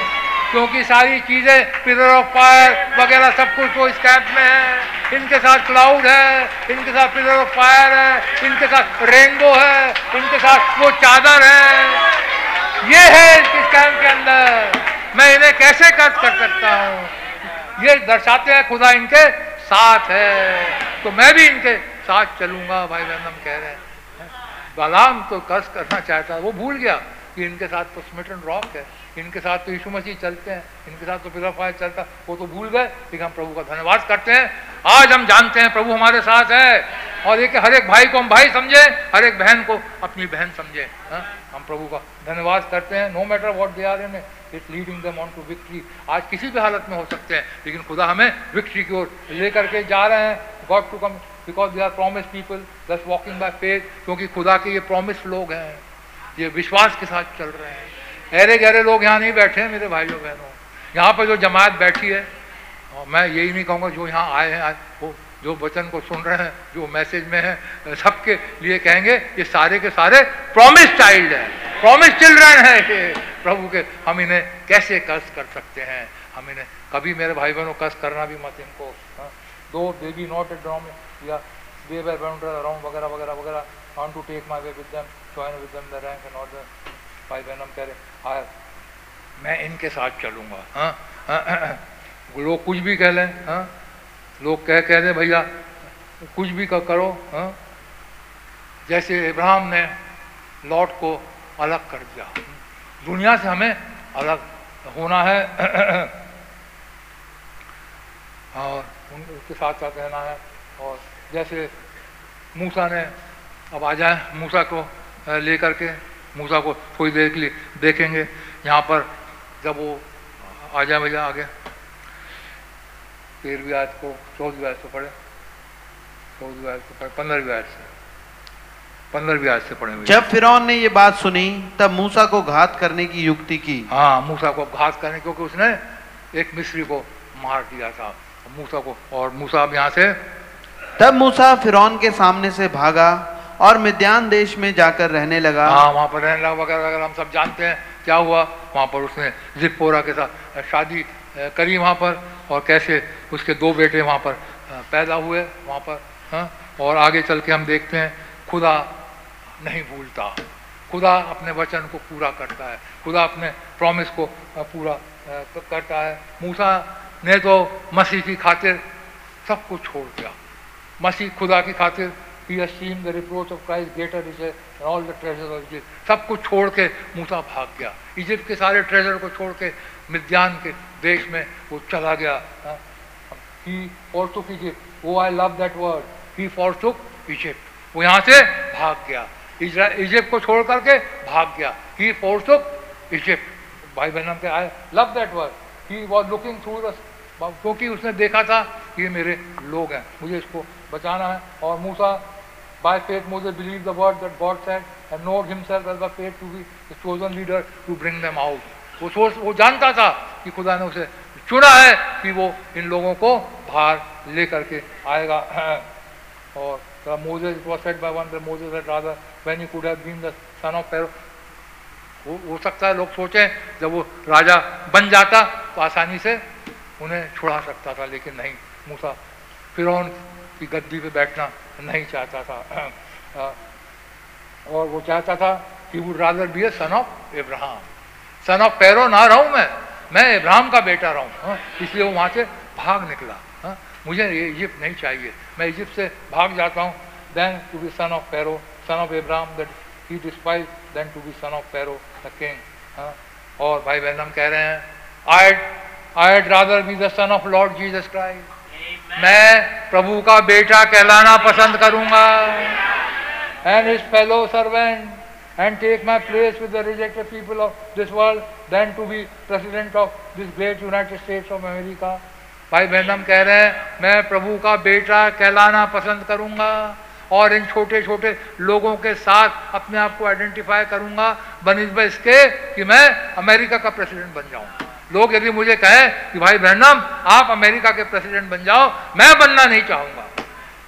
क्योंकि सारी चीज़ें पिलर ऑफ़ फायर वगैरह सब कुछ तो इस कैंप में है। इनके साथ क्लाउड है, इनके साथ पिलर ऑफ़ फायर है, इनके साथ रेनबो है, इनके साथ वो चादर है। ये है इस कैंप के अंदर। मैं इन्हें कैसे कर्ज कर सकता हूँ? ये दर्शाते हैं खुदा इनके साथ है। तो मैं भी इनके साथ चलूँगा, भाई बहन हम कह रहे हैं। बलाम तो कस करना चाहता वो भूल गया कि इनके साथ तो स्मिटन रॉक है। इनके साथ तो यीशु मसीह चलते हैं, इनके साथ तो फिर चलता वो तो भूल गए, लेकिन हम प्रभु का धन्यवाद करते हैं। आज हम जानते हैं प्रभु हमारे साथ है, और एक हर एक भाई को हम भाई समझे, हर एक बहन को अपनी बहन समझे हाँ? हम प्रभु का धन्यवाद करते हैं no matter what they are in it leading them on to victory आज किसी भी हालत में हो सकते हैं, लेकिन खुदा हमें विक्ट्री की ओर लेकर के जा रहे हैं। God to come because they are promise people thus walking by faith क्योंकि खुदा के ये प्रोमिस लोग हैं, ये विश्वास के साथ चल रहे हैं। अरे गहरे लोग यहाँ नहीं बैठे हैं, मेरे भाइयों बहनों। यहाँ पर जो जमात बैठी है, और मैं यही नहीं कहूँगा जो यहाँ आए हैं वो जो वचन को सुन रहे हैं, जो मैसेज में है, सबके लिए कहेंगे, ये सारे के सारे प्रोमिस चाइल्ड है। प्रोमिस चिल्ड्रन है ये। प्रभु के, हम इन्हें कैसे कष्ट कर सकते हैं? हम इन्हें, कभी मेरे भाई बहनों कष्ट करना भी मत इनको। Though they be not a drawn या they were wandering around वगैरह वगैरह वगैरह want to take my way with them, join with them the rank and all the बहन हम कह रहे हाँ मैं इनके साथ चलूँगा हाँ लोग कुछ भी कह लें हाँ लोग कह कह दें, भैया, कुछ भी कर करो हाँ जैसे इब्राहिम ने लॉट को अलग कर दिया, दुनिया से हमें अलग होना है, और उनके साथ साथ रहना है, और जैसे मूसा ने अब आ जाए मूसा को लेकर के मूसा को थोड़ी देर के लिए देखेंगे। यहाँ पर जब वो आ जाए भैया आगे। तेरहवीं आयत को चौदहवीं आयत से पढ़े। चौदहवीं आयत से पढ़े पंद्रहवीं आयत से। पंद्रहवीं आयत से पढ़े
जब फिर ने ये बात सुनी तब मूसा को घात करने की युक्ति की।
हाँ मूसा को घात करने क्योंकि उसने एक मिस्री को मार दिया था। मूसा को और मूसा अब यहाँ से
तब मूसा फिरौन के सामने से भागा और मिद्यान देश में जाकर रहने लगा।
हाँ वहाँ पर रहने लगा, वगैरह वगैरह, हम सब जानते हैं क्या हुआ। वहाँ पर उसने जिपोरा के साथ शादी करी वहाँ पर और कैसे उसके दो बेटे वहाँ पर पैदा हुए वहाँ पर हाँ। और आगे चल के हम देखते हैं, खुदा नहीं भूलता। खुदा अपने वचन को पूरा करता है। खुदा अपने प्रॉमिस को पूरा करता है। मूसा ने तो मसीह की खातिर सब कुछ छोड़ दिया। मसीह खुदा की खातिर reproach of Christ greater all the treasure of Egypt सब कुछ छोड़ के मूसा भाग गया। इजिप्ट के सारे ट्रेजर को छोड़ के मिद्यान के देश में वो चला गया। ही। फॉर्सुक इजिप्ट वो I love that word he forsook Egypt वो यहाँ से भाग गया। इजिप्ट को छोड़ करके भाग गया। ही फॉर्सुक इजिप्ट भाई बहन के I love that word he was looking through the क्योंकि उसने देखा था ये मेरे लोग हैं। मुझे इसको बचाना है। और मूसा बाय फेथ मुझे believe the word that God said and note himself as the faith to be chosen leader to bring them out वो सोच वो जानता था कि खुदा ने उसे चुना है कि वो इन लोगों को बाहर लेकर के आएगा। <clears throat> और was said by one Moses had rather when he could been son of हो, हो सकता है लोग सोचें जब वो राजा बन जाता तो आसानी से उन्हें छुड़ा सकता था लेकिन नहीं। मूसा फिर की गद्दी पे बैठना नहीं चाहता था। और वो चाहता था कि would rather be a son of Abraham son of Pharaoh ना रहूँ मैं मैं इब्राहम का बेटा रहूँ हाँ, इसलिए वो वहाँ से भाग निकला हाँ, मुझे ये इजिप्ट नहीं चाहिए मैं इजिप्ट से भाग जाता हूँ then to be son of Pharaoh son of Abraham that he despise then to be son of Pharaoh the king और भाई बहन हम कह रहे हैं I I rather be the son of Lord Jesus Christ मैं प्रभु का बेटा कहलाना पसंद करूँगा। And his fellow servant and take my place with rejected people of this world then to be president of this great United States of America भाई बहनम कह रहे हैं मैं प्रभु का बेटा कहलाना पसंद करूँगा और इन छोटे छोटे लोगों के साथ अपने आप को आइडेंटिफाई करूँगा बनिस्बत इसके कि मैं अमेरिका का प्रेसिडेंट बन जाऊँगा लोग यदि मुझे कहे कि भाई बहनम, आप अमेरिका के प्रेसिडेंट बन जाओ, मैं बनना नहीं चाहूँगा।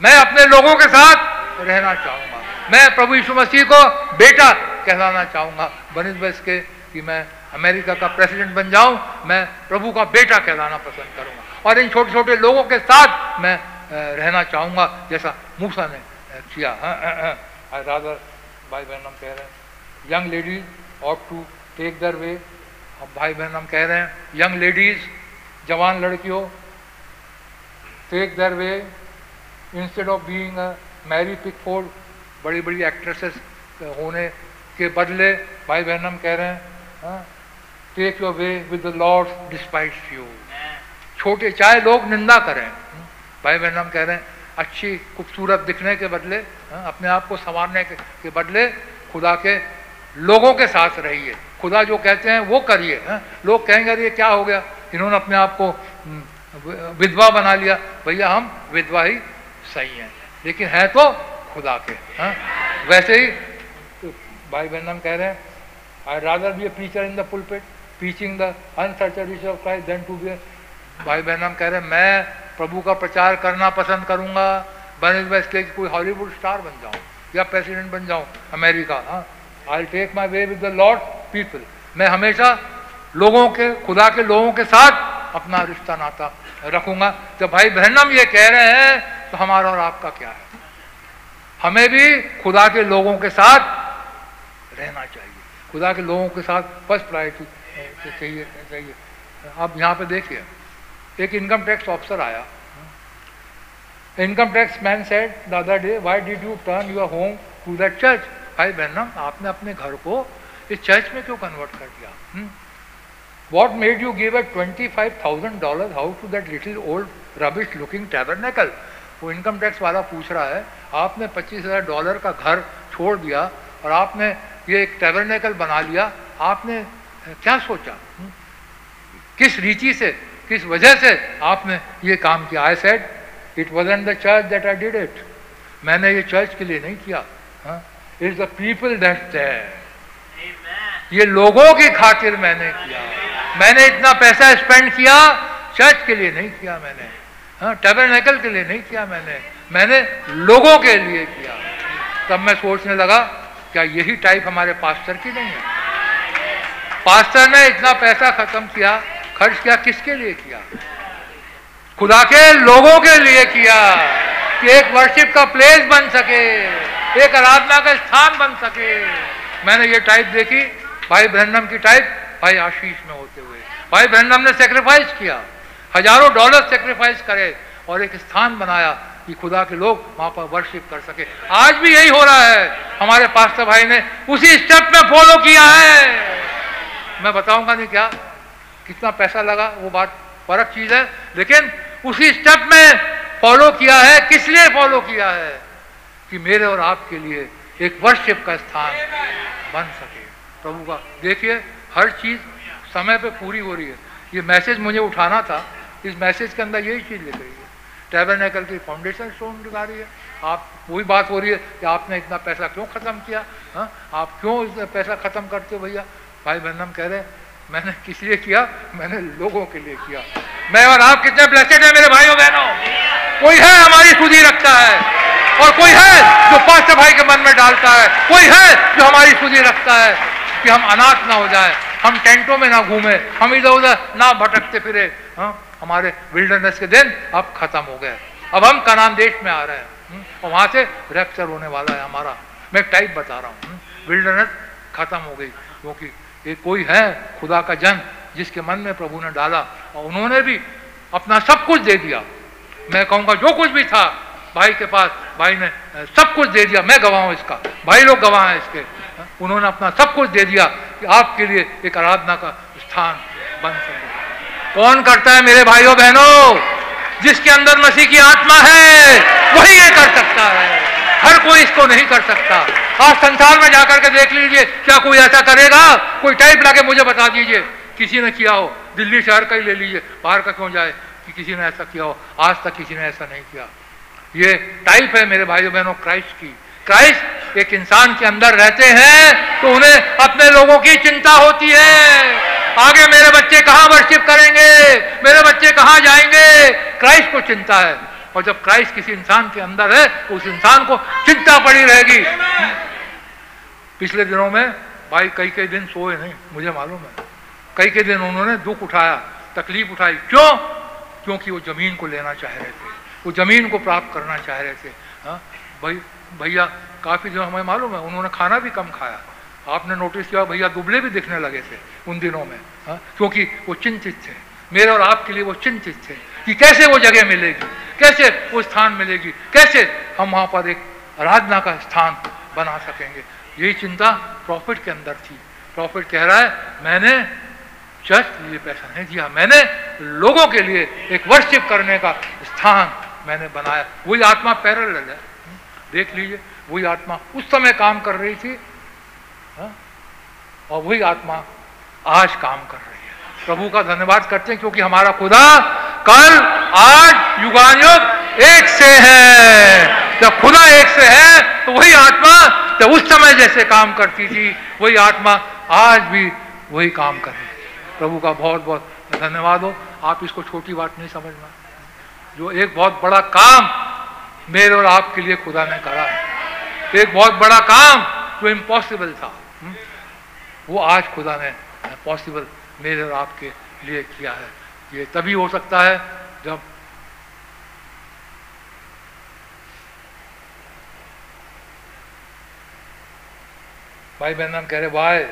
मैं अपने लोगों के साथ रहना चाहूँगा। मैं प्रभु यीशु मसीह को बेटा कहलाना चाहूँगा। बनिस्बत इसके कि मैं अमेरिका का प्रेसिडेंट बन जाऊँ, मैं प्रभु का बेटा कहलाना पसंद करूँगा। और इन छोटे छोटे लोगों के साथ मैं रहना चाहूँगा, जैसा मूसा ने किया। रादर भाई बहन हम कह रहे हैं young ladies ought to take their way अब भाई बहन हम कह रहे हैं यंग लेडीज़ जवान लड़कियों take their way instead of being Mary Pickford बड़ी बड़ी एक्ट्रेसेस होने के बदले भाई बहन हम कह रहे हैं take your way with the Lord despite you छोटे चाहे लोग निंदा करें हम्म, भाई बहन हम कह रहे हैं अच्छी खूबसूरत दिखने के बदले हाँ, अपने आप को संवारने के, के बदले खुदा के लोगों के साथ रहिए। खुदा जो कहते हैं वो करिए हाँ। लोग कहेंगे अरे क्या हो गया? इन्होंने अपने आप को हम्म, विधवा बना लिया। भैया हम विधवा ही सही हैं लेकिन है तो खुदा के हाँ? वैसे ही तो भाई बहन कह रहे हैं I rather be a preacher in the pulpit teaching the of Christ then to be भाई बहन कह रहे हैं मैं प्रभु का प्रचार करना पसंद करूँगा बने इसके कोई हॉलीवुड स्टार बन जाऊँ या प्रेसिडेंट बन जाऊँ अमेरिका हाँ? I take my way with the Lord people मैं हमेशा लोगों के, खुदा के लोगों के साथ अपना रिश्ता नाता रखूँगा। जब भाई बहन हम ये कह रहे हैं तो हमारा और आपका क्या है? हमें भी खुदा के लोगों के साथ रहना चाहिए। खुदा के लोगों के साथ फ़र्स्ट प्रायोरिटी चाहिए चाहिए। आप यहाँ पे देखिए, एक इनकम टैक्स ऑफिसर आया। Income tax man said the other day why did you turn your home to that church भाई बहन आपने अपने घर को इस चर्च में क्यों कन्वर्ट कर दिया? What made you give a twenty five thousand dollar how to that little old rubbish looking tabernacle वो इनकम टैक्स वाला पूछ रहा है, आपने पच्चीस हज़ार डॉलर का घर छोड़ दिया और आपने ये एक टैबरनेकल बना लिया, आपने क्या सोचा? हम्म? किस रीचि से, किस वजह से आपने ये काम किया? I said it was an the church that I did it मैंने ये चर्च के लिए नहीं किया. It's the people that there ये लोगों की खातिर मैंने किया। मैंने इतना पैसा स्पेंड किया चर्च के लिए नहीं किया मैंने। हाँ टेबरनेकल के लिए नहीं किया मैंने। मैंने लोगों के लिए किया। तब मैं सोचने लगा क्या यही टाइप हमारे पास्टर की नहीं है? पास्टर ने इतना पैसा खत्म किया खर्च किया किसके लिए किया? खुदा के लोगों के लिए किया। कि एक वर्शिप का प्लेस बन सके, एक आराधना का स्थान बन सके। मैंने ये टाइप देखी, भाई ब्रहणम की टाइप भाई आशीष में होते हुए। भाई ब्रहणम ने सेक्रीफाइस किया, हज़ारों डॉलर सेक्रीफाइस करे और एक स्थान बनाया कि खुदा के लोग वहाँ पर वर्शिप कर सके। आज भी यही हो रहा है। हमारे पास्टर भाई ने उसी स्टेप में फॉलो किया है। मैं बताऊँगा नहीं क्या, कितना पैसा लगा, वो बात, फ़र्क चीज़ है। लेकिन उसी स्टेप में फॉलो किया है? किस लिए फॉलो किया है? कि मेरे और आपके लिए एक वर्शिप का स्थान बन सके। प्रभु का, देखिए, हर चीज़ समय पे पूरी हो रही है। ये मैसेज मुझे उठाना था। इस मैसेज के अंदर यही चीज़ लिख रही है। टैबरनेकल की फाउंडेशन स्टोन दिखा रही है। आप, वही बात हो रही है कि आपने इतना पैसा क्यों खत्म किया? हा? आप क्यों पैसा खत्म करते हो भैया? भाई बहनम कह रहे मैंने किस लिए किया? मैंने लोगों के लिए किया। मैं और आप कितने ब्लेसेड है मेरे भाइयों बहनों? कोई है हमारी सुधी रखता है? और कोई है जो पाँच भाई के मन में डालता है? कोई है जो हमारी सुधी रखता है? कि हम अनाथ ना हो जाए हम टेंटों में ना घूमे हम इधर उधर ना भटकते फिरे। हाँ हमारे विल्डरनेस के दिन अब खत्म हो गए। अब हम कनान देश में आ रहे हैं। हम्म, और वहाँ से रैप्चर होने वाला है हमारा। मैं टाइप बता रहा हूँ। विल्डरनेस खत्म हो गई क्योंकि ये कोई है खुदा का जन जिसके मन में प्रभु ने डाला और उन्होंने भी अपना सब कुछ दे दिया। मैं कहूँगा, जो कुछ भी था, भाई के पास, भाई ने सब कुछ दे दिया। मैं गवाह हूँ इसका। भाई लोग गवाह हैं इसके। उन्होंने अपना सब कुछ दे दिया कि आपके लिए एक आराधना का स्थान बन सके। कौन करता है मेरे भाइयों बहनों? जिसके अंदर मसीह की आत्मा है, वही ये कर सकता है। हर कोई इसको नहीं कर सकता। आज संसार में जाकर के देख लीजिए, क्या कोई ऐसा करेगा? कोई टाइप लाके मुझे बता दीजिए। किसी ने किया हो, दिल्ली शहर का ही ले लीजिए, बाहर का क्यों जाए? कि किसी ने ऐसा किया हो, आज तक किसी ने ऐसा नहीं किया। ये टाइप है मेरे भाइयों बहनों क्राइस्ट की। क्राइस्ट एक इंसान के अंदर रहते हैं तो उन्हें अपने लोगों की चिंता होती है। आगे मेरे बच्चे कहाँ वर्शिप करेंगे? मेरे बच्चे कहाँ जाएँगे? क्राइस्ट को चिंता है। और जब क्राइस्ट किसी इंसान के अंदर है तो उस इंसान को चिंता पड़ी रहेगी। पिछले दिनों में भाई कई कई दिन सोए नहीं, मुझे मालूम है। कई कई दिन उन्होंने दुख उठाया, तकलीफ़ उठाई। क्यों? क्योंकि वो ज़मीन को लेना चाह रहे थे। वो ज़मीन को प्राप्त करना चाह रहे थे। हाँ? भाई, भैया, काफ़ी दिनों, हमें मालूम है, उन्होंने खाना भी कम खाया। आपने नोटिस किया, भैया, दुबले भी दिखने लगे थे उन दिनों में। हा? क्योंकि वो चिंतित थे। मेरे और आपके लिए वो चिंतित थे कि कैसे वो जगह मिलेगी। कैसे वो स्थान मिलेगी? कैसे हम वहाँ पर एक आराधना का स्थान बना सकेंगे? यही चिंता प्रॉफिट के अंदर थी। प्रॉफिट कह रहा है, मैंने चर्च के लिए पैसा नहीं दिया, मैंने लोगों के लिए एक वर्शिप करने का स्थान मैंने बनाया। वही आत्मा पैरल है। देख लीजिए, वही आत्मा उस समय काम कर रही थी, हा? और वही आत्मा आज काम कर रही प्रभु का धन्यवाद करते हैं क्योंकि हमारा खुदा कल आज युगान युग एक से है। जब खुदा एक से है तो वही आत्मा जब उस समय जैसे काम करती थी वही आत्मा आज भी वही काम कर रही प्रभु का बहुत बहुत धन्यवाद हो। आप इसको छोटी बात नहीं समझना। जो एक बहुत बड़ा काम मेरे और आपके लिए खुदा ने करा है। एक बहुत बड़ा काम जो इम्पॉसिबल था हम्म, वो आज खुदा ने पॉसिबल मेरे और आपके लिए किया है। ये तभी हो सकता है जब भाई बहन कह रहे भाई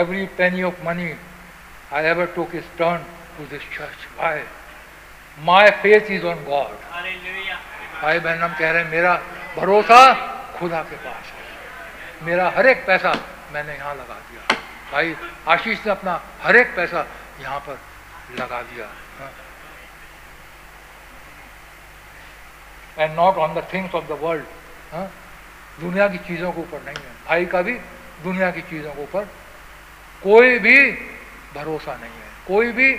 every penny of money I ever took is turn to this church why my faith is on God भाई बहन हम कह रहे हैं मेरा भरोसा खुदा के पास है। मेरा हर एक पैसा मैंने यहाँ लगा दिया। भाई, आशीष ने अपना हर एक पैसा यहाँ पर लगा दिया। And not on the things of the world दुनिया की चीज़ों के ऊपर नहीं है। भाई का भी दुनिया की चीज़ों के ऊपर कोई भी भरोसा नहीं है। कोई भी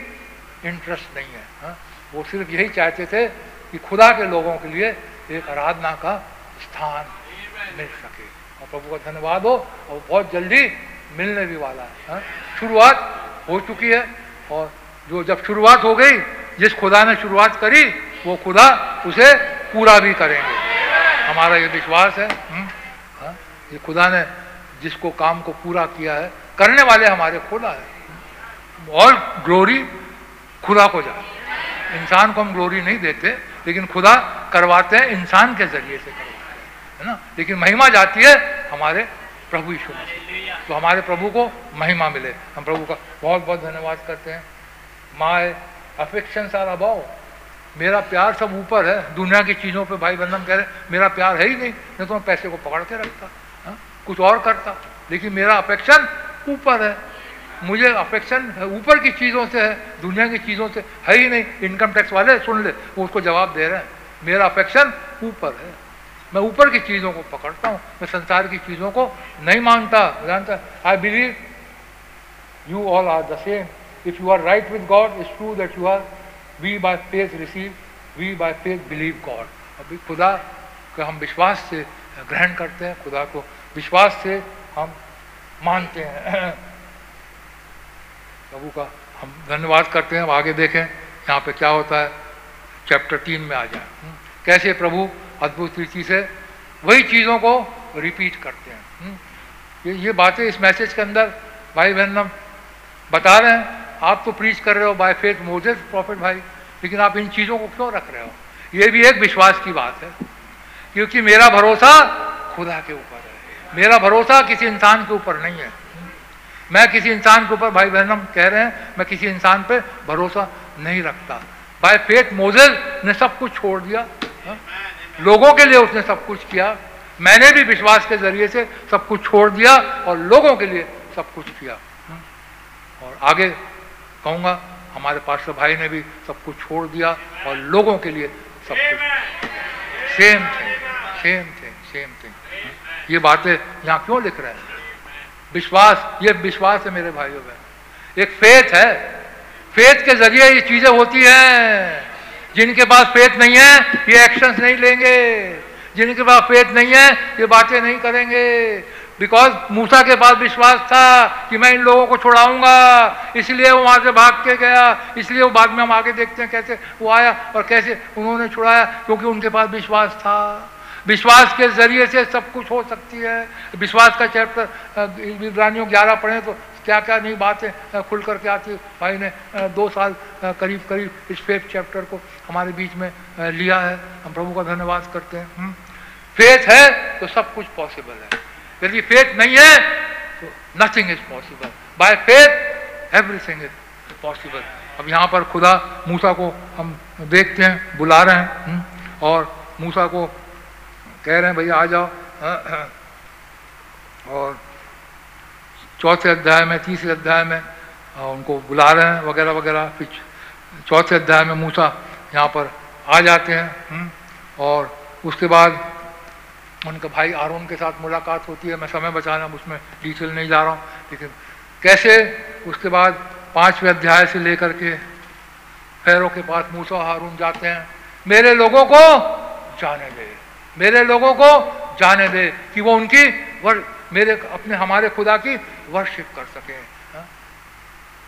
इंटरेस्ट नहीं है। हा? वो सिर्फ़ यही चाहते थे कि खुदा के लोगों के लिए एक आराधना का स्थान मिल सके। प्रभु का धन्यवाद हो और बहुत जल्दी मिलने भी वाला है हाँ? शुरुआत हो चुकी है और जो जब शुरुआत हो गई जिस खुदा ने शुरुआत करी वो खुदा उसे पूरा भी करेंगे। हमारा ये विश्वास है हम्म, हाँ, ये खुदा ने जिसको काम को पूरा किया है करने वाले हमारे खुदा है। और ग्लोरी खुदा को जाए इंसान को हम ग्लोरी नहीं देते लेकिन खुदा करवाते हैं इंसान के ज़रिए से करवाते हैं ना? लेकिन महिमा जाती है हमारे प्रभु मसीह तो हमारे प्रभु को महिमा मिले। हम प्रभु का बहुत बहुत धन्यवाद करते हैं। माए अफेक्शन सारा अबाउ मेरा प्यार सब ऊपर है। दुनिया की चीज़ों पे भाई बंधन कह रहे मेरा प्यार है ही नहीं नहीं तो मैं पैसे को पकड़ के रखता, हा? कुछ और करता, लेकिन मेरा अफेक्शन ऊपर है। मुझे अफेक्शन ऊपर की चीज़ों से है, दुनिया की चीज़ों से है ही नहीं। इनकम टैक्स वाले, सुन ले, वो उसको जवाब दे रहे हैं। मेरा अफेक्शन ऊपर है। मैं ऊपर की चीज़ों को पकड़ता हूँ मैं संसार की चीज़ों को नहीं मानता। जानता I believe you all are the same if you are right with God it's true that you are we by faith receive we by faith believe God अभी खुदा का हम विश्वास से ग्रहण करते हैं खुदा को विश्वास से हम मानते हैं। <clears throat> प्रभु का हम धन्यवाद करते हैं। आगे देखें यहाँ पे क्या होता है? चैप्टर तीन में आ जाए। हम्म, कैसे प्रभु अद्भुत रीति से वही चीज़ों को रिपीट करते हैं। हम्म, ये ये बातें इस मैसेज के अंदर भाई बहन बता रहे हैं। आप तो प्रीच कर रहे हो बाय फेथ मोजेस प्रॉफिट भाई लेकिन आप इन चीज़ों को क्यों रख रहे हो? ये भी एक विश्वास की बात है। क्योंकि मेरा भरोसा खुदा के ऊपर है। मेरा भरोसा किसी इंसान के ऊपर नहीं है। मैं किसी इंसान के ऊपर भाई बहन कह रहे हैं मैं किसी इंसान पे भरोसा नहीं रखता। बाय फेथ मोजेस ने सब कुछ छोड़ दिया। हा? लोगों के लिए उसने सब कुछ किया। मैंने भी विश्वास के ज़रिए से सब कुछ छोड़ दिया और लोगों के लिए सब कुछ किया। और आगे कहूँगा, हमारे पास भाई ने भी सब कुछ छोड़ दिया और लोगों के लिए सब कुछ। Same thing same thing same thing ये बातें यहाँ क्यों लिख रहे हैं? विश्वास, ये विश्वास है मेरे भाइयों बहन एक फेथ है। फेथ के ज़रिए ये चीज़ें होती हैं। जिनके पास फेथ नहीं है, ये एक्शंस नहीं लेंगे। जिनके पास फेथ नहीं है, ये बातें नहीं करेंगे। बिकॉज़ मूसा के पास विश्वास था कि मैं इन लोगों को छुड़ाऊँगा, इसलिए वो वहाँ से भाग के गया, इसलिए वो बाद में हम आगे देखते हैं कैसे वो आया और कैसे उन्होंने छुड़ाया, क्योंकि उनके पास विश्वास था। विश्वास के ज़रिए से सब कुछ हो सकती है। विश्वास का चैप्टर इब्रानियों ग्यारह पढ़े तो क्या क्या नई बातें खुल करके आती भाई ने दो साल करीब करीब इस फेथ चैप्टर को हमारे बीच में लिया है। हम प्रभु का धन्यवाद करते हैं। फेथ है तो सब कुछ पॉसिबल है। यदि फेथ नहीं है तो nothing is possible by faith everything is possible अब यहाँ पर खुदा मूसा को हम देखते हैं बुला रहे हैं। हम्म, और मूसा को कह रहे हैं भैया आ जाओ। <clears throat> और चौथे अध्याय में तीसरे अध्याय में उनको बुला रहे हैं वगैरह वगैरह। फिर चौथे अध्याय में मूसा यहाँ पर आ जाते हैं हम्म, और उसके बाद उनके भाई आरोन के साथ मुलाकात होती है। मैं समय बचा रहा हूँ उसमें डिटेल नहीं जा रहा हूँ लेकिन कैसे? उसके बाद पाँचवें अध्याय से लेकर के पैरों के पास मूसा हारून जाते हैं। मेरे लोगों को जाने दे मेरे लोगों को जाने दे कि वो उनकी वर मेरे अपने हमारे खुदा की वर्शिप कर सके। हाँ?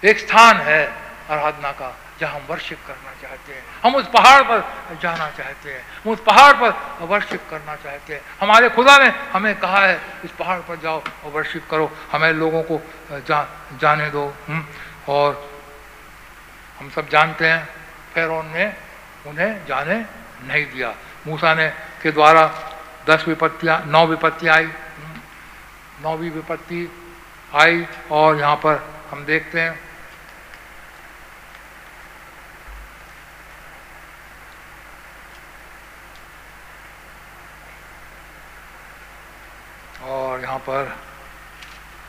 एक स्थान है आराधना का जहाँ हम वर्शिप करना चाहते हैं। हम उस पहाड़ पर जाना चाहते हैं। हम उस पहाड़ पर वर्शिप करना चाहते हैं। हमारे खुदा ने हमें कहा है इस पहाड़ पर जाओ और वर्शिप करो। हमें लोगों को जा, जाने दो। हुँ? और हम सब जानते हैं फेरोन ने उन्हें जाने नहीं दिया। मूसा ने के द्वारा दस विपत्तियाँ नौ विपत्तियाँ आई। नौवीं विपत्ति आई और यहाँ पर हम देखते हैं और यहाँ पर।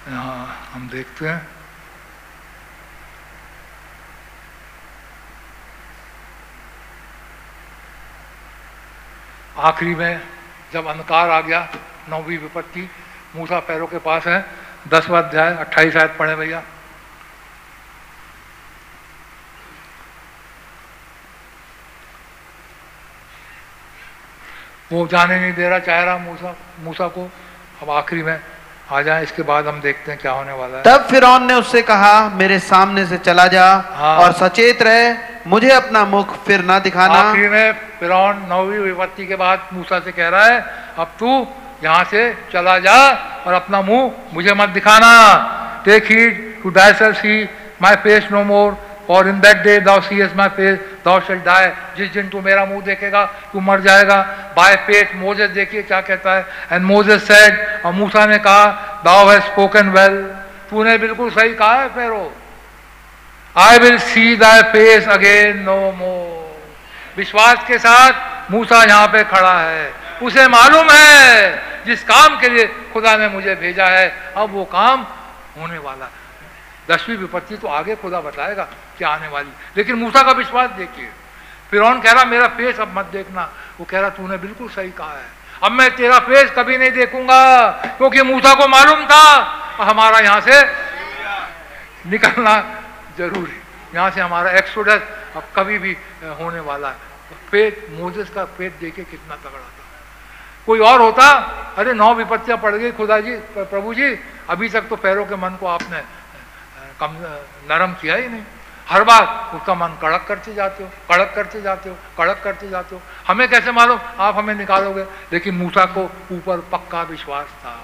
यहाँ हम देखते हैं। आखिरी में जब अंधकार आ गया, नौवीं विपत्ति, मूसा पैरों के पास है। दसवा अध्याय, अट्ठाईस आयत पढ़े भैया। वो जाने नहीं दे रहा, चाह रहा मूसा मूसा को। अब आखिरी में आ जाए इसके बाद हम देखते हैं क्या होने वाला है।
तब फिरौन ने उससे कहा मेरे सामने से चला जा
हाँ।
और सचेत रहे मुझे अपना मुख फिर ना दिखाना।
आखिरी में फिर नौवीं विपत्ति के बाद मूसा से कह रहा है अब तू यहाँ से चला जा और अपना मुँह मुझे मत दिखाना। Take heed to thy see my face no more और in that day thou seest my face thou shall die जिस दिन तू मेरा मुँह देखेगा, तू मर जाएगा। बाय फेथ मोजेस देखिए क्या कहता है। एंड मोजेस सेड और मूसा ने कहा दाउ हैज़ स्पोकन वेल तूने बिल्कुल सही कहा है Pharaoh I will see thy face again no more विश्वास के साथ मूसा यहाँ पे खड़ा है। उसे मालूम है, जिस काम के लिए खुदा ने मुझे भेजा है। अब वो काम होने वाला है। दसवीं विपत्ति तो आगे खुदा बताएगा क्या आने वाली। लेकिन मूसा का विश्वास देखिए। फिर कह रहा, मेरा फेस अब मत देखना। वो कह रहा, तूने बिल्कुल सही कहा है। अब मैं तेरा फेस कभी नहीं देखूँगा, क्योंकि मूसा को मालूम था। हमारा यहाँ से निकलना ज़रूरी। यहाँ से हमारा एक्सोडस अब कभी भी होने वाला है। पेट मोजेस का पेट देखे कितना तगड़ा था। कोई और होता? अरे, नौ विपत्तियाँ पड़ गई खुदा जी, प्रभु जी। अभी तक तो पैरों के मन को आपने कम, नरम किया ही नहीं। हर बार उसका मन कड़क करते जाते हो, कड़क करते जाते हो, कड़क करते जाते हो। हमें कैसे मालूम? आप हमें निकालोगे। लेकिन मूसा को ऊपर पक्का विश्वास था।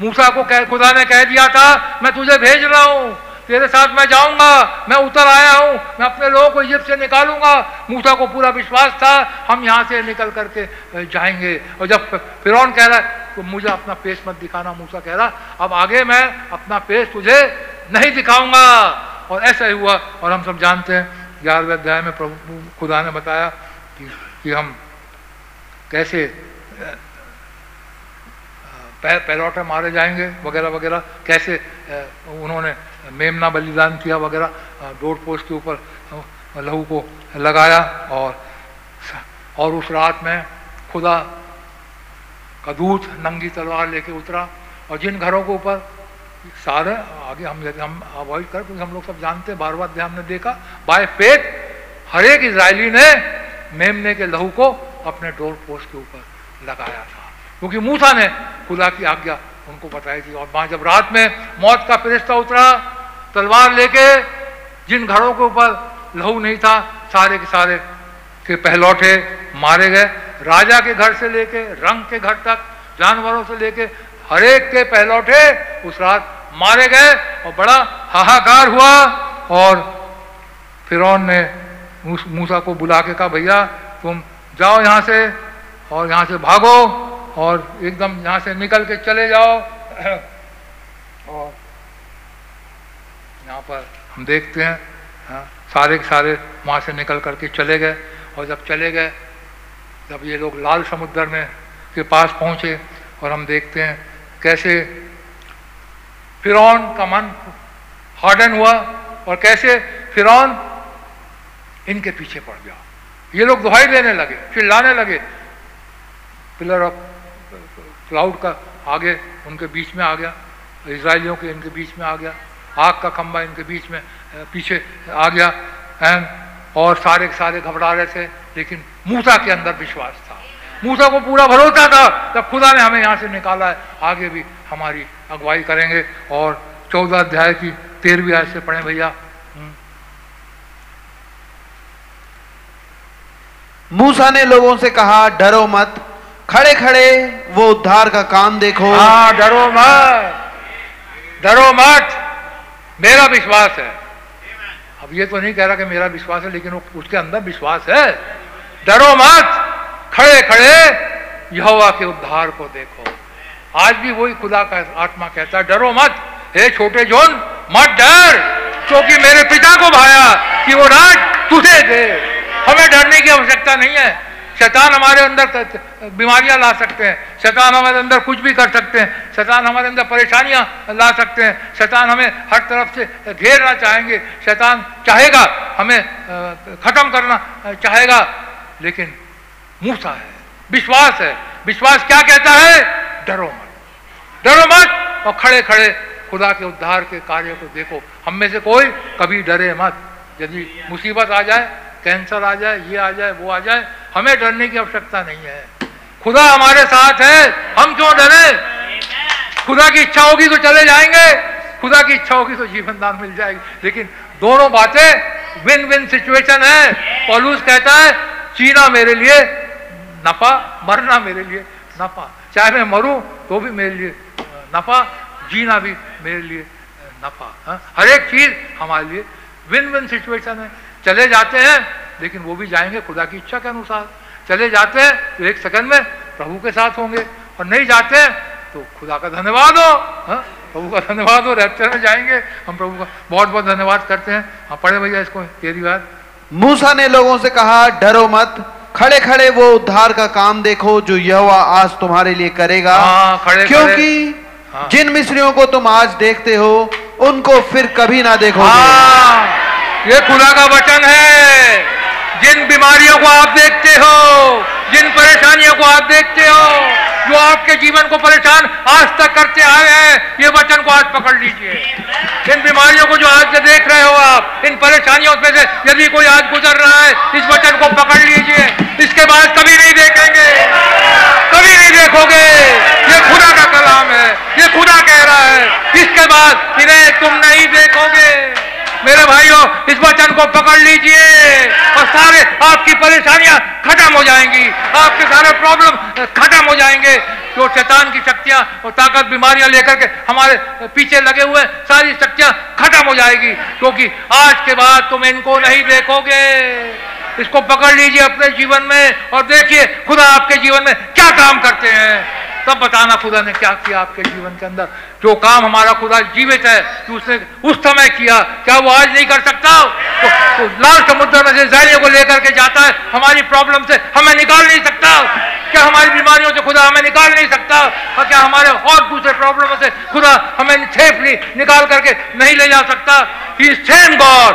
मूसा को कह, खुदा ने कह दिया था, मैं तुझे भेज रहा हूँ। तेरे साथ मैं जाऊँगा। मैं उतर आया हूँ। मैं अपने लोगों को इजिप्ट से निकालूँगा। मूसा को पूरा विश्वास था। हम यहाँ से निकल करके जाएँगे। और जब फिर कह रहा है तो मुझे अपना पेश मत दिखाना। मूसा कह रहा, अब आगे मैं अपना पेश तुझे नहीं दिखाऊँगा। और ऐसा ही हुआ और हम सब जानते हैं ग्यारहवें अध्याय में प्रभु खुदा ने बताया कि, कि हम कैसे पै पैलौटे मारे जाएँगे वगैरह वगैरह कैसे उन्होंने मेमना बलिदान किया वगैरह डोर पोस्ट के ऊपर लहू को लगाया और और उस रात में खुदा का दूत नंगी तलवार लेके उतरा और जिन घरों के ऊपर सारे आगे हम हम अवॉइड कर, क्योंकि हम लोग सब जानते हैं बार बार ध्यान ने देखा, बाय फेथ हर एक इसराइली ने मेमने के लहू को अपने डोर पोस्ट के ऊपर लगाया था। क्योंकि मूसा ने खुदा की आज्ञा उनको बताई थी, और वहाँ जब रात में मौत का फरिश्ता उतरा, तलवार लेके जिन घरों के ऊपर लहू नहीं था, सारे के सारे के पहलौठे मारे गए। राजा के घर से लेके, रंग के घर तक, जानवरों से लेके हर एक के पहलौठे उस रात मारे गए और बड़ा हाहाकार हुआ और फिरौन ने मूसा को बुला के कहा भैया तुम जाओ यहाँ से और यहाँ से भागो और एकदम यहाँ से निकल के चले जाओ। <clears throat> और यहाँ पर हम देखते हैं हाँ, सारे के सारे वहाँ से निकल करके चले गए और जब चले गए जब ये लोग लाल समुद्र में के पास पहुँचे और हम देखते हैं कैसे फिरौन का मन हार्डन हुआ और कैसे फिरौन इनके पीछे पड़ गया। ये लोग दुहाई देने लगे, चिल्लाने लगे। पिलर ऑफ़ क्लाउड का आगे उनके बीच में आ गया इसराइलियों के इनके बीच में आ गया, आग का खंबा इनके बीच में पीछे आ गया, एंड और सारे के सारे घबरा रहे थे, लेकिन मूसा के अंदर विश्वास था। मूसा को पूरा भरोसा था तब खुदा ने हमें यहाँ से निकाला है। आगे भी हमारी अगुवाई करेंगे। और चौदह अध्याय की तेरहवीं आय से पढ़ें भैया। हम्म।
मूसा ने लोगों से कहा डरो मत। खड़े खड़े वो उद्धार का काम देखो।
हाँ डरो मत। डरो मत। मेरा विश्वास है। अब ये तो नहीं कह रहा कि मेरा विश्वास है लेकिन उसके अंदर विश्वास है। डरो मत। खड़े खड़े, यहोवा के उद्धार को देखो। आज भी वही खुदा का आत्मा कहता है, डरो मत, हे छोटे जोन, मत डर, क्योंकि मेरे पिता को भाया कि वो राज तुझे दे। हमें डरने की आवश्यकता नहीं है। शैतान हमारे अंदर बीमारियाँ ला सकते हैं। शैतान हमारे अंदर कुछ भी कर सकते हैं। शैतान हमारे अंदर परेशानियाँ ला सकते हैं। शैतान हमें हर तरफ़ से घेरना चाहेंगे। शैतान चाहेगा हमें खत्म करना चाहेगा। लेकिन मूसा है, विश्वास है। विश्वास क्या कहता है? डरो मत। डरो मत और खड़े खड़े खुदा के उद्धार के कार्य को देखो। हम में से कोई कभी डरे मत। यदि मुसीबत आ जाए, कैंसर आ जाए, ये आ जाए, वो आ जाए, हमें डरने की आवश्यकता नहीं है। खुदा हमारे साथ है, हम क्यों डरे? खुदा की इच्छा होगी तो चले जाएँगे, खुदा की इच्छा होगी तो जीवन दान मिल जाएगी। लेकिन दोनों बातें विन विन सिचुएशन है। पॉलूस कहता है, चीना मेरे लिए नफा मरना मेरे लिए नफा। चाहे मैं मरूं तो भी मेरे लिए नफा। जीना भी मेरे लिए नफा हाँ? हर एक चीज़ हमारे लिए विन विन सिचुएशन है। चले जाते हैं, लेकिन वो भी जाएँगे खुदा की इच्छा के अनुसार। चले जाते हैं तो एक सेकंड में प्रभु के साथ होंगे। और नहीं जाते हैं तो खुदा का धन्यवाद हो हाँ? प्रभु का धन्यवाद हो रैप्चर में जाएँगे। हम प्रभु का बहुत बहुत धन्यवाद करते हैं। हम पढ़े भैया इसको, तेरी बात।
मूसा ने लोगों से कहा, डरो मत। खड़े खड़े वो उद्धार का काम देखो जो यहोवा आज तुम्हारे लिए करेगा।
हाँ, खड़े-
क्योंकि
हाँ।
जिन मिस्रियों को तुम आज देखते हो उनको फिर कभी ना देखोगे।
हाँ ये खुदा का वचन है। जिन बीमारियों को आप देखते हो, जिन परेशानियों को आप देखते हो, जो आपके जीवन को परेशान आज तक करते आए हैं, ये वचन को आज पकड़ लीजिए। इन बीमारियों को जो आज देख रहे हो आप, इन परेशानियों में से यदि कोई आज गुजर रहा है, इस वचन को पकड़ लीजिए। इसके बाद कभी नहीं देखेंगे। कभी नहीं देखोगे। ये खुदा का कलाम है। ये खुदा कह रहा है। इसके बाद इन्हें तुम नहीं देखोगे। मेरे भाइयों, इस वचन को पकड़ लीजिए और सारे आपकी परेशानियाँ खत्म हो जाएँगी। आपके सारे प्रॉब्लम खत्म हो जाएँगे। जो शैतान की शक्तियाँ और ताकत बीमारियाँ लेकर के हमारे पीछे लगे हुए सारी शक्तियाँ खत्म हो जाएगी। क्योंकि आज के बाद तुम इनको नहीं देखोगे। इसको पकड़ लीजिए अपने जीवन में और देखिए खुदा आपके जीवन में क्या काम करते हैं। तब बताना खुदा ने क्या किया आपके जीवन के अंदर? जो काम हमारा खुदा जीवित है कि उसने उस समय किया क्या वो आज नहीं कर सकता? तो, तो लाल समुद्र में से जैनियों को लेकर के जाता है हमारी प्रॉब्लम से हमें निकाल नहीं सकता। क्या हमारी बीमारियों से खुदा हमें निकाल नहीं सकता? और क्या हमारे और दूसरे प्रॉब्लम से खुदा हमें सेफली निकाल करके नहीं ले जा सकता? ही सेम गॉड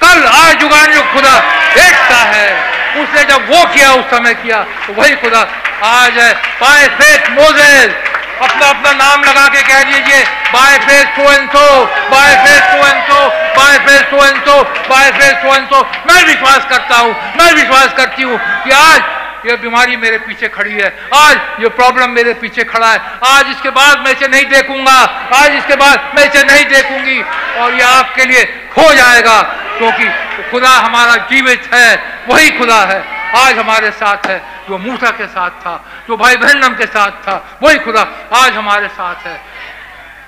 कल आज जुगान जो खुदा देखता है। उसने जब वो किया, उस समय किया तो वही खुदा, आज है बाय फेथ मोजेस। अपना अपना नाम लगा के कह दीजिए by faith to an so by faith so and so by faith so and so by faith so and so. मैं विश्वास करता हूँ, मैं विश्वास करती हूँ कि आज ये बीमारी मेरे पीछे खड़ी है। आज ये प्रॉब्लम मेरे पीछे खड़ा है। आज इसके बाद मैं इसे नहीं देखूँगा। आज इसके बाद मैं इसे नहीं देखूँगी। और ये आपके लिए हो जाएगा, क्योंकि खुदा हमारा जीवित है। वही खुदा है। आज हमारे साथ है, जो मूसा के साथ था, जो भाई बहनम के साथ था, वही खुदा आज हमारे साथ है।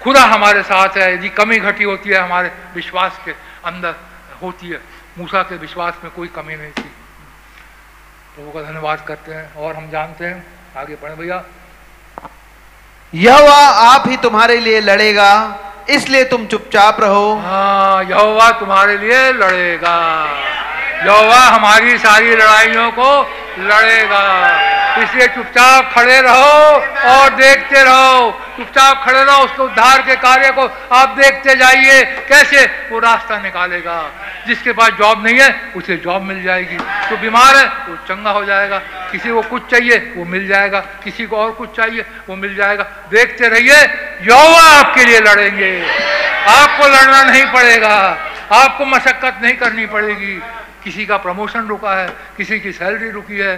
खुदा हमारे साथ है। यदि कमी घटी होती है, हमारे विश्वास के अंदर होती है। मूसा के विश्वास में कोई कमी नहीं थी। प्रभु का धन्यवाद करते हैं और हम जानते हैं आगे बढ़े भैया।
यहोवा आप ही तुम्हारे लिए लड़ेगा इसलिए तुम चुपचाप रहो।
हाँ यहोवा तुम्हारे लिए लड़ेगा। यहोवा हमारी सारी लड़ाइयों को लड़ेगा। इसलिए चुपचाप खड़े रहो और देखते रहो। चुपचाप खड़े रहो उसके उद्धार के कार्य को आप देखते जाइए। कैसे? वो रास्ता निकालेगा। जिसके पास जॉब नहीं है, उसे जॉब मिल जाएगी। जो बीमार है, वो चंगा हो जाएगा। किसी को कुछ चाहिए, वो मिल जाएगा। किसी को और कुछ चाहिए, वो मिल जाएगा। देखते रहिए, यहोवा आपके लिए लड़ेंगे। आपको लड़ना नहीं पड़ेगा। आपको मशक्कत नहीं करनी पड़ेगी। किसी का प्रमोशन रुका है, किसी की सैलरी रुकी है,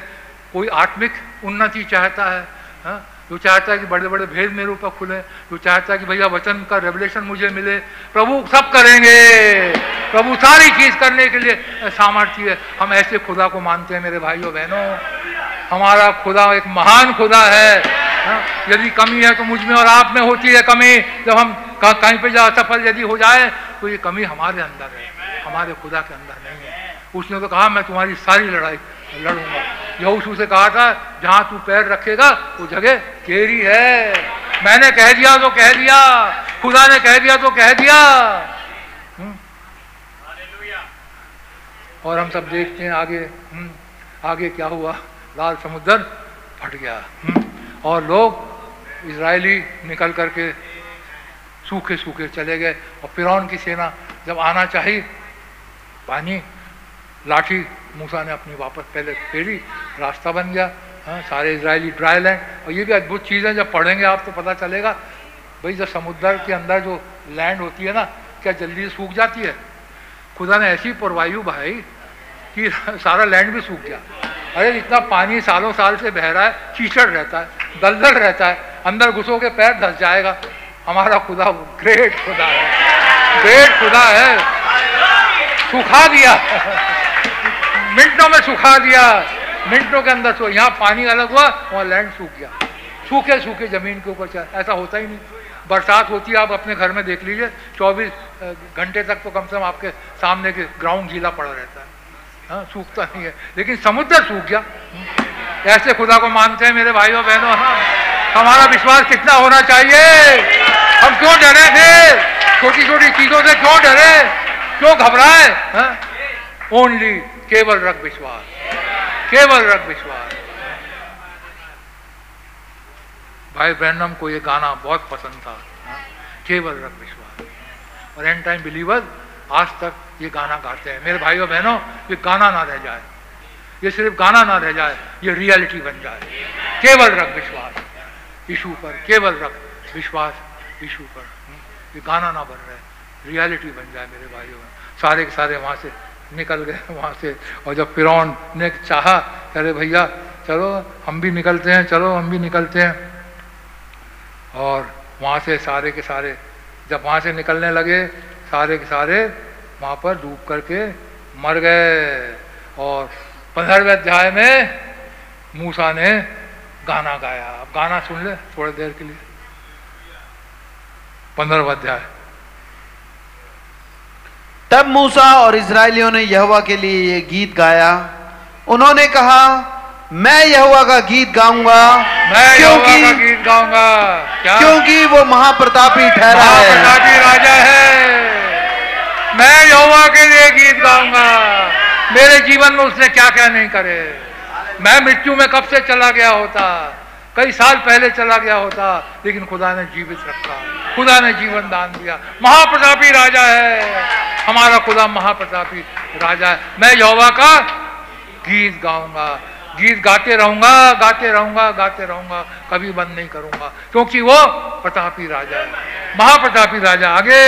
कोई आत्मिक उन्नति चाहता है हाँ? जो चाहता है कि बड़े बड़े भेद मेरे ऊपर खुले, जो चाहता है कि भैया वचन का रेवलेशन मुझे मिले, प्रभु सब करेंगे। प्रभु सारी चीज़ करने के लिए सामर्थ्य है। हम ऐसे खुदा को मानते हैं, मेरे भाइयों, बहनों। हमारा खुदा एक महान खुदा है हाँ? यदि कमी है तो मुझमें और आप में होती है कमी। जब हम कहीं पे जा सफल यदि हो जाए तो ये कमी हमारे अंदर है, हमारे खुदा के अंदर नहीं है। उसने तो कहा मैं तुम्हारी सारी लड़ाई लड़ूँगा। यहोशू से कहा था जहाँ तू पैर रखेगा वो जगह तेरी है। मैंने कह दिया तो कह दिया खुदा ने कह दिया तो कह दिया। हम्म। और हम सब देखते हैं आगे हम्म, आगे क्या हुआ। लाल समुद्र फट गया हम्म, और लोग इसराइली निकल करके सूखे सूखे चले गए। और फिरौन की सेना जब आना चाहिए पानी लाठी मूसा ने अपनी वापस पहले फेरी, रास्ता बन गया हाँ सारे इसराइली ड्राई लैंड और ये भी अद्भुत चीज़ है, जब पढ़ेंगे आप तो पता चलेगा, भाई जब समुद्र के अंदर जो लैंड होती है ना, क्या जल्दी सूख जाती है? खुदा ने ऐसी परवायु भाई कि <laughs> सारा लैंड भी सूख गया। अरे, इतना पानी सालों साल से बह रहा है, कीचड़ रहता है, दलदल रहता है, अंदर घुसोगे पैर धस जाएगा। हमारा खुदा ग्रेट खुदा है ग्रेट खुदा है। सुखा दिया। मिनटों में सुखा दिया। मिनटों के अंदर सो, यहाँ पानी अलग हुआ, वहाँ लैंड सूख गया। सूखे सूखे ज़मीन के ऊपर चल ऐसा होता ही नहीं। बरसात होती है, आप अपने घर में देख लीजिए 24 घंटे तक तो कम से कम आपके सामने के ग्राउंड गीला पड़ा रहता है। हाँ सूखता नहीं है। लेकिन समुद्र सूख गया। ऐसे खुदा को मानते हैं, मेरे भाइयों, बहनों हाँ। हमारा विश्वास कितना होना चाहिए? हम क्यों डरे थे? छोटी छोटी चीज़ों से क्यों डरे? क्यों घबराए? ओनली केवल रख विश्वास। केवल रख विश्वास। भाई ब्रैंडम को ये गाना बहुत पसंद था? केवल रख विश्वास। और एंड टाइम बिलीवर, आज तक ये गाना गाते हैं। मेरे भाइयों, बहनों, ये गाना ना रह जाए। ये सिर्फ़ गाना ना रह जाए, ये रियलिटी बन जाए। केवल रख विश्वास। यीशु पर, केवल रख विश्वास यीशु पर। ये गाना ना बन रहे। रियलिटी बन जाए मेरे भाइयों। सारे के सारे वहाँ से निकल गए <laughs> वहाँ से। और जब फिर ने चाहा अरे भैया, चलो, हम भी निकलते हैं, चलो, हम भी निकलते हैं। और वहाँ से सारे के सारे, जब वहाँ से निकलने लगे, सारे के सारे वहाँ पर डूब करके मर गए। और पंद्रहवें अध्याय में मूसा ने गाना गाया। अब गाना सुन ले थोड़ी देर के लिए। पंद्रहवा अध्याय।
तब मूसा और इसराइलियों ने यहवा के लिए ये गीत गाया। उन्होंने कहा मैं यहुआ का गीत गाऊँगा
मैं क्योंकि का गीत गाऊँगा।
क्योंकि वो महाप्रतापी ठहरा
है। महाप्रतापी राजा है। मैं यहुआ के लिए गीत गाऊँगा। मेरे जीवन में उसने क्या क्या नहीं करे। मैं मृत्यु में कब से चला गया होता? कई साल पहले चला गया होता, लेकिन खुदा ने जीवित रखा, खुदा ने जीवन दान दिया। महाप्रतापी राजा है। हमारा खुदा महाप्रतापी राजा है। मैं यौवा का गीत गाऊँगा। गीत गाते रहूँगा गाते रहूँगा गाते रहूँगा कभी बंद नहीं करूँगा। क्योंकि वो प्रतापी राजा है। महाप्रतापी राजा। आगे।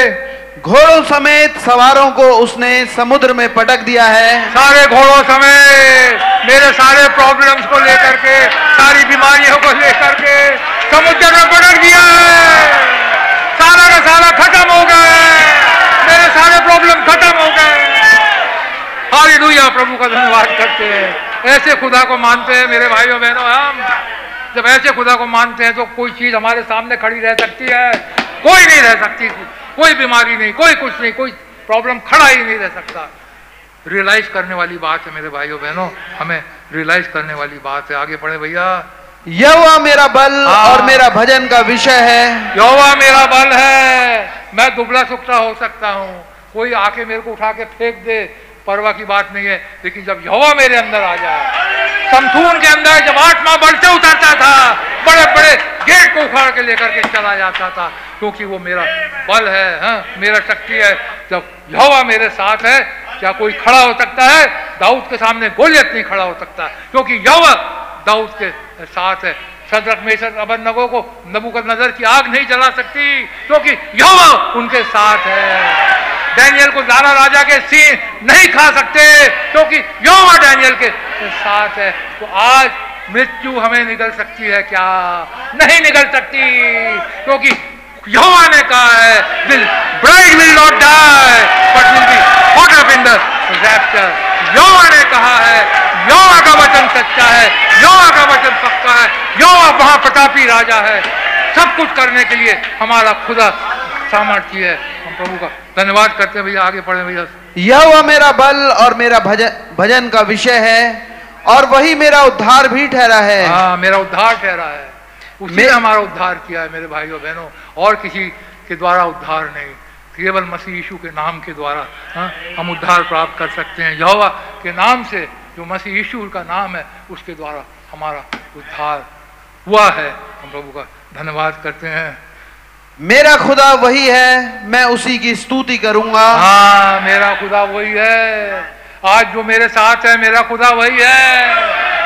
घोड़ों समेत सवारों को उसने समुद्र में पटक दिया है।
सारे घोड़ों समेत मेरे सारे प्रॉब्लम्स को लेकर के सारी बीमारियों को लेकर के समुद्र में पटक दिया है। सारा का सारा खत्म हो गया मेरे सारे प्रॉब्लम खत्म हो गए हालेलुया प्रभु का धन्यवाद करते हैं। ऐसे खुदा को मानते हैं मेरे भाइयों बहनों हम जब ऐसे खुदा को मानते हैं तो कोई चीज़ हमारे सामने खड़ी रह सकती है। कोई नहीं रह सकती कोई बीमारी नहीं कोई कुछ नहीं कोई प्रॉब्लम खड़ा ही नहीं रह सकता। रियलाइज़ करने वाली बात है मेरे भाइयों बहनों हमें रियलाइज़ करने वाली बात है। आगे पढ़े भैया।
यहोवा मेरा बल हाँ। और मेरा भजन का विषय है।
यहोवा मेरा बल है। मैं दुबला सुखता हो सकता हूँ। कोई आके मेरे को उठा के फेंक दे। परवा की बात नहीं है, लेकिन जब यहोवा मेरे अंदर आ जाए, समथून के अंदर जब आत्मा बढ़ते उतरता था बड़े बड़े गेट को उखाड़ के लेकर के चला जाता था, क्योंकि वो मेरा बल है, हा? मेरा शक्ति है जब यहोवा मेरे साथ है, क्या कोई खड़ा हो सकता है दाऊद के सामने गोलियत नहीं खड़ा हो सकता क्योंकि यहोवा दाऊद के साथ है सदरक मेसर अबन नगो को नबू नज़र की आग नहीं जला सकती, क्योंकि यहोवा उनके साथ है। डैनियल को दारा राजा के सीन नहीं खा सकते, क्योंकि तो योमा डैनियल के साथ है। तो आज मृत्यु हमें निकल सकती है क्या? नहीं निकल सकती, क्योंकि तो यहोवा ने कहा है the bride will not die but will be caught up in the rapture यहोवा ने कहा है यहोवा का वचन सच्चा है यहोवा का वचन पक्का है यहोवा महाप्रतापी राजा है। सब कुछ करने के लिए हमारा खुदा सामर्थ्य है। हम प्रभु का धन्यवाद करते हैं भैया आगे पढ़े भैया।
यह वह मेरा बल और मेरा भजन भजन का विषय है और वही मेरा उद्धार भी ठहरा है।
हाँ मेरा उद्धार ठहरा है। उसने हमारा उद्धार किया है मेरे भाइयों बहनों और किसी के द्वारा उद्धार नहीं। केवल मसीह यीशु के नाम के द्वारा हाँ हम उद्धार प्राप्त कर सकते हैं। यहोवा के नाम से जो मसीह यीशु का नाम है उसके द्वारा हमारा उद्धार हुआ है। हम प्रभु का धन्यवाद करते हैं।
मेरा खुदा वही है मैं उसी की स्तुति करूँगा।
हाँ मेरा खुदा वही है। आज जो मेरे साथ है, मेरा खुदा वही है।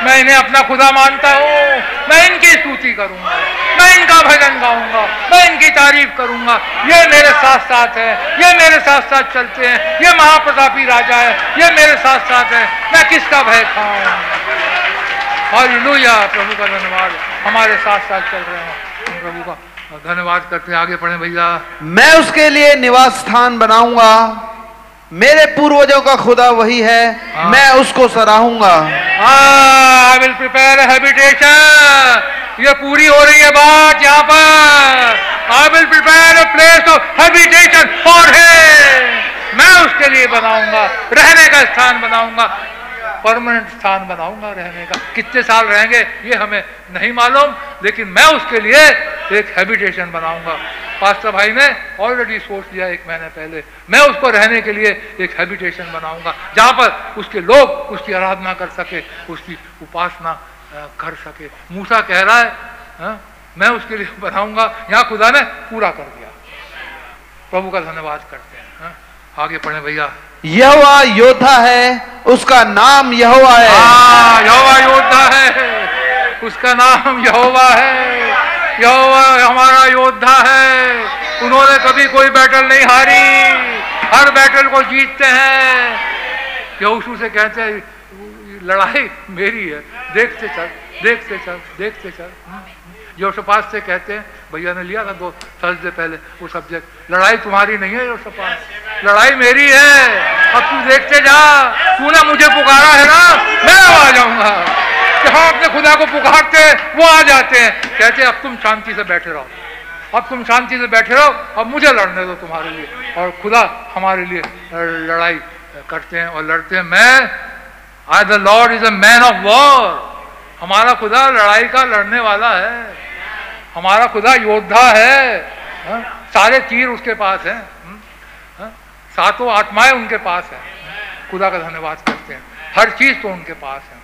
मैं इन्हें अपना खुदा मानता हूँ। मैं इनकी स्तुति करूँगा। मैं इनका भजन गाऊँगा। मैं इनकी तारीफ़ करूँगा। ये मेरे साथ साथ है। ये मेरे साथ साथ चलते हैं। ये महाप्रतापी राजा है। ये मेरे साथ साथ है। मैं किसका भय खाऊं? और प्रभु का धन्यवाद। हमारे साथ साथ चल रहे हैं। प्रभु का धन्यवाद करते हैं। आगे पढ़े भैया।
मैं उसके लिए निवास स्थान बनाऊँगा। मेरे पूर्वजों का खुदा वही है
हाँ।
मैं उसको सराहूँगा।
आई विल प्रिपेयर हैबिटेशन ये पूरी हो रही है बात यहाँ पर। I will prepare place of habitation for him मैं उसके लिए बनाऊँगा रहने का स्थान बनाऊँगा। परमानेंट स्थान बनाऊँगा रहने का। कितने साल रहेंगे ये हमें नहीं मालूम लेकिन मैं उसके लिए एक हैबिटेशन बनाऊँगा। पास्टर भाई ने ऑलरेडी सोच लिया एक महीने पहले मैं उसको रहने के लिए एक हैबिटेशन बनाऊँगा जहाँ पर उसके लोग उसकी आराधना कर सके उसकी उपासना कर सके। मूसा कह रहा है हाँ, मैं उसके लिए बनाऊँगा यहाँ खुदा ने पूरा कर दिया। प्रभु का धन्यवाद करते हैं हाँ, आगे पढ़े भैया।
यहोवा योद्धा है, उसका नाम यहोवा है।
यहोवा योद्धा है, उसका नाम यहोवा है। यहोवा हमारा योद्धा है। उन्होंने कभी कोई बैटल नहीं हारी। हर बैटल को जीतते हैं। यहोशू से कहते हैं, लड़ाई मेरी है। देखते चल देखते चल देखते चल। योशपात से कहते हैं, भैया ने लिया था दो थर्सडे पहले वो सब्जेक्ट। लड़ाई तुम्हारी नहीं है योशपात लड़ाई मेरी है। अब तू देखते जा। तूने मुझे पुकारा है ना, मैं आ जाऊँगा। जहाँ अपने खुदा को पुकारते वो आ जाते हैं। कहते अब तुम शांति से बैठे रहो। अब तुम शांति से बैठे रहो। अब मुझे लड़ने दो तुम्हारे लिए। और खुदा हमारे लिए लड़ाई करते हैं और लड़ते हैं। मैं I the Lord is a man of war हमारा खुदा लड़ाई का लड़ने वाला है। हमारा खुदा योद्धा है हाँ? सारे तीर उसके पास हैं हम्म? हाँ? सातों आत्माएँ उनके पास हैं खुदा का धन्यवाद करते हैं हर चीज़ तो उनके पास है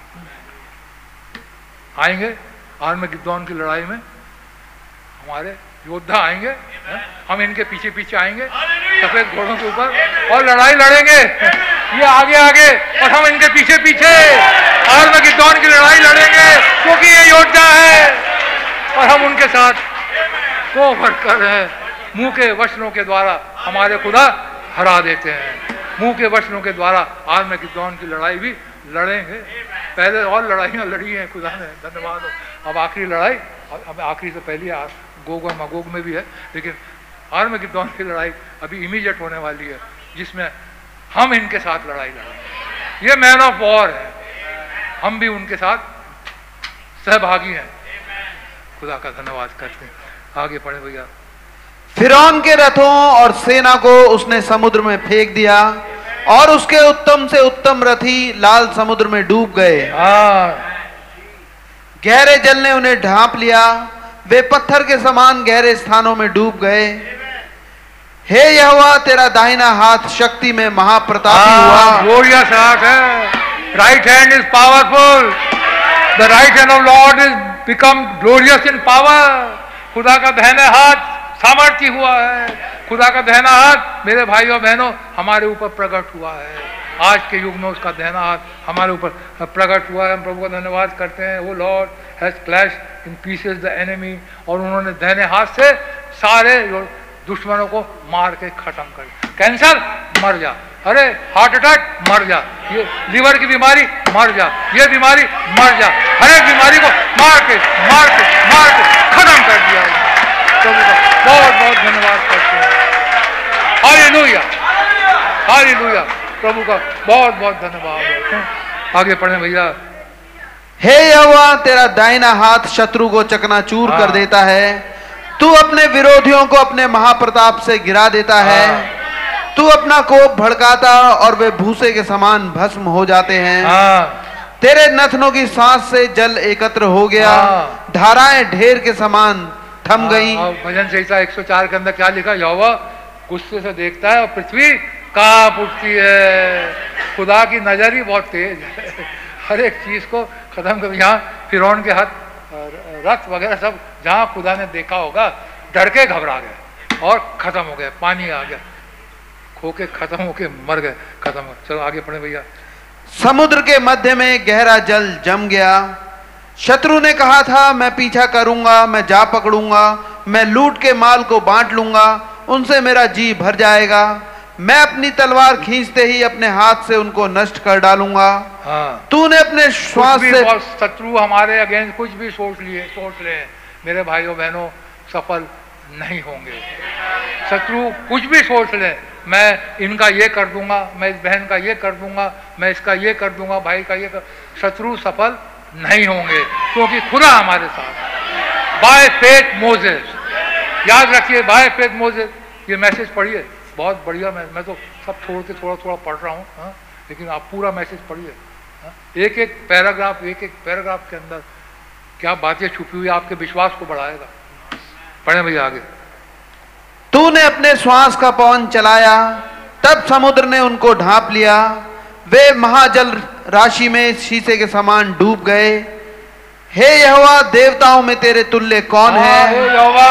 आएँगे आज में की लड़ाई में हमारे योद्धा आएँगे, हैं? हम इनके पीछे पीछे आएँगे, सफ़ेद घोड़ों के ऊपर, और लड़ाई लड़ेंगे ये आगे आगे, और हम इनके पीछे पीछे आज में की लड़ाई लड़ेंगे, क्योंकि ये योद्धा है और हम उनके साथ को भर कर रहे हैं। मुँह के वचनों के द्वारा हमारे खुदा हरा देते हैं। मुँह के वचनों के द्वारा आज में गिद्दौन की लड़ाई भी लड़ेंगे। पहले और लड़ाइयाँ लड़ी हैं, खुदा ने। धन्यवाद। हो। अब आखिरी लड़ाई अब आखिरी से पहली गोग और मगोग में भी है, लेकिन आर में गिद्दौन की लड़ाई अभी इमीडिएट होने वाली है, जिसमें हम इनके साथ लड़ाई लड़ेंगे। ये मैन ऑफ़ वॉर है। हम भी उनके साथ सहभागी हैं। खुदा का धन्यवाद करते हैं। आगे पढ़े भैया।
फिरौन के रथों और सेना को उसने समुद्र में फेंक दिया और उसके उत्तम से उत्तम रथी लाल समुद्र में डूब गए।
हाँ।
गहरे जल ने उन्हें ढांप लिया। वे पत्थर के समान गहरे स्थानों में डूब गए। हे यहोवा तेरा दाहिना हाथ शक्ति में महाप्रतापी हुआ।
Right hand is powerful the right hand of Lord is become glorious in power खुदा का दहना हाथ सामर्थ्य हुआ है। खुदा का दहना हाथ मेरे भाइयों बहनों, हमारे ऊपर प्रकट हुआ है। आज के युग में उसका दहना हाथ हमारे ऊपर प्रकट हुआ है। हम प्रभु का धन्यवाद करते हैं। वो Lord has clash in pieces the enemy. और उन्होंने दहने हाथ से सारे दुश्मनों को मार के खत्म कर दिया। कैंसर मर जा। अरे हार्ट अटैक मर जा। ये लीवर की बीमारी मर जा। ये बीमारी मर जा। हर एक बीमारी को मार के मार के मार के खत्म कर दिया प्रभु का बहुत बहुत धन्यवाद करते हैं। हालेलुया। हालेलुया। प्रभु का बहुत बहुत धन्यवाद आगे पढ़े भैया।
हे यहोवा तेरा दाहिना हाथ शत्रु को चकनाचूर कर
हाँ।
देता है। तू अपने विरोधियों को अपने महाप्रताप से गिरा देता है।
हाँ।
तू अपना कोप भड़काता और वे भूसे के समान भस्म हो जाते हैं।
हाँ।
तेरे नथनों की सांस से जल एकत्र हो गया।
हाँ।
धाराएँ ढेर के समान थम गई।
और भजन संहिता 104 के अंदर क्या लिखा? यहोवा गुस्से से देखता है और पृथ्वी काँप उठती है। खुदा की नज़र ही बहुत तेज है। <laughs> हर एक चीज़ को खत्म कर यहाँ फिर के हाथ रथ वगैरह सब जहाँ खुदा ने देखा होगा डर के घबरा गए और खत्म हो गए पानी आ गया। खो के खत्म होके मर गए खत्म चलो आगे पढ़े भैया।
समुद्र के मध्य में गहरा जल जम गया। शत्रु ने कहा था मैं पीछा करूँगा मैं जा पकड़ूँगा मैं लूट के माल को बांट लूँगा उनसे मेरा जी भर जाएगा। मैं अपनी तलवार खींचते ही अपने हाथ से उनको नष्ट कर डालूँगा।
हाँ।
तूने अपने श्वास से
शत्रु हमारे अगेंस्ट कुछ भी सोच लिए सोच ले। मेरे भाइयों बहनों सफल नहीं होंगे। शत्रु कुछ भी सोच ले, मैं इनका ये कर दूँगा, मैं इस बहन का ये कर दूँगा, मैं इसका ये कर दूँगा, भाई का ये कर, शत्रु सफल नहीं होंगे, क्योंकि खुदा हमारे साथ बाय फेथ मोजेस याद रखिए, बाय फेथ मोजेस ये मैसेज पढ़िए। बहुत बढ़िया मैं मैं तो सब छोड़ के थोड़ा थोड़ा पढ़ रहा हूँ हाँ? लेकिन आप पूरा मैसेज पढ़िए हाँ? एक एक पैराग्राफ एक एक पैराग्राफ के अंदर क्या बातें छुपी हुई आपके विश्वास को बढ़ाएगा। पढ़े भैया आगे।
तूने अपने श्वास का पवन चलाया तब समुद्र ने उनको ढांप लिया। वे महाजल राशि में शीशे के समान डूब गए। हे यहोवा देवताओं में तेरे तुल्य कौन
हाँ, है? यहोवा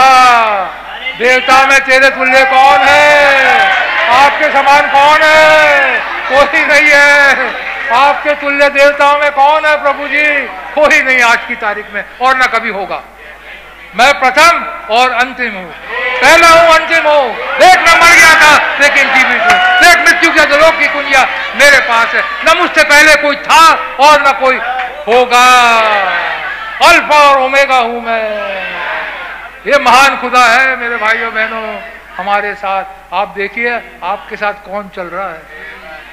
देवता में तेरे तुल्य कौन है? आपके समान कौन है? कोई नहीं है। आपके तुल्य देवताओं में कौन है प्रभु जी? कोई नहीं आज की तारीख में और ना कभी होगा। मैं प्रथम और अंतिम हूँ। पहला हूँ, अंतिम हूँ। एक न मर गया था, लेकिन जीवित हूँ एक मृत्यु के जलों की कुंजिया मेरे पास है। न मुझसे पहले कोई था और न कोई होगा। अल्फ़ा और ओमेगा हूँ मैं। ये महान खुदा है, मेरे भाइयों, बहनों, हमारे साथ। आप देखिए, आपके साथ कौन चल रहा है?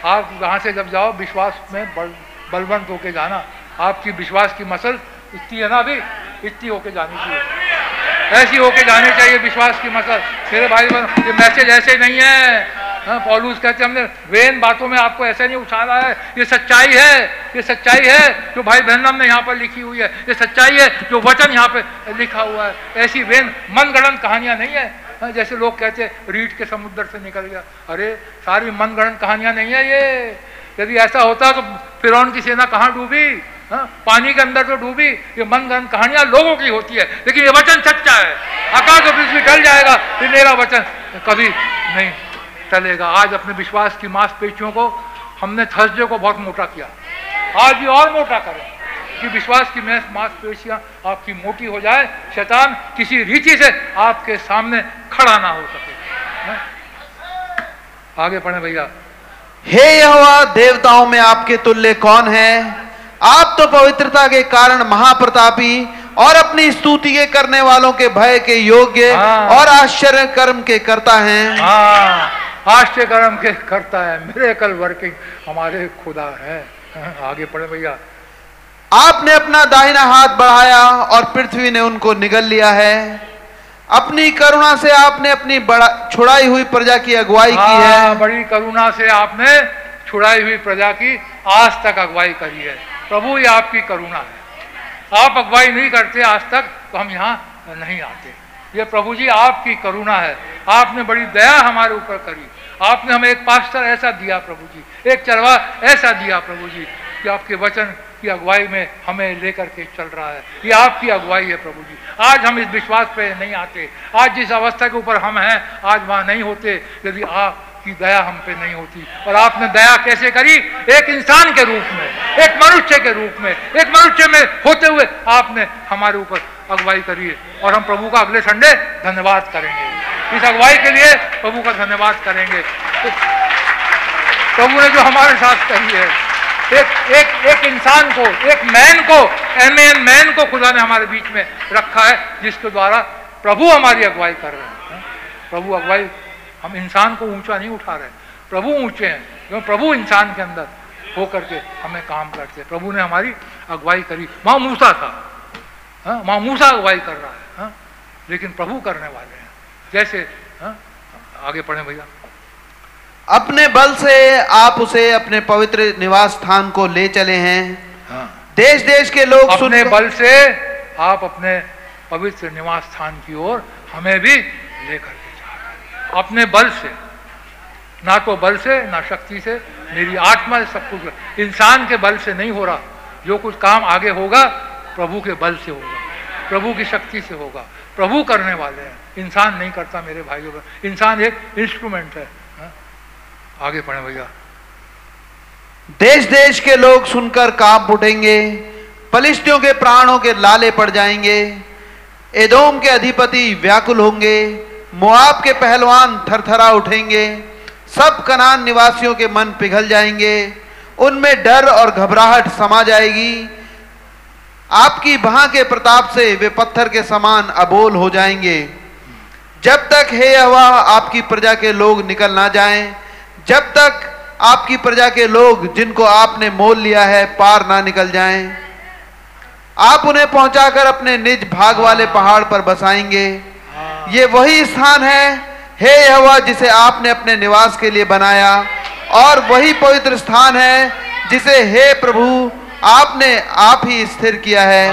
आप यहाँ से जब जाओ, विश्वास में बल बलवंत होके जाना। आपकी विश्वास की मसल इतनी है ना अभी? इतनी होके जानी चाहिए। ऐसी होके जानी चाहिए विश्वास की मसल मेरे भाई बहन ये मैसेज ऐसे नहीं है। हाँ, पॉलूस कहते हमने वेन बातों में आपको ऐसे नहीं उछाला है। ये सच्चाई है। ये सच्चाई है जो भाई बहन ने यहाँ पर लिखी हुई है। ये सच्चाई है जो वचन यहाँ पे लिखा हुआ है। ऐसी वेन मनगणन कहानियाँ नहीं है। हाँ, जैसे लोग कहते हैं रीढ़ के समुद्र से निकल गया। अरे सारी मनगणन कहानियाँ नहीं है ये। यदि ऐसा होता तो फिर की सेना कहाँ डूबी? हाँ, पानी के अंदर तो डूबी ये मनगढ़ंत कहानियाँ लोगों की होती है लेकिन ये वचन सच्चा है। आकाश और पृथ्वी टल जाएगा फिर मेरा वचन कभी नहीं टलेगा। आज अपने विश्वास की मांसपेशियों को हमने थर्सडे को बहुत मोटा किया। आज भी और मोटा करें कि विश्वास की मांसपेशियाँ आपकी मोटी हो जाए। शैतान किसी रीति से आपके सामने खड़ा ना हो सके। हाँ? आगे पढ़े भैया।
हे यहोवा देवताओं में आपके तुल्य कौन है? आप तो पवित्रता के कारण महाप्रतापी और अपनी स्तुति के करने वालों के भय के योग्य
हाँ।
और आश्चर्य कर्म के करता हैं।
हाँ। आश्चर्य कर्म के करता है। मेरे कल वर्किंग हमारे खुदा है। हाँ, आगे पढ़े भैया।
आपने अपना दाहिना हाथ बढ़ाया और पृथ्वी ने उनको निगल लिया है। अपनी करुणा से आपने अपनी बड़ा छुड़ाई हुई प्रजा की अगुवाई की
हाँ,
है।
बड़ी करुणा से आपने छुड़ाई हुई प्रजा की आज तक अगुवाई करी है। प्रभु, ये आपकी करुणा है। आप अगुवाई नहीं करते आज तक तो हम यहाँ नहीं आते। ये प्रभु जी, आपकी करुणा है। आपने बड़ी दया हमारे ऊपर करी। आपने हमें एक पास्टर ऐसा दिया प्रभु जी, एक चरवा ऐसा दिया प्रभु जी, कि आपके वचन की अगुवाई में हमें लेकर के चल रहा है। ये आपकी अगुवाई है प्रभु जी। आज हम इस विश्वास पे नहीं आते। आज जिस अवस्था के ऊपर हम हैं, आज वहाँ नहीं होते, यदि आपकी दया हम पे नहीं होती। और आपने दया कैसे करी? एक इंसान के रूप में। एक मनुष्य के रूप में, एक मनुष्य में होते हुए आपने हमारे ऊपर अगुवाई करी है। और हम प्रभु का अगले संडे धन्यवाद करेंगे। इस अगुवाई के लिए प्रभु का धन्यवाद करेंगे। प्रभु ने जो हमारे साथ कही है, एक एक एक इंसान को, एक मैन को, एम एन मैन को खुदा ने हमारे बीच में रखा है, जिसके द्वारा प्रभु हमारी अगुवाई कर रहे हैं। हाँ? प्रभु अगुवाई, हम इंसान को ऊँचा नहीं उठा रहे। प्रभु ऊँचे हैं, क्योंकि प्रभु इंसान के अंदर हो करके हमें काम करते प्रभु ने हमारी अगुवाई करी वहाँ मूसा था हाँ वहाँ मूसा अगुवाई कर रहा है हाँ? लेकिन प्रभु करने वाले हैं जैसे हाँ? आगे पढ़े भैया
अपने बल से आप उसे अपने पवित्र निवास स्थान को ले चले हैं
हाँ
देश देश के लोग
अपने बल से आप अपने पवित्र निवास स्थान की ओर हमें भी लेकर के जा रहे हैं। अपने बल से ना तो बल से ना शक्ति से मेरी आत्मा सब कुछ इंसान के बल से नहीं हो रहा। जो कुछ काम आगे होगा, प्रभु के बल से होगा, प्रभु की शक्ति से होगा। प्रभु करने वाले हैं। इंसान नहीं करता मेरे भाइयों का। इंसान एक इंस्ट्रूमेंट है। हाँ? आगे पढ़े भैया।
देश देश के लोग सुनकर काँप उठेंगे, पलिश्तियों के प्राणों के लाले पड़ जाएँगे, एदोम के अधिपति व्याकुल होंगे, मुआब के पहलवान थरथरा उठेंगे सब कनान निवासियों के मन पिघल जाएँगे, उनमें डर और घबराहट समा जाएगी। आपकी भा के प्रताप से वे पत्थर के समान अबोल हो जाएँगे। जब तक हे हवा आपकी प्रजा के लोग निकल ना जाएँ, जब तक आपकी प्रजा के लोग जिनको आपने मोल लिया है पार ना निकल जाएँ, आप उन्हें पहुंचाकर अपने निज भाग वाले पहाड़ पर बसाएँगे। ये वही स्थान है हे हवा जिसे आपने अपने निवास के लिए बनाया और वही पवित्र स्थान है जिसे हे प्रभु आपने आप ही स्थिर किया है।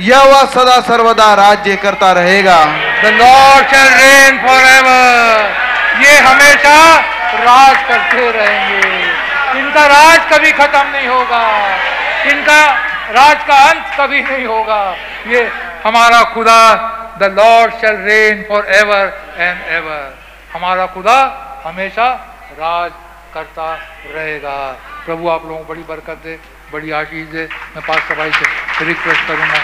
यह वह सदा सर्वदा राज्य करता रहेगा।
The Lord shall reign forever ये हमेशा राज करते रहेंगे। इनका राज कभी खत्म नहीं होगा। इनका राज का अंत कभी नहीं होगा। ये हमारा खुदा the Lord shall reign for ever and ever हमारा खुदा हमेशा राज करता रहेगा। प्रभु आप लोगों को बड़ी बरकत दे, बड़ी आशीष दे। मैं पास सफ़ाई से रिक्वेस्ट करूँगा।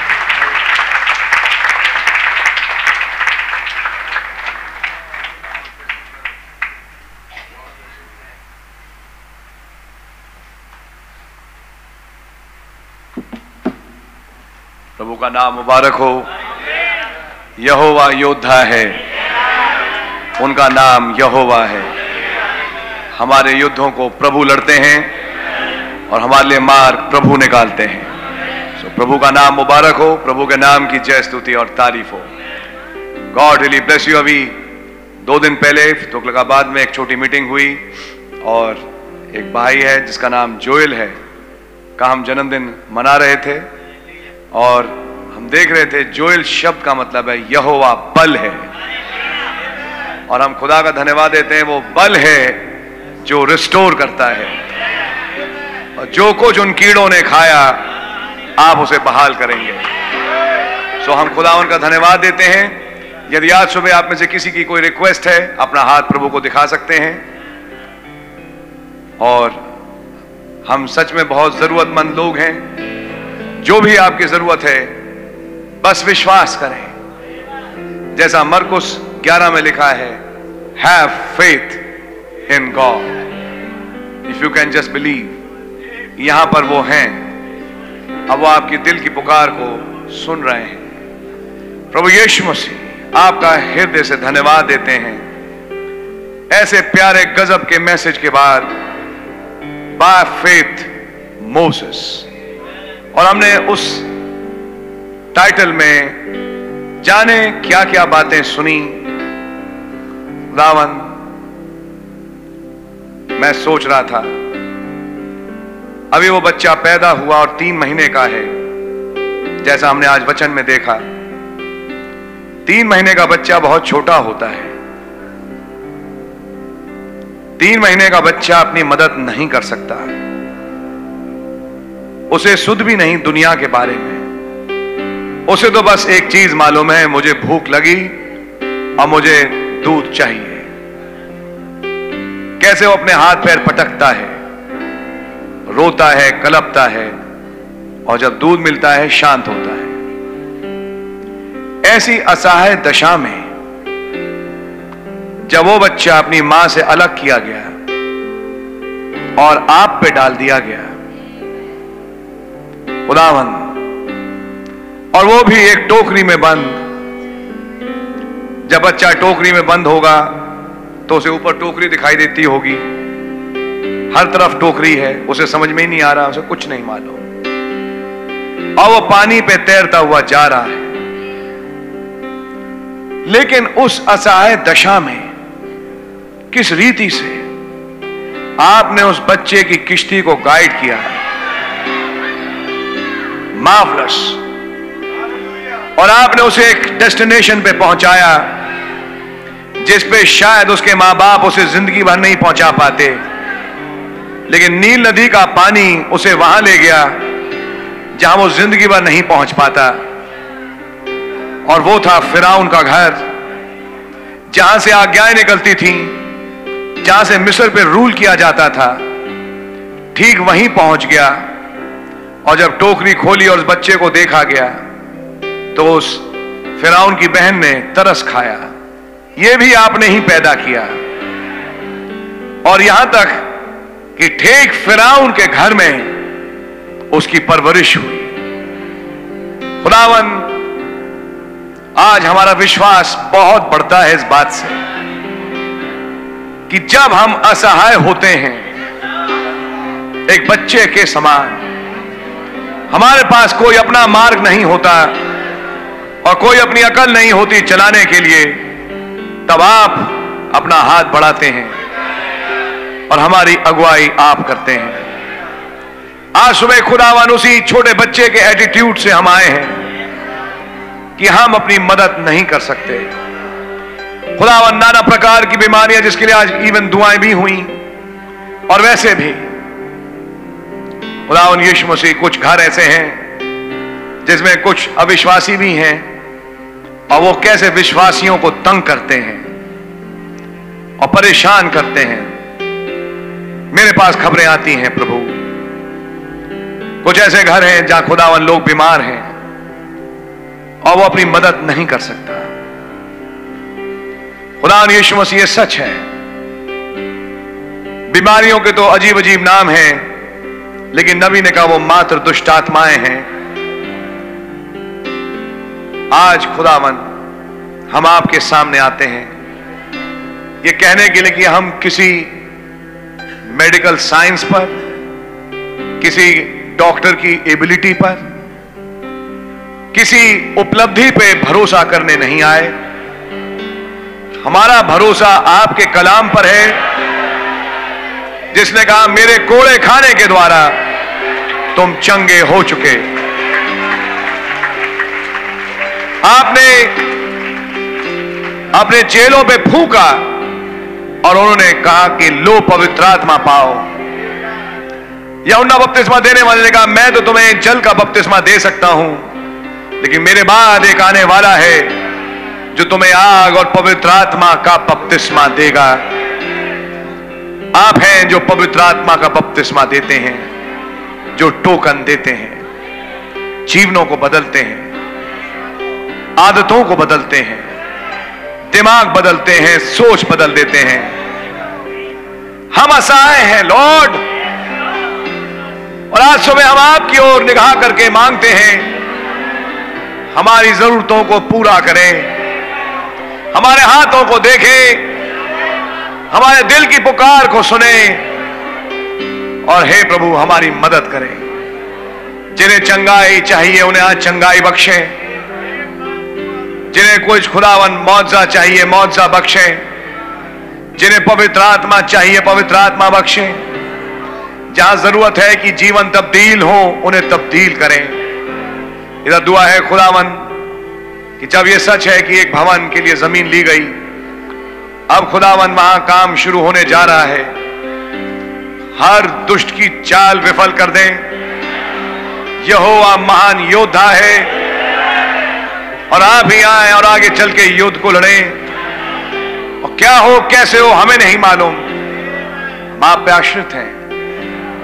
प्रभु का नाम मुबारक हो। यहोवा योद्धा है। उनका नाम यहोवा है। हमारे युद्धों को प्रभु लड़ते हैं और हमारे लिए मार्ग प्रभु निकालते हैं। सो प्रभु का नाम मुबारक हो, प्रभु के नाम की जय, स्तुति और तारीफ़ हो। गॉड रियली ब्लेस यू अभी दो दिन पहले तुगलकाबाद में एक छोटी मीटिंग हुई और एक भाई है जिसका नाम जोएल है। का हम जन्मदिन मना रहे थे। और हम देख रहे थे जोएल शब्द का मतलब है, यहोवा बल है। और हम खुदा का धन्यवाद देते हैं, वो बल है जो रिस्टोर करता है। और जो कुछ उन कीड़ों ने खाया, आप उसे बहाल करेंगे। सो हम खुदा उनका धन्यवाद देते हैं। यदि आज सुबह आप में से किसी की कोई रिक्वेस्ट है, अपना हाथ प्रभु को दिखा सकते हैं। और हम सच में बहुत जरूरतमंद लोग हैं। जो भी आपकी ज़रूरत है, बस विश्वास करें। जैसा मरकुस 11 में लिखा है have faith in God if you can just believe यहाँ पर वो हैं। अब वो आपकी दिल की पुकार को सुन रहे हैं। प्रभु यीशु मसीह, आपका हृदय से धन्यवाद देते हैं। ऐसे प्यारे गजब के मैसेज के बाद बाय फेथ मोसेस और हमने उस टाइटल में जाने क्या क्या बातें सुनी। रावण, मैं सोच रहा था, अभी वो बच्चा पैदा हुआ और तीन महीने का है, जैसा हमने आज वचन में देखा। तीन महीने का बच्चा बहुत छोटा होता है। तीन महीने का बच्चा अपनी मदद नहीं कर सकता। उसे सुध भी नहीं दुनिया के बारे में। उसे तो बस एक चीज़ मालूम है, मुझे भूख लगी और मुझे दूध चाहिए। कैसे वो अपने हाथ पैर पटकता है? रोता है, कलपता है और जब दूध मिलता है, शांत होता है। ऐसी असहाय दशा में जब वो बच्चा अपनी माँ से अलग किया गया और आप पे डाल दिया गया खुदावन। और वो भी एक टोकरी में बंद। जब बच्चा टोकरी में बंद होगा तो उसे ऊपर टोकरी दिखाई देती होगी। हर तरफ़ टोकरी है, उसे समझ में ही नहीं आ रहा, उसे कुछ नहीं मालूम। और वो पानी पे तैरता हुआ जा रहा है। लेकिन उस असहाय दशा में, किस रीति से आपने उस बच्चे की किश्ती को गाइड किया है? मार्वलस और आपने उसे एक डेस्टिनेशन पे पहुँचाया, जिस पे शायद उसके माँ बाप उसे ज़िंदगी भर नहीं पहुँचा पाते। लेकिन नील नदी का पानी उसे वहाँ ले गया, जहाँ वो ज़िंदगी भर नहीं पहुँच पाता। और वो था फिराउन का घर, जहाँ से आज्ञाएँ निकलती थी, जहाँ से मिस्र पे रूल किया जाता था। ठीक वहीं पहुँच गया। और जब टोकरी खोली और उस बच्चे को देखा गया तो उस फिराउन की बहन ने तरस खाया। यह भी आपने ही पैदा किया। और यहाँ तक कि ठीक फिराउन के घर में उसकी परवरिश हुई। खुदावन, आज हमारा विश्वास बहुत बढ़ता है इस बात से कि जब हम असहाय होते हैं, एक बच्चे के समान हमारे पास कोई अपना मार्ग नहीं होता और कोई अपनी अकल नहीं होती चलाने के लिए, तब आप अपना हाथ बढ़ाते हैं और हमारी अगुवाई आप करते हैं। आज सुबह खुदावन उसी छोटे बच्चे के एटीट्यूड से हम आए हैं कि हम अपनी मदद नहीं कर सकते। खुदावन नाना प्रकार की बीमारियाँ जिसके लिए आज इवन दुआएँ भी हुई और वैसे भी खुदावन यीशु मसीह कुछ घर ऐसे हैं, जिसमें कुछ अविश्वासी भी हैं, और वो कैसे विश्वासियों को तंग करते हैं और परेशान करते हैं। मेरे पास खबरें आती हैं प्रभु। कुछ ऐसे घर हैं जहाँ खुदावन लोग बीमार हैं, और वो अपनी मदद नहीं कर सकता। खुदावन यीशु मसीह सच है। बीमारियों के तो अजीब अजीब नाम हैं लेकिन नबी ने कहा, वो मात्र दुष्ट आत्माएँ हैं। आज खुदावन, हम आपके सामने आते हैं। ये कहने के लिए कि हम किसी मेडिकल साइंस पर, किसी डॉक्टर की एबिलिटी पर, किसी उपलब्धि पे भरोसा करने नहीं आए। हमारा भरोसा आपके कलाम पर है। जिसने कहा, मेरे कोड़े खाने के द्वारा तुम चंगे हो चुके। आपने अपने चेलों पे फूका और उन्होंने कहा कि लो पवित्र आत्मा पाओ। या उन्ना बपतिस्मा देने वाले ने कहा, मैं तो तुम्हें जल का बपतिस्मा दे सकता हूँ, लेकिन मेरे बाद एक आने वाला है जो तुम्हें आग और पवित्र आत्मा का बपतिस्मा देगा। आप हैं जो पवित्र आत्मा का बपतिस्मा देते हैं, जो टोकन देते हैं, जीवनों को बदलते हैं, आदतों को बदलते हैं, दिमाग बदलते हैं, सोच बदल देते हैं। हम असहाय हैं, लॉर्ड। और आज सुबह हम आपकी ओर निगाह करके मांगते हैं, हमारी जरूरतों को पूरा करें, हमारे हाथों को देखें हमारे दिल की पुकार को सुने और हे प्रभु, हमारी मदद करें। जिन्हें चंगाई चाहिए, उन्हें आज चंगाई बख्शे। जिन्हें कुछ खुदावन मुआवजा चाहिए, मुआवजा बख्शे। जिन्हें पवित्र आत्मा चाहिए, पवित्र आत्मा बख्शे। जहाँ ज़रूरत है कि जीवन तब्दील हो, उन्हें तब्दील करें। इधर दुआ है खुदावन, कि जब यह सच है कि एक भवन के लिए ज़मीन ली गई अब खुदावन वहाँ काम शुरू होने जा रहा है। हर दुष्ट की चाल विफल कर दें। यहोवा महान योद्धा है। और आप भी आए और आगे चल के युद्ध को लड़ें। और क्या हो, कैसे हो, हमें नहीं मालूम। हम आप पे आश्रित हैं।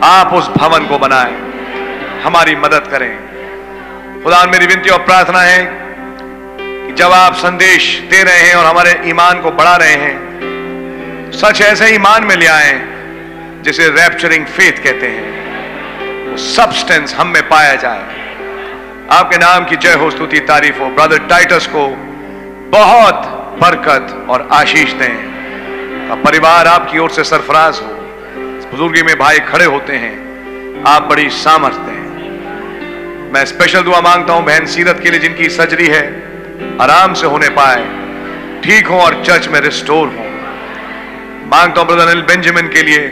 आप उस भवन को बनाएँ। हमारी मदद करें। खुदा मेरी विनती और प्रार्थना है आप संदेश दे रहे हैं और हमारे ईमान को बढ़ा रहे हैं। सच ऐसे ईमान में ले आए जिसे रैप्चरिंग फेथ कहते हैं। वो सब्सटेंस हम में पाया जाए। आपके नाम की जय हो, स्तुति, तारीफ़ हो। ब्रदर टाइटस को बहुत बरकत और आशीष दें। परिवार आपकी ओर से सरफराज हो। बुजुर्गी में भाई खड़े होते हैं। आप बड़ी सामर्थ्य हैं। मैं स्पेशल दुआ माँगता हूँ बहन सीरत के लिए जिनकी सर्जरी है। आराम से होने पाए, ठीक हो और चर्च में रिस्टोर हो। माँगता हूँ ब्रदर अनिल बेंजामिन के लिए,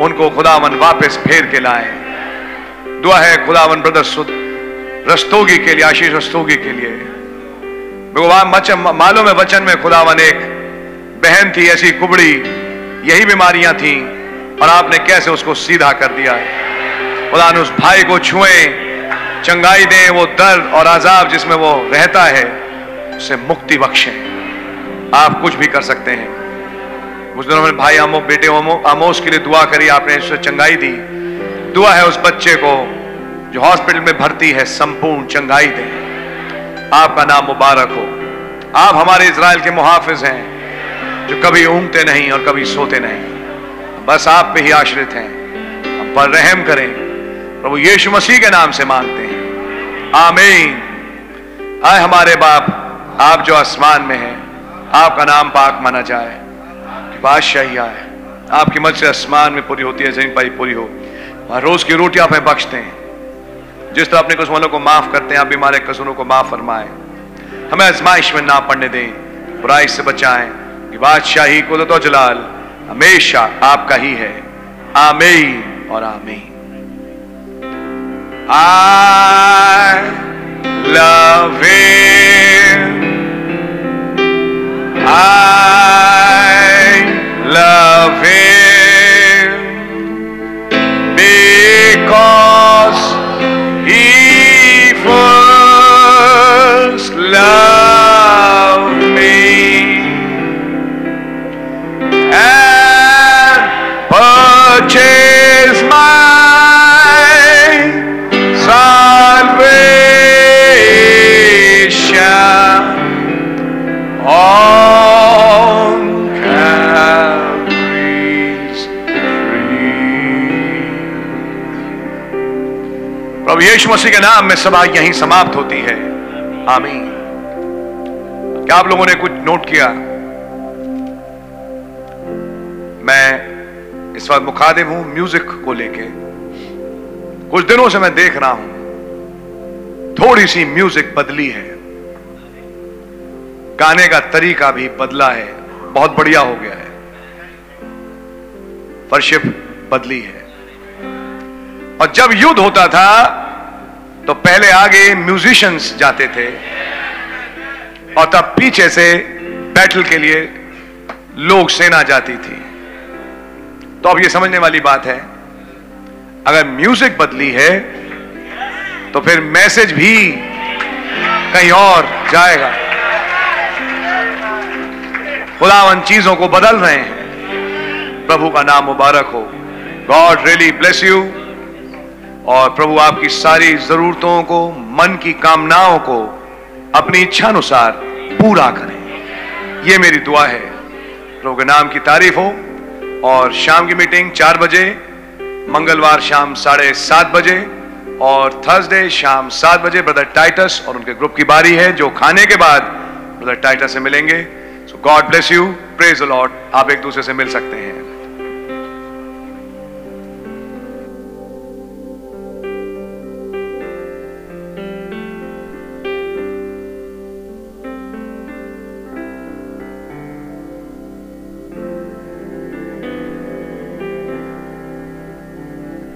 उनको खुदावन वापस फेर के लाए। दुआ है खुदावन ब्रदर रस्तोगी के लिए, आशीष रस्तोगी के लिए। वचन, मालूम है वचन में खुदावन एक बहन थी, ऐसी कुबड़ी, यही बीमारियाँ थी, और आपने कैसे उसको सीधा कर दिया खुदा उस भाई को छुए चंगाई दें वो दर्द और आजाब जिसमें वो रहता है, उसे मुक्ति बख्शे। आप कुछ भी कर सकते हैं। उस दिनों में भाई, आमो, बेटे आमोस के लिए दुआ करी आपने उससे चंगाई दी। दुआ है उस बच्चे को जो हॉस्पिटल में भर्ती है, संपूर्ण चंगाई दे। आपका नाम मुबारक हो। आप हमारे इसराइल के मुहाफिज हैं, जो कभी ऊंगते नहीं और कभी सोते नहीं। बस आप पे ही आश्रित हैं। पर रहम करें। प्रभु यीशु मसीह के नाम से मांगते हैं। आमीन। आए हमारे बाप, आप जो आसमान में हैं, आपका नाम पाक माना जाए कि बादशाही आए। आपकी मत से आसमान में पूरी होती है, ज़मीन पर पूरी हो। और रोज की रोटी आप हमें बख्शते हैं। जिस तरह अपने कसूरों को माफ़ करते हैं, आप भी हमारे कसूरों को माफ़ फरमाएँ। हमें आजमाइश में ना पड़ने दें, बुराई से बचाएँ, कि बादशाही कुदरत और जलाल हमेशा आपका ही है। आमीन और आमीन। I love him. I love him because he first loved प्रभु यीशु मसीह के नाम में सभा यहीं समाप्त होती है। आमीन। क्या आप लोगों ने कुछ नोट किया? मैं इस बार मुखादिम हूँ म्यूज़िक को लेके। कुछ दिनों से मैं देख रहा हूँ। थोड़ी सी म्यूज़िक बदली है। गाने का तरीका भी बदला है। बहुत बढ़िया हो गया है। वर्शिप बदली है। और जब युद्ध होता था तो पहले आगे म्यूजिशियंस जाते थे। और तब पीछे से बैटल के लिए लोग सेना जाती थी। तो अब ये समझने वाली बात है, अगर म्यूज़िक बदली है तो फिर मैसेज भी कहीं और जाएगा। खुदा उन चीज़ों को बदल रहे हैं। प्रभु का नाम मुबारक हो। गॉड रियली ब्लेस यू और प्रभु आपकी सारी जरूरतों को, मन की कामनाओं को अपनी इच्छा अनुसार पूरा करें। यह मेरी दुआ है। प्रभु के नाम की तारीफ़ हो और शाम की मीटिंग चार बजे, मंगलवार शाम साढ़े सात बजे और थर्सडे शाम सात बजे ब्रदर टाइटस और उनके ग्रुप की बारी है, जो खाने के बाद ब्रदर टाइटस से मिलेंगे। So God bless you praise Lord आप एक दूसरे से मिल सकते हैं।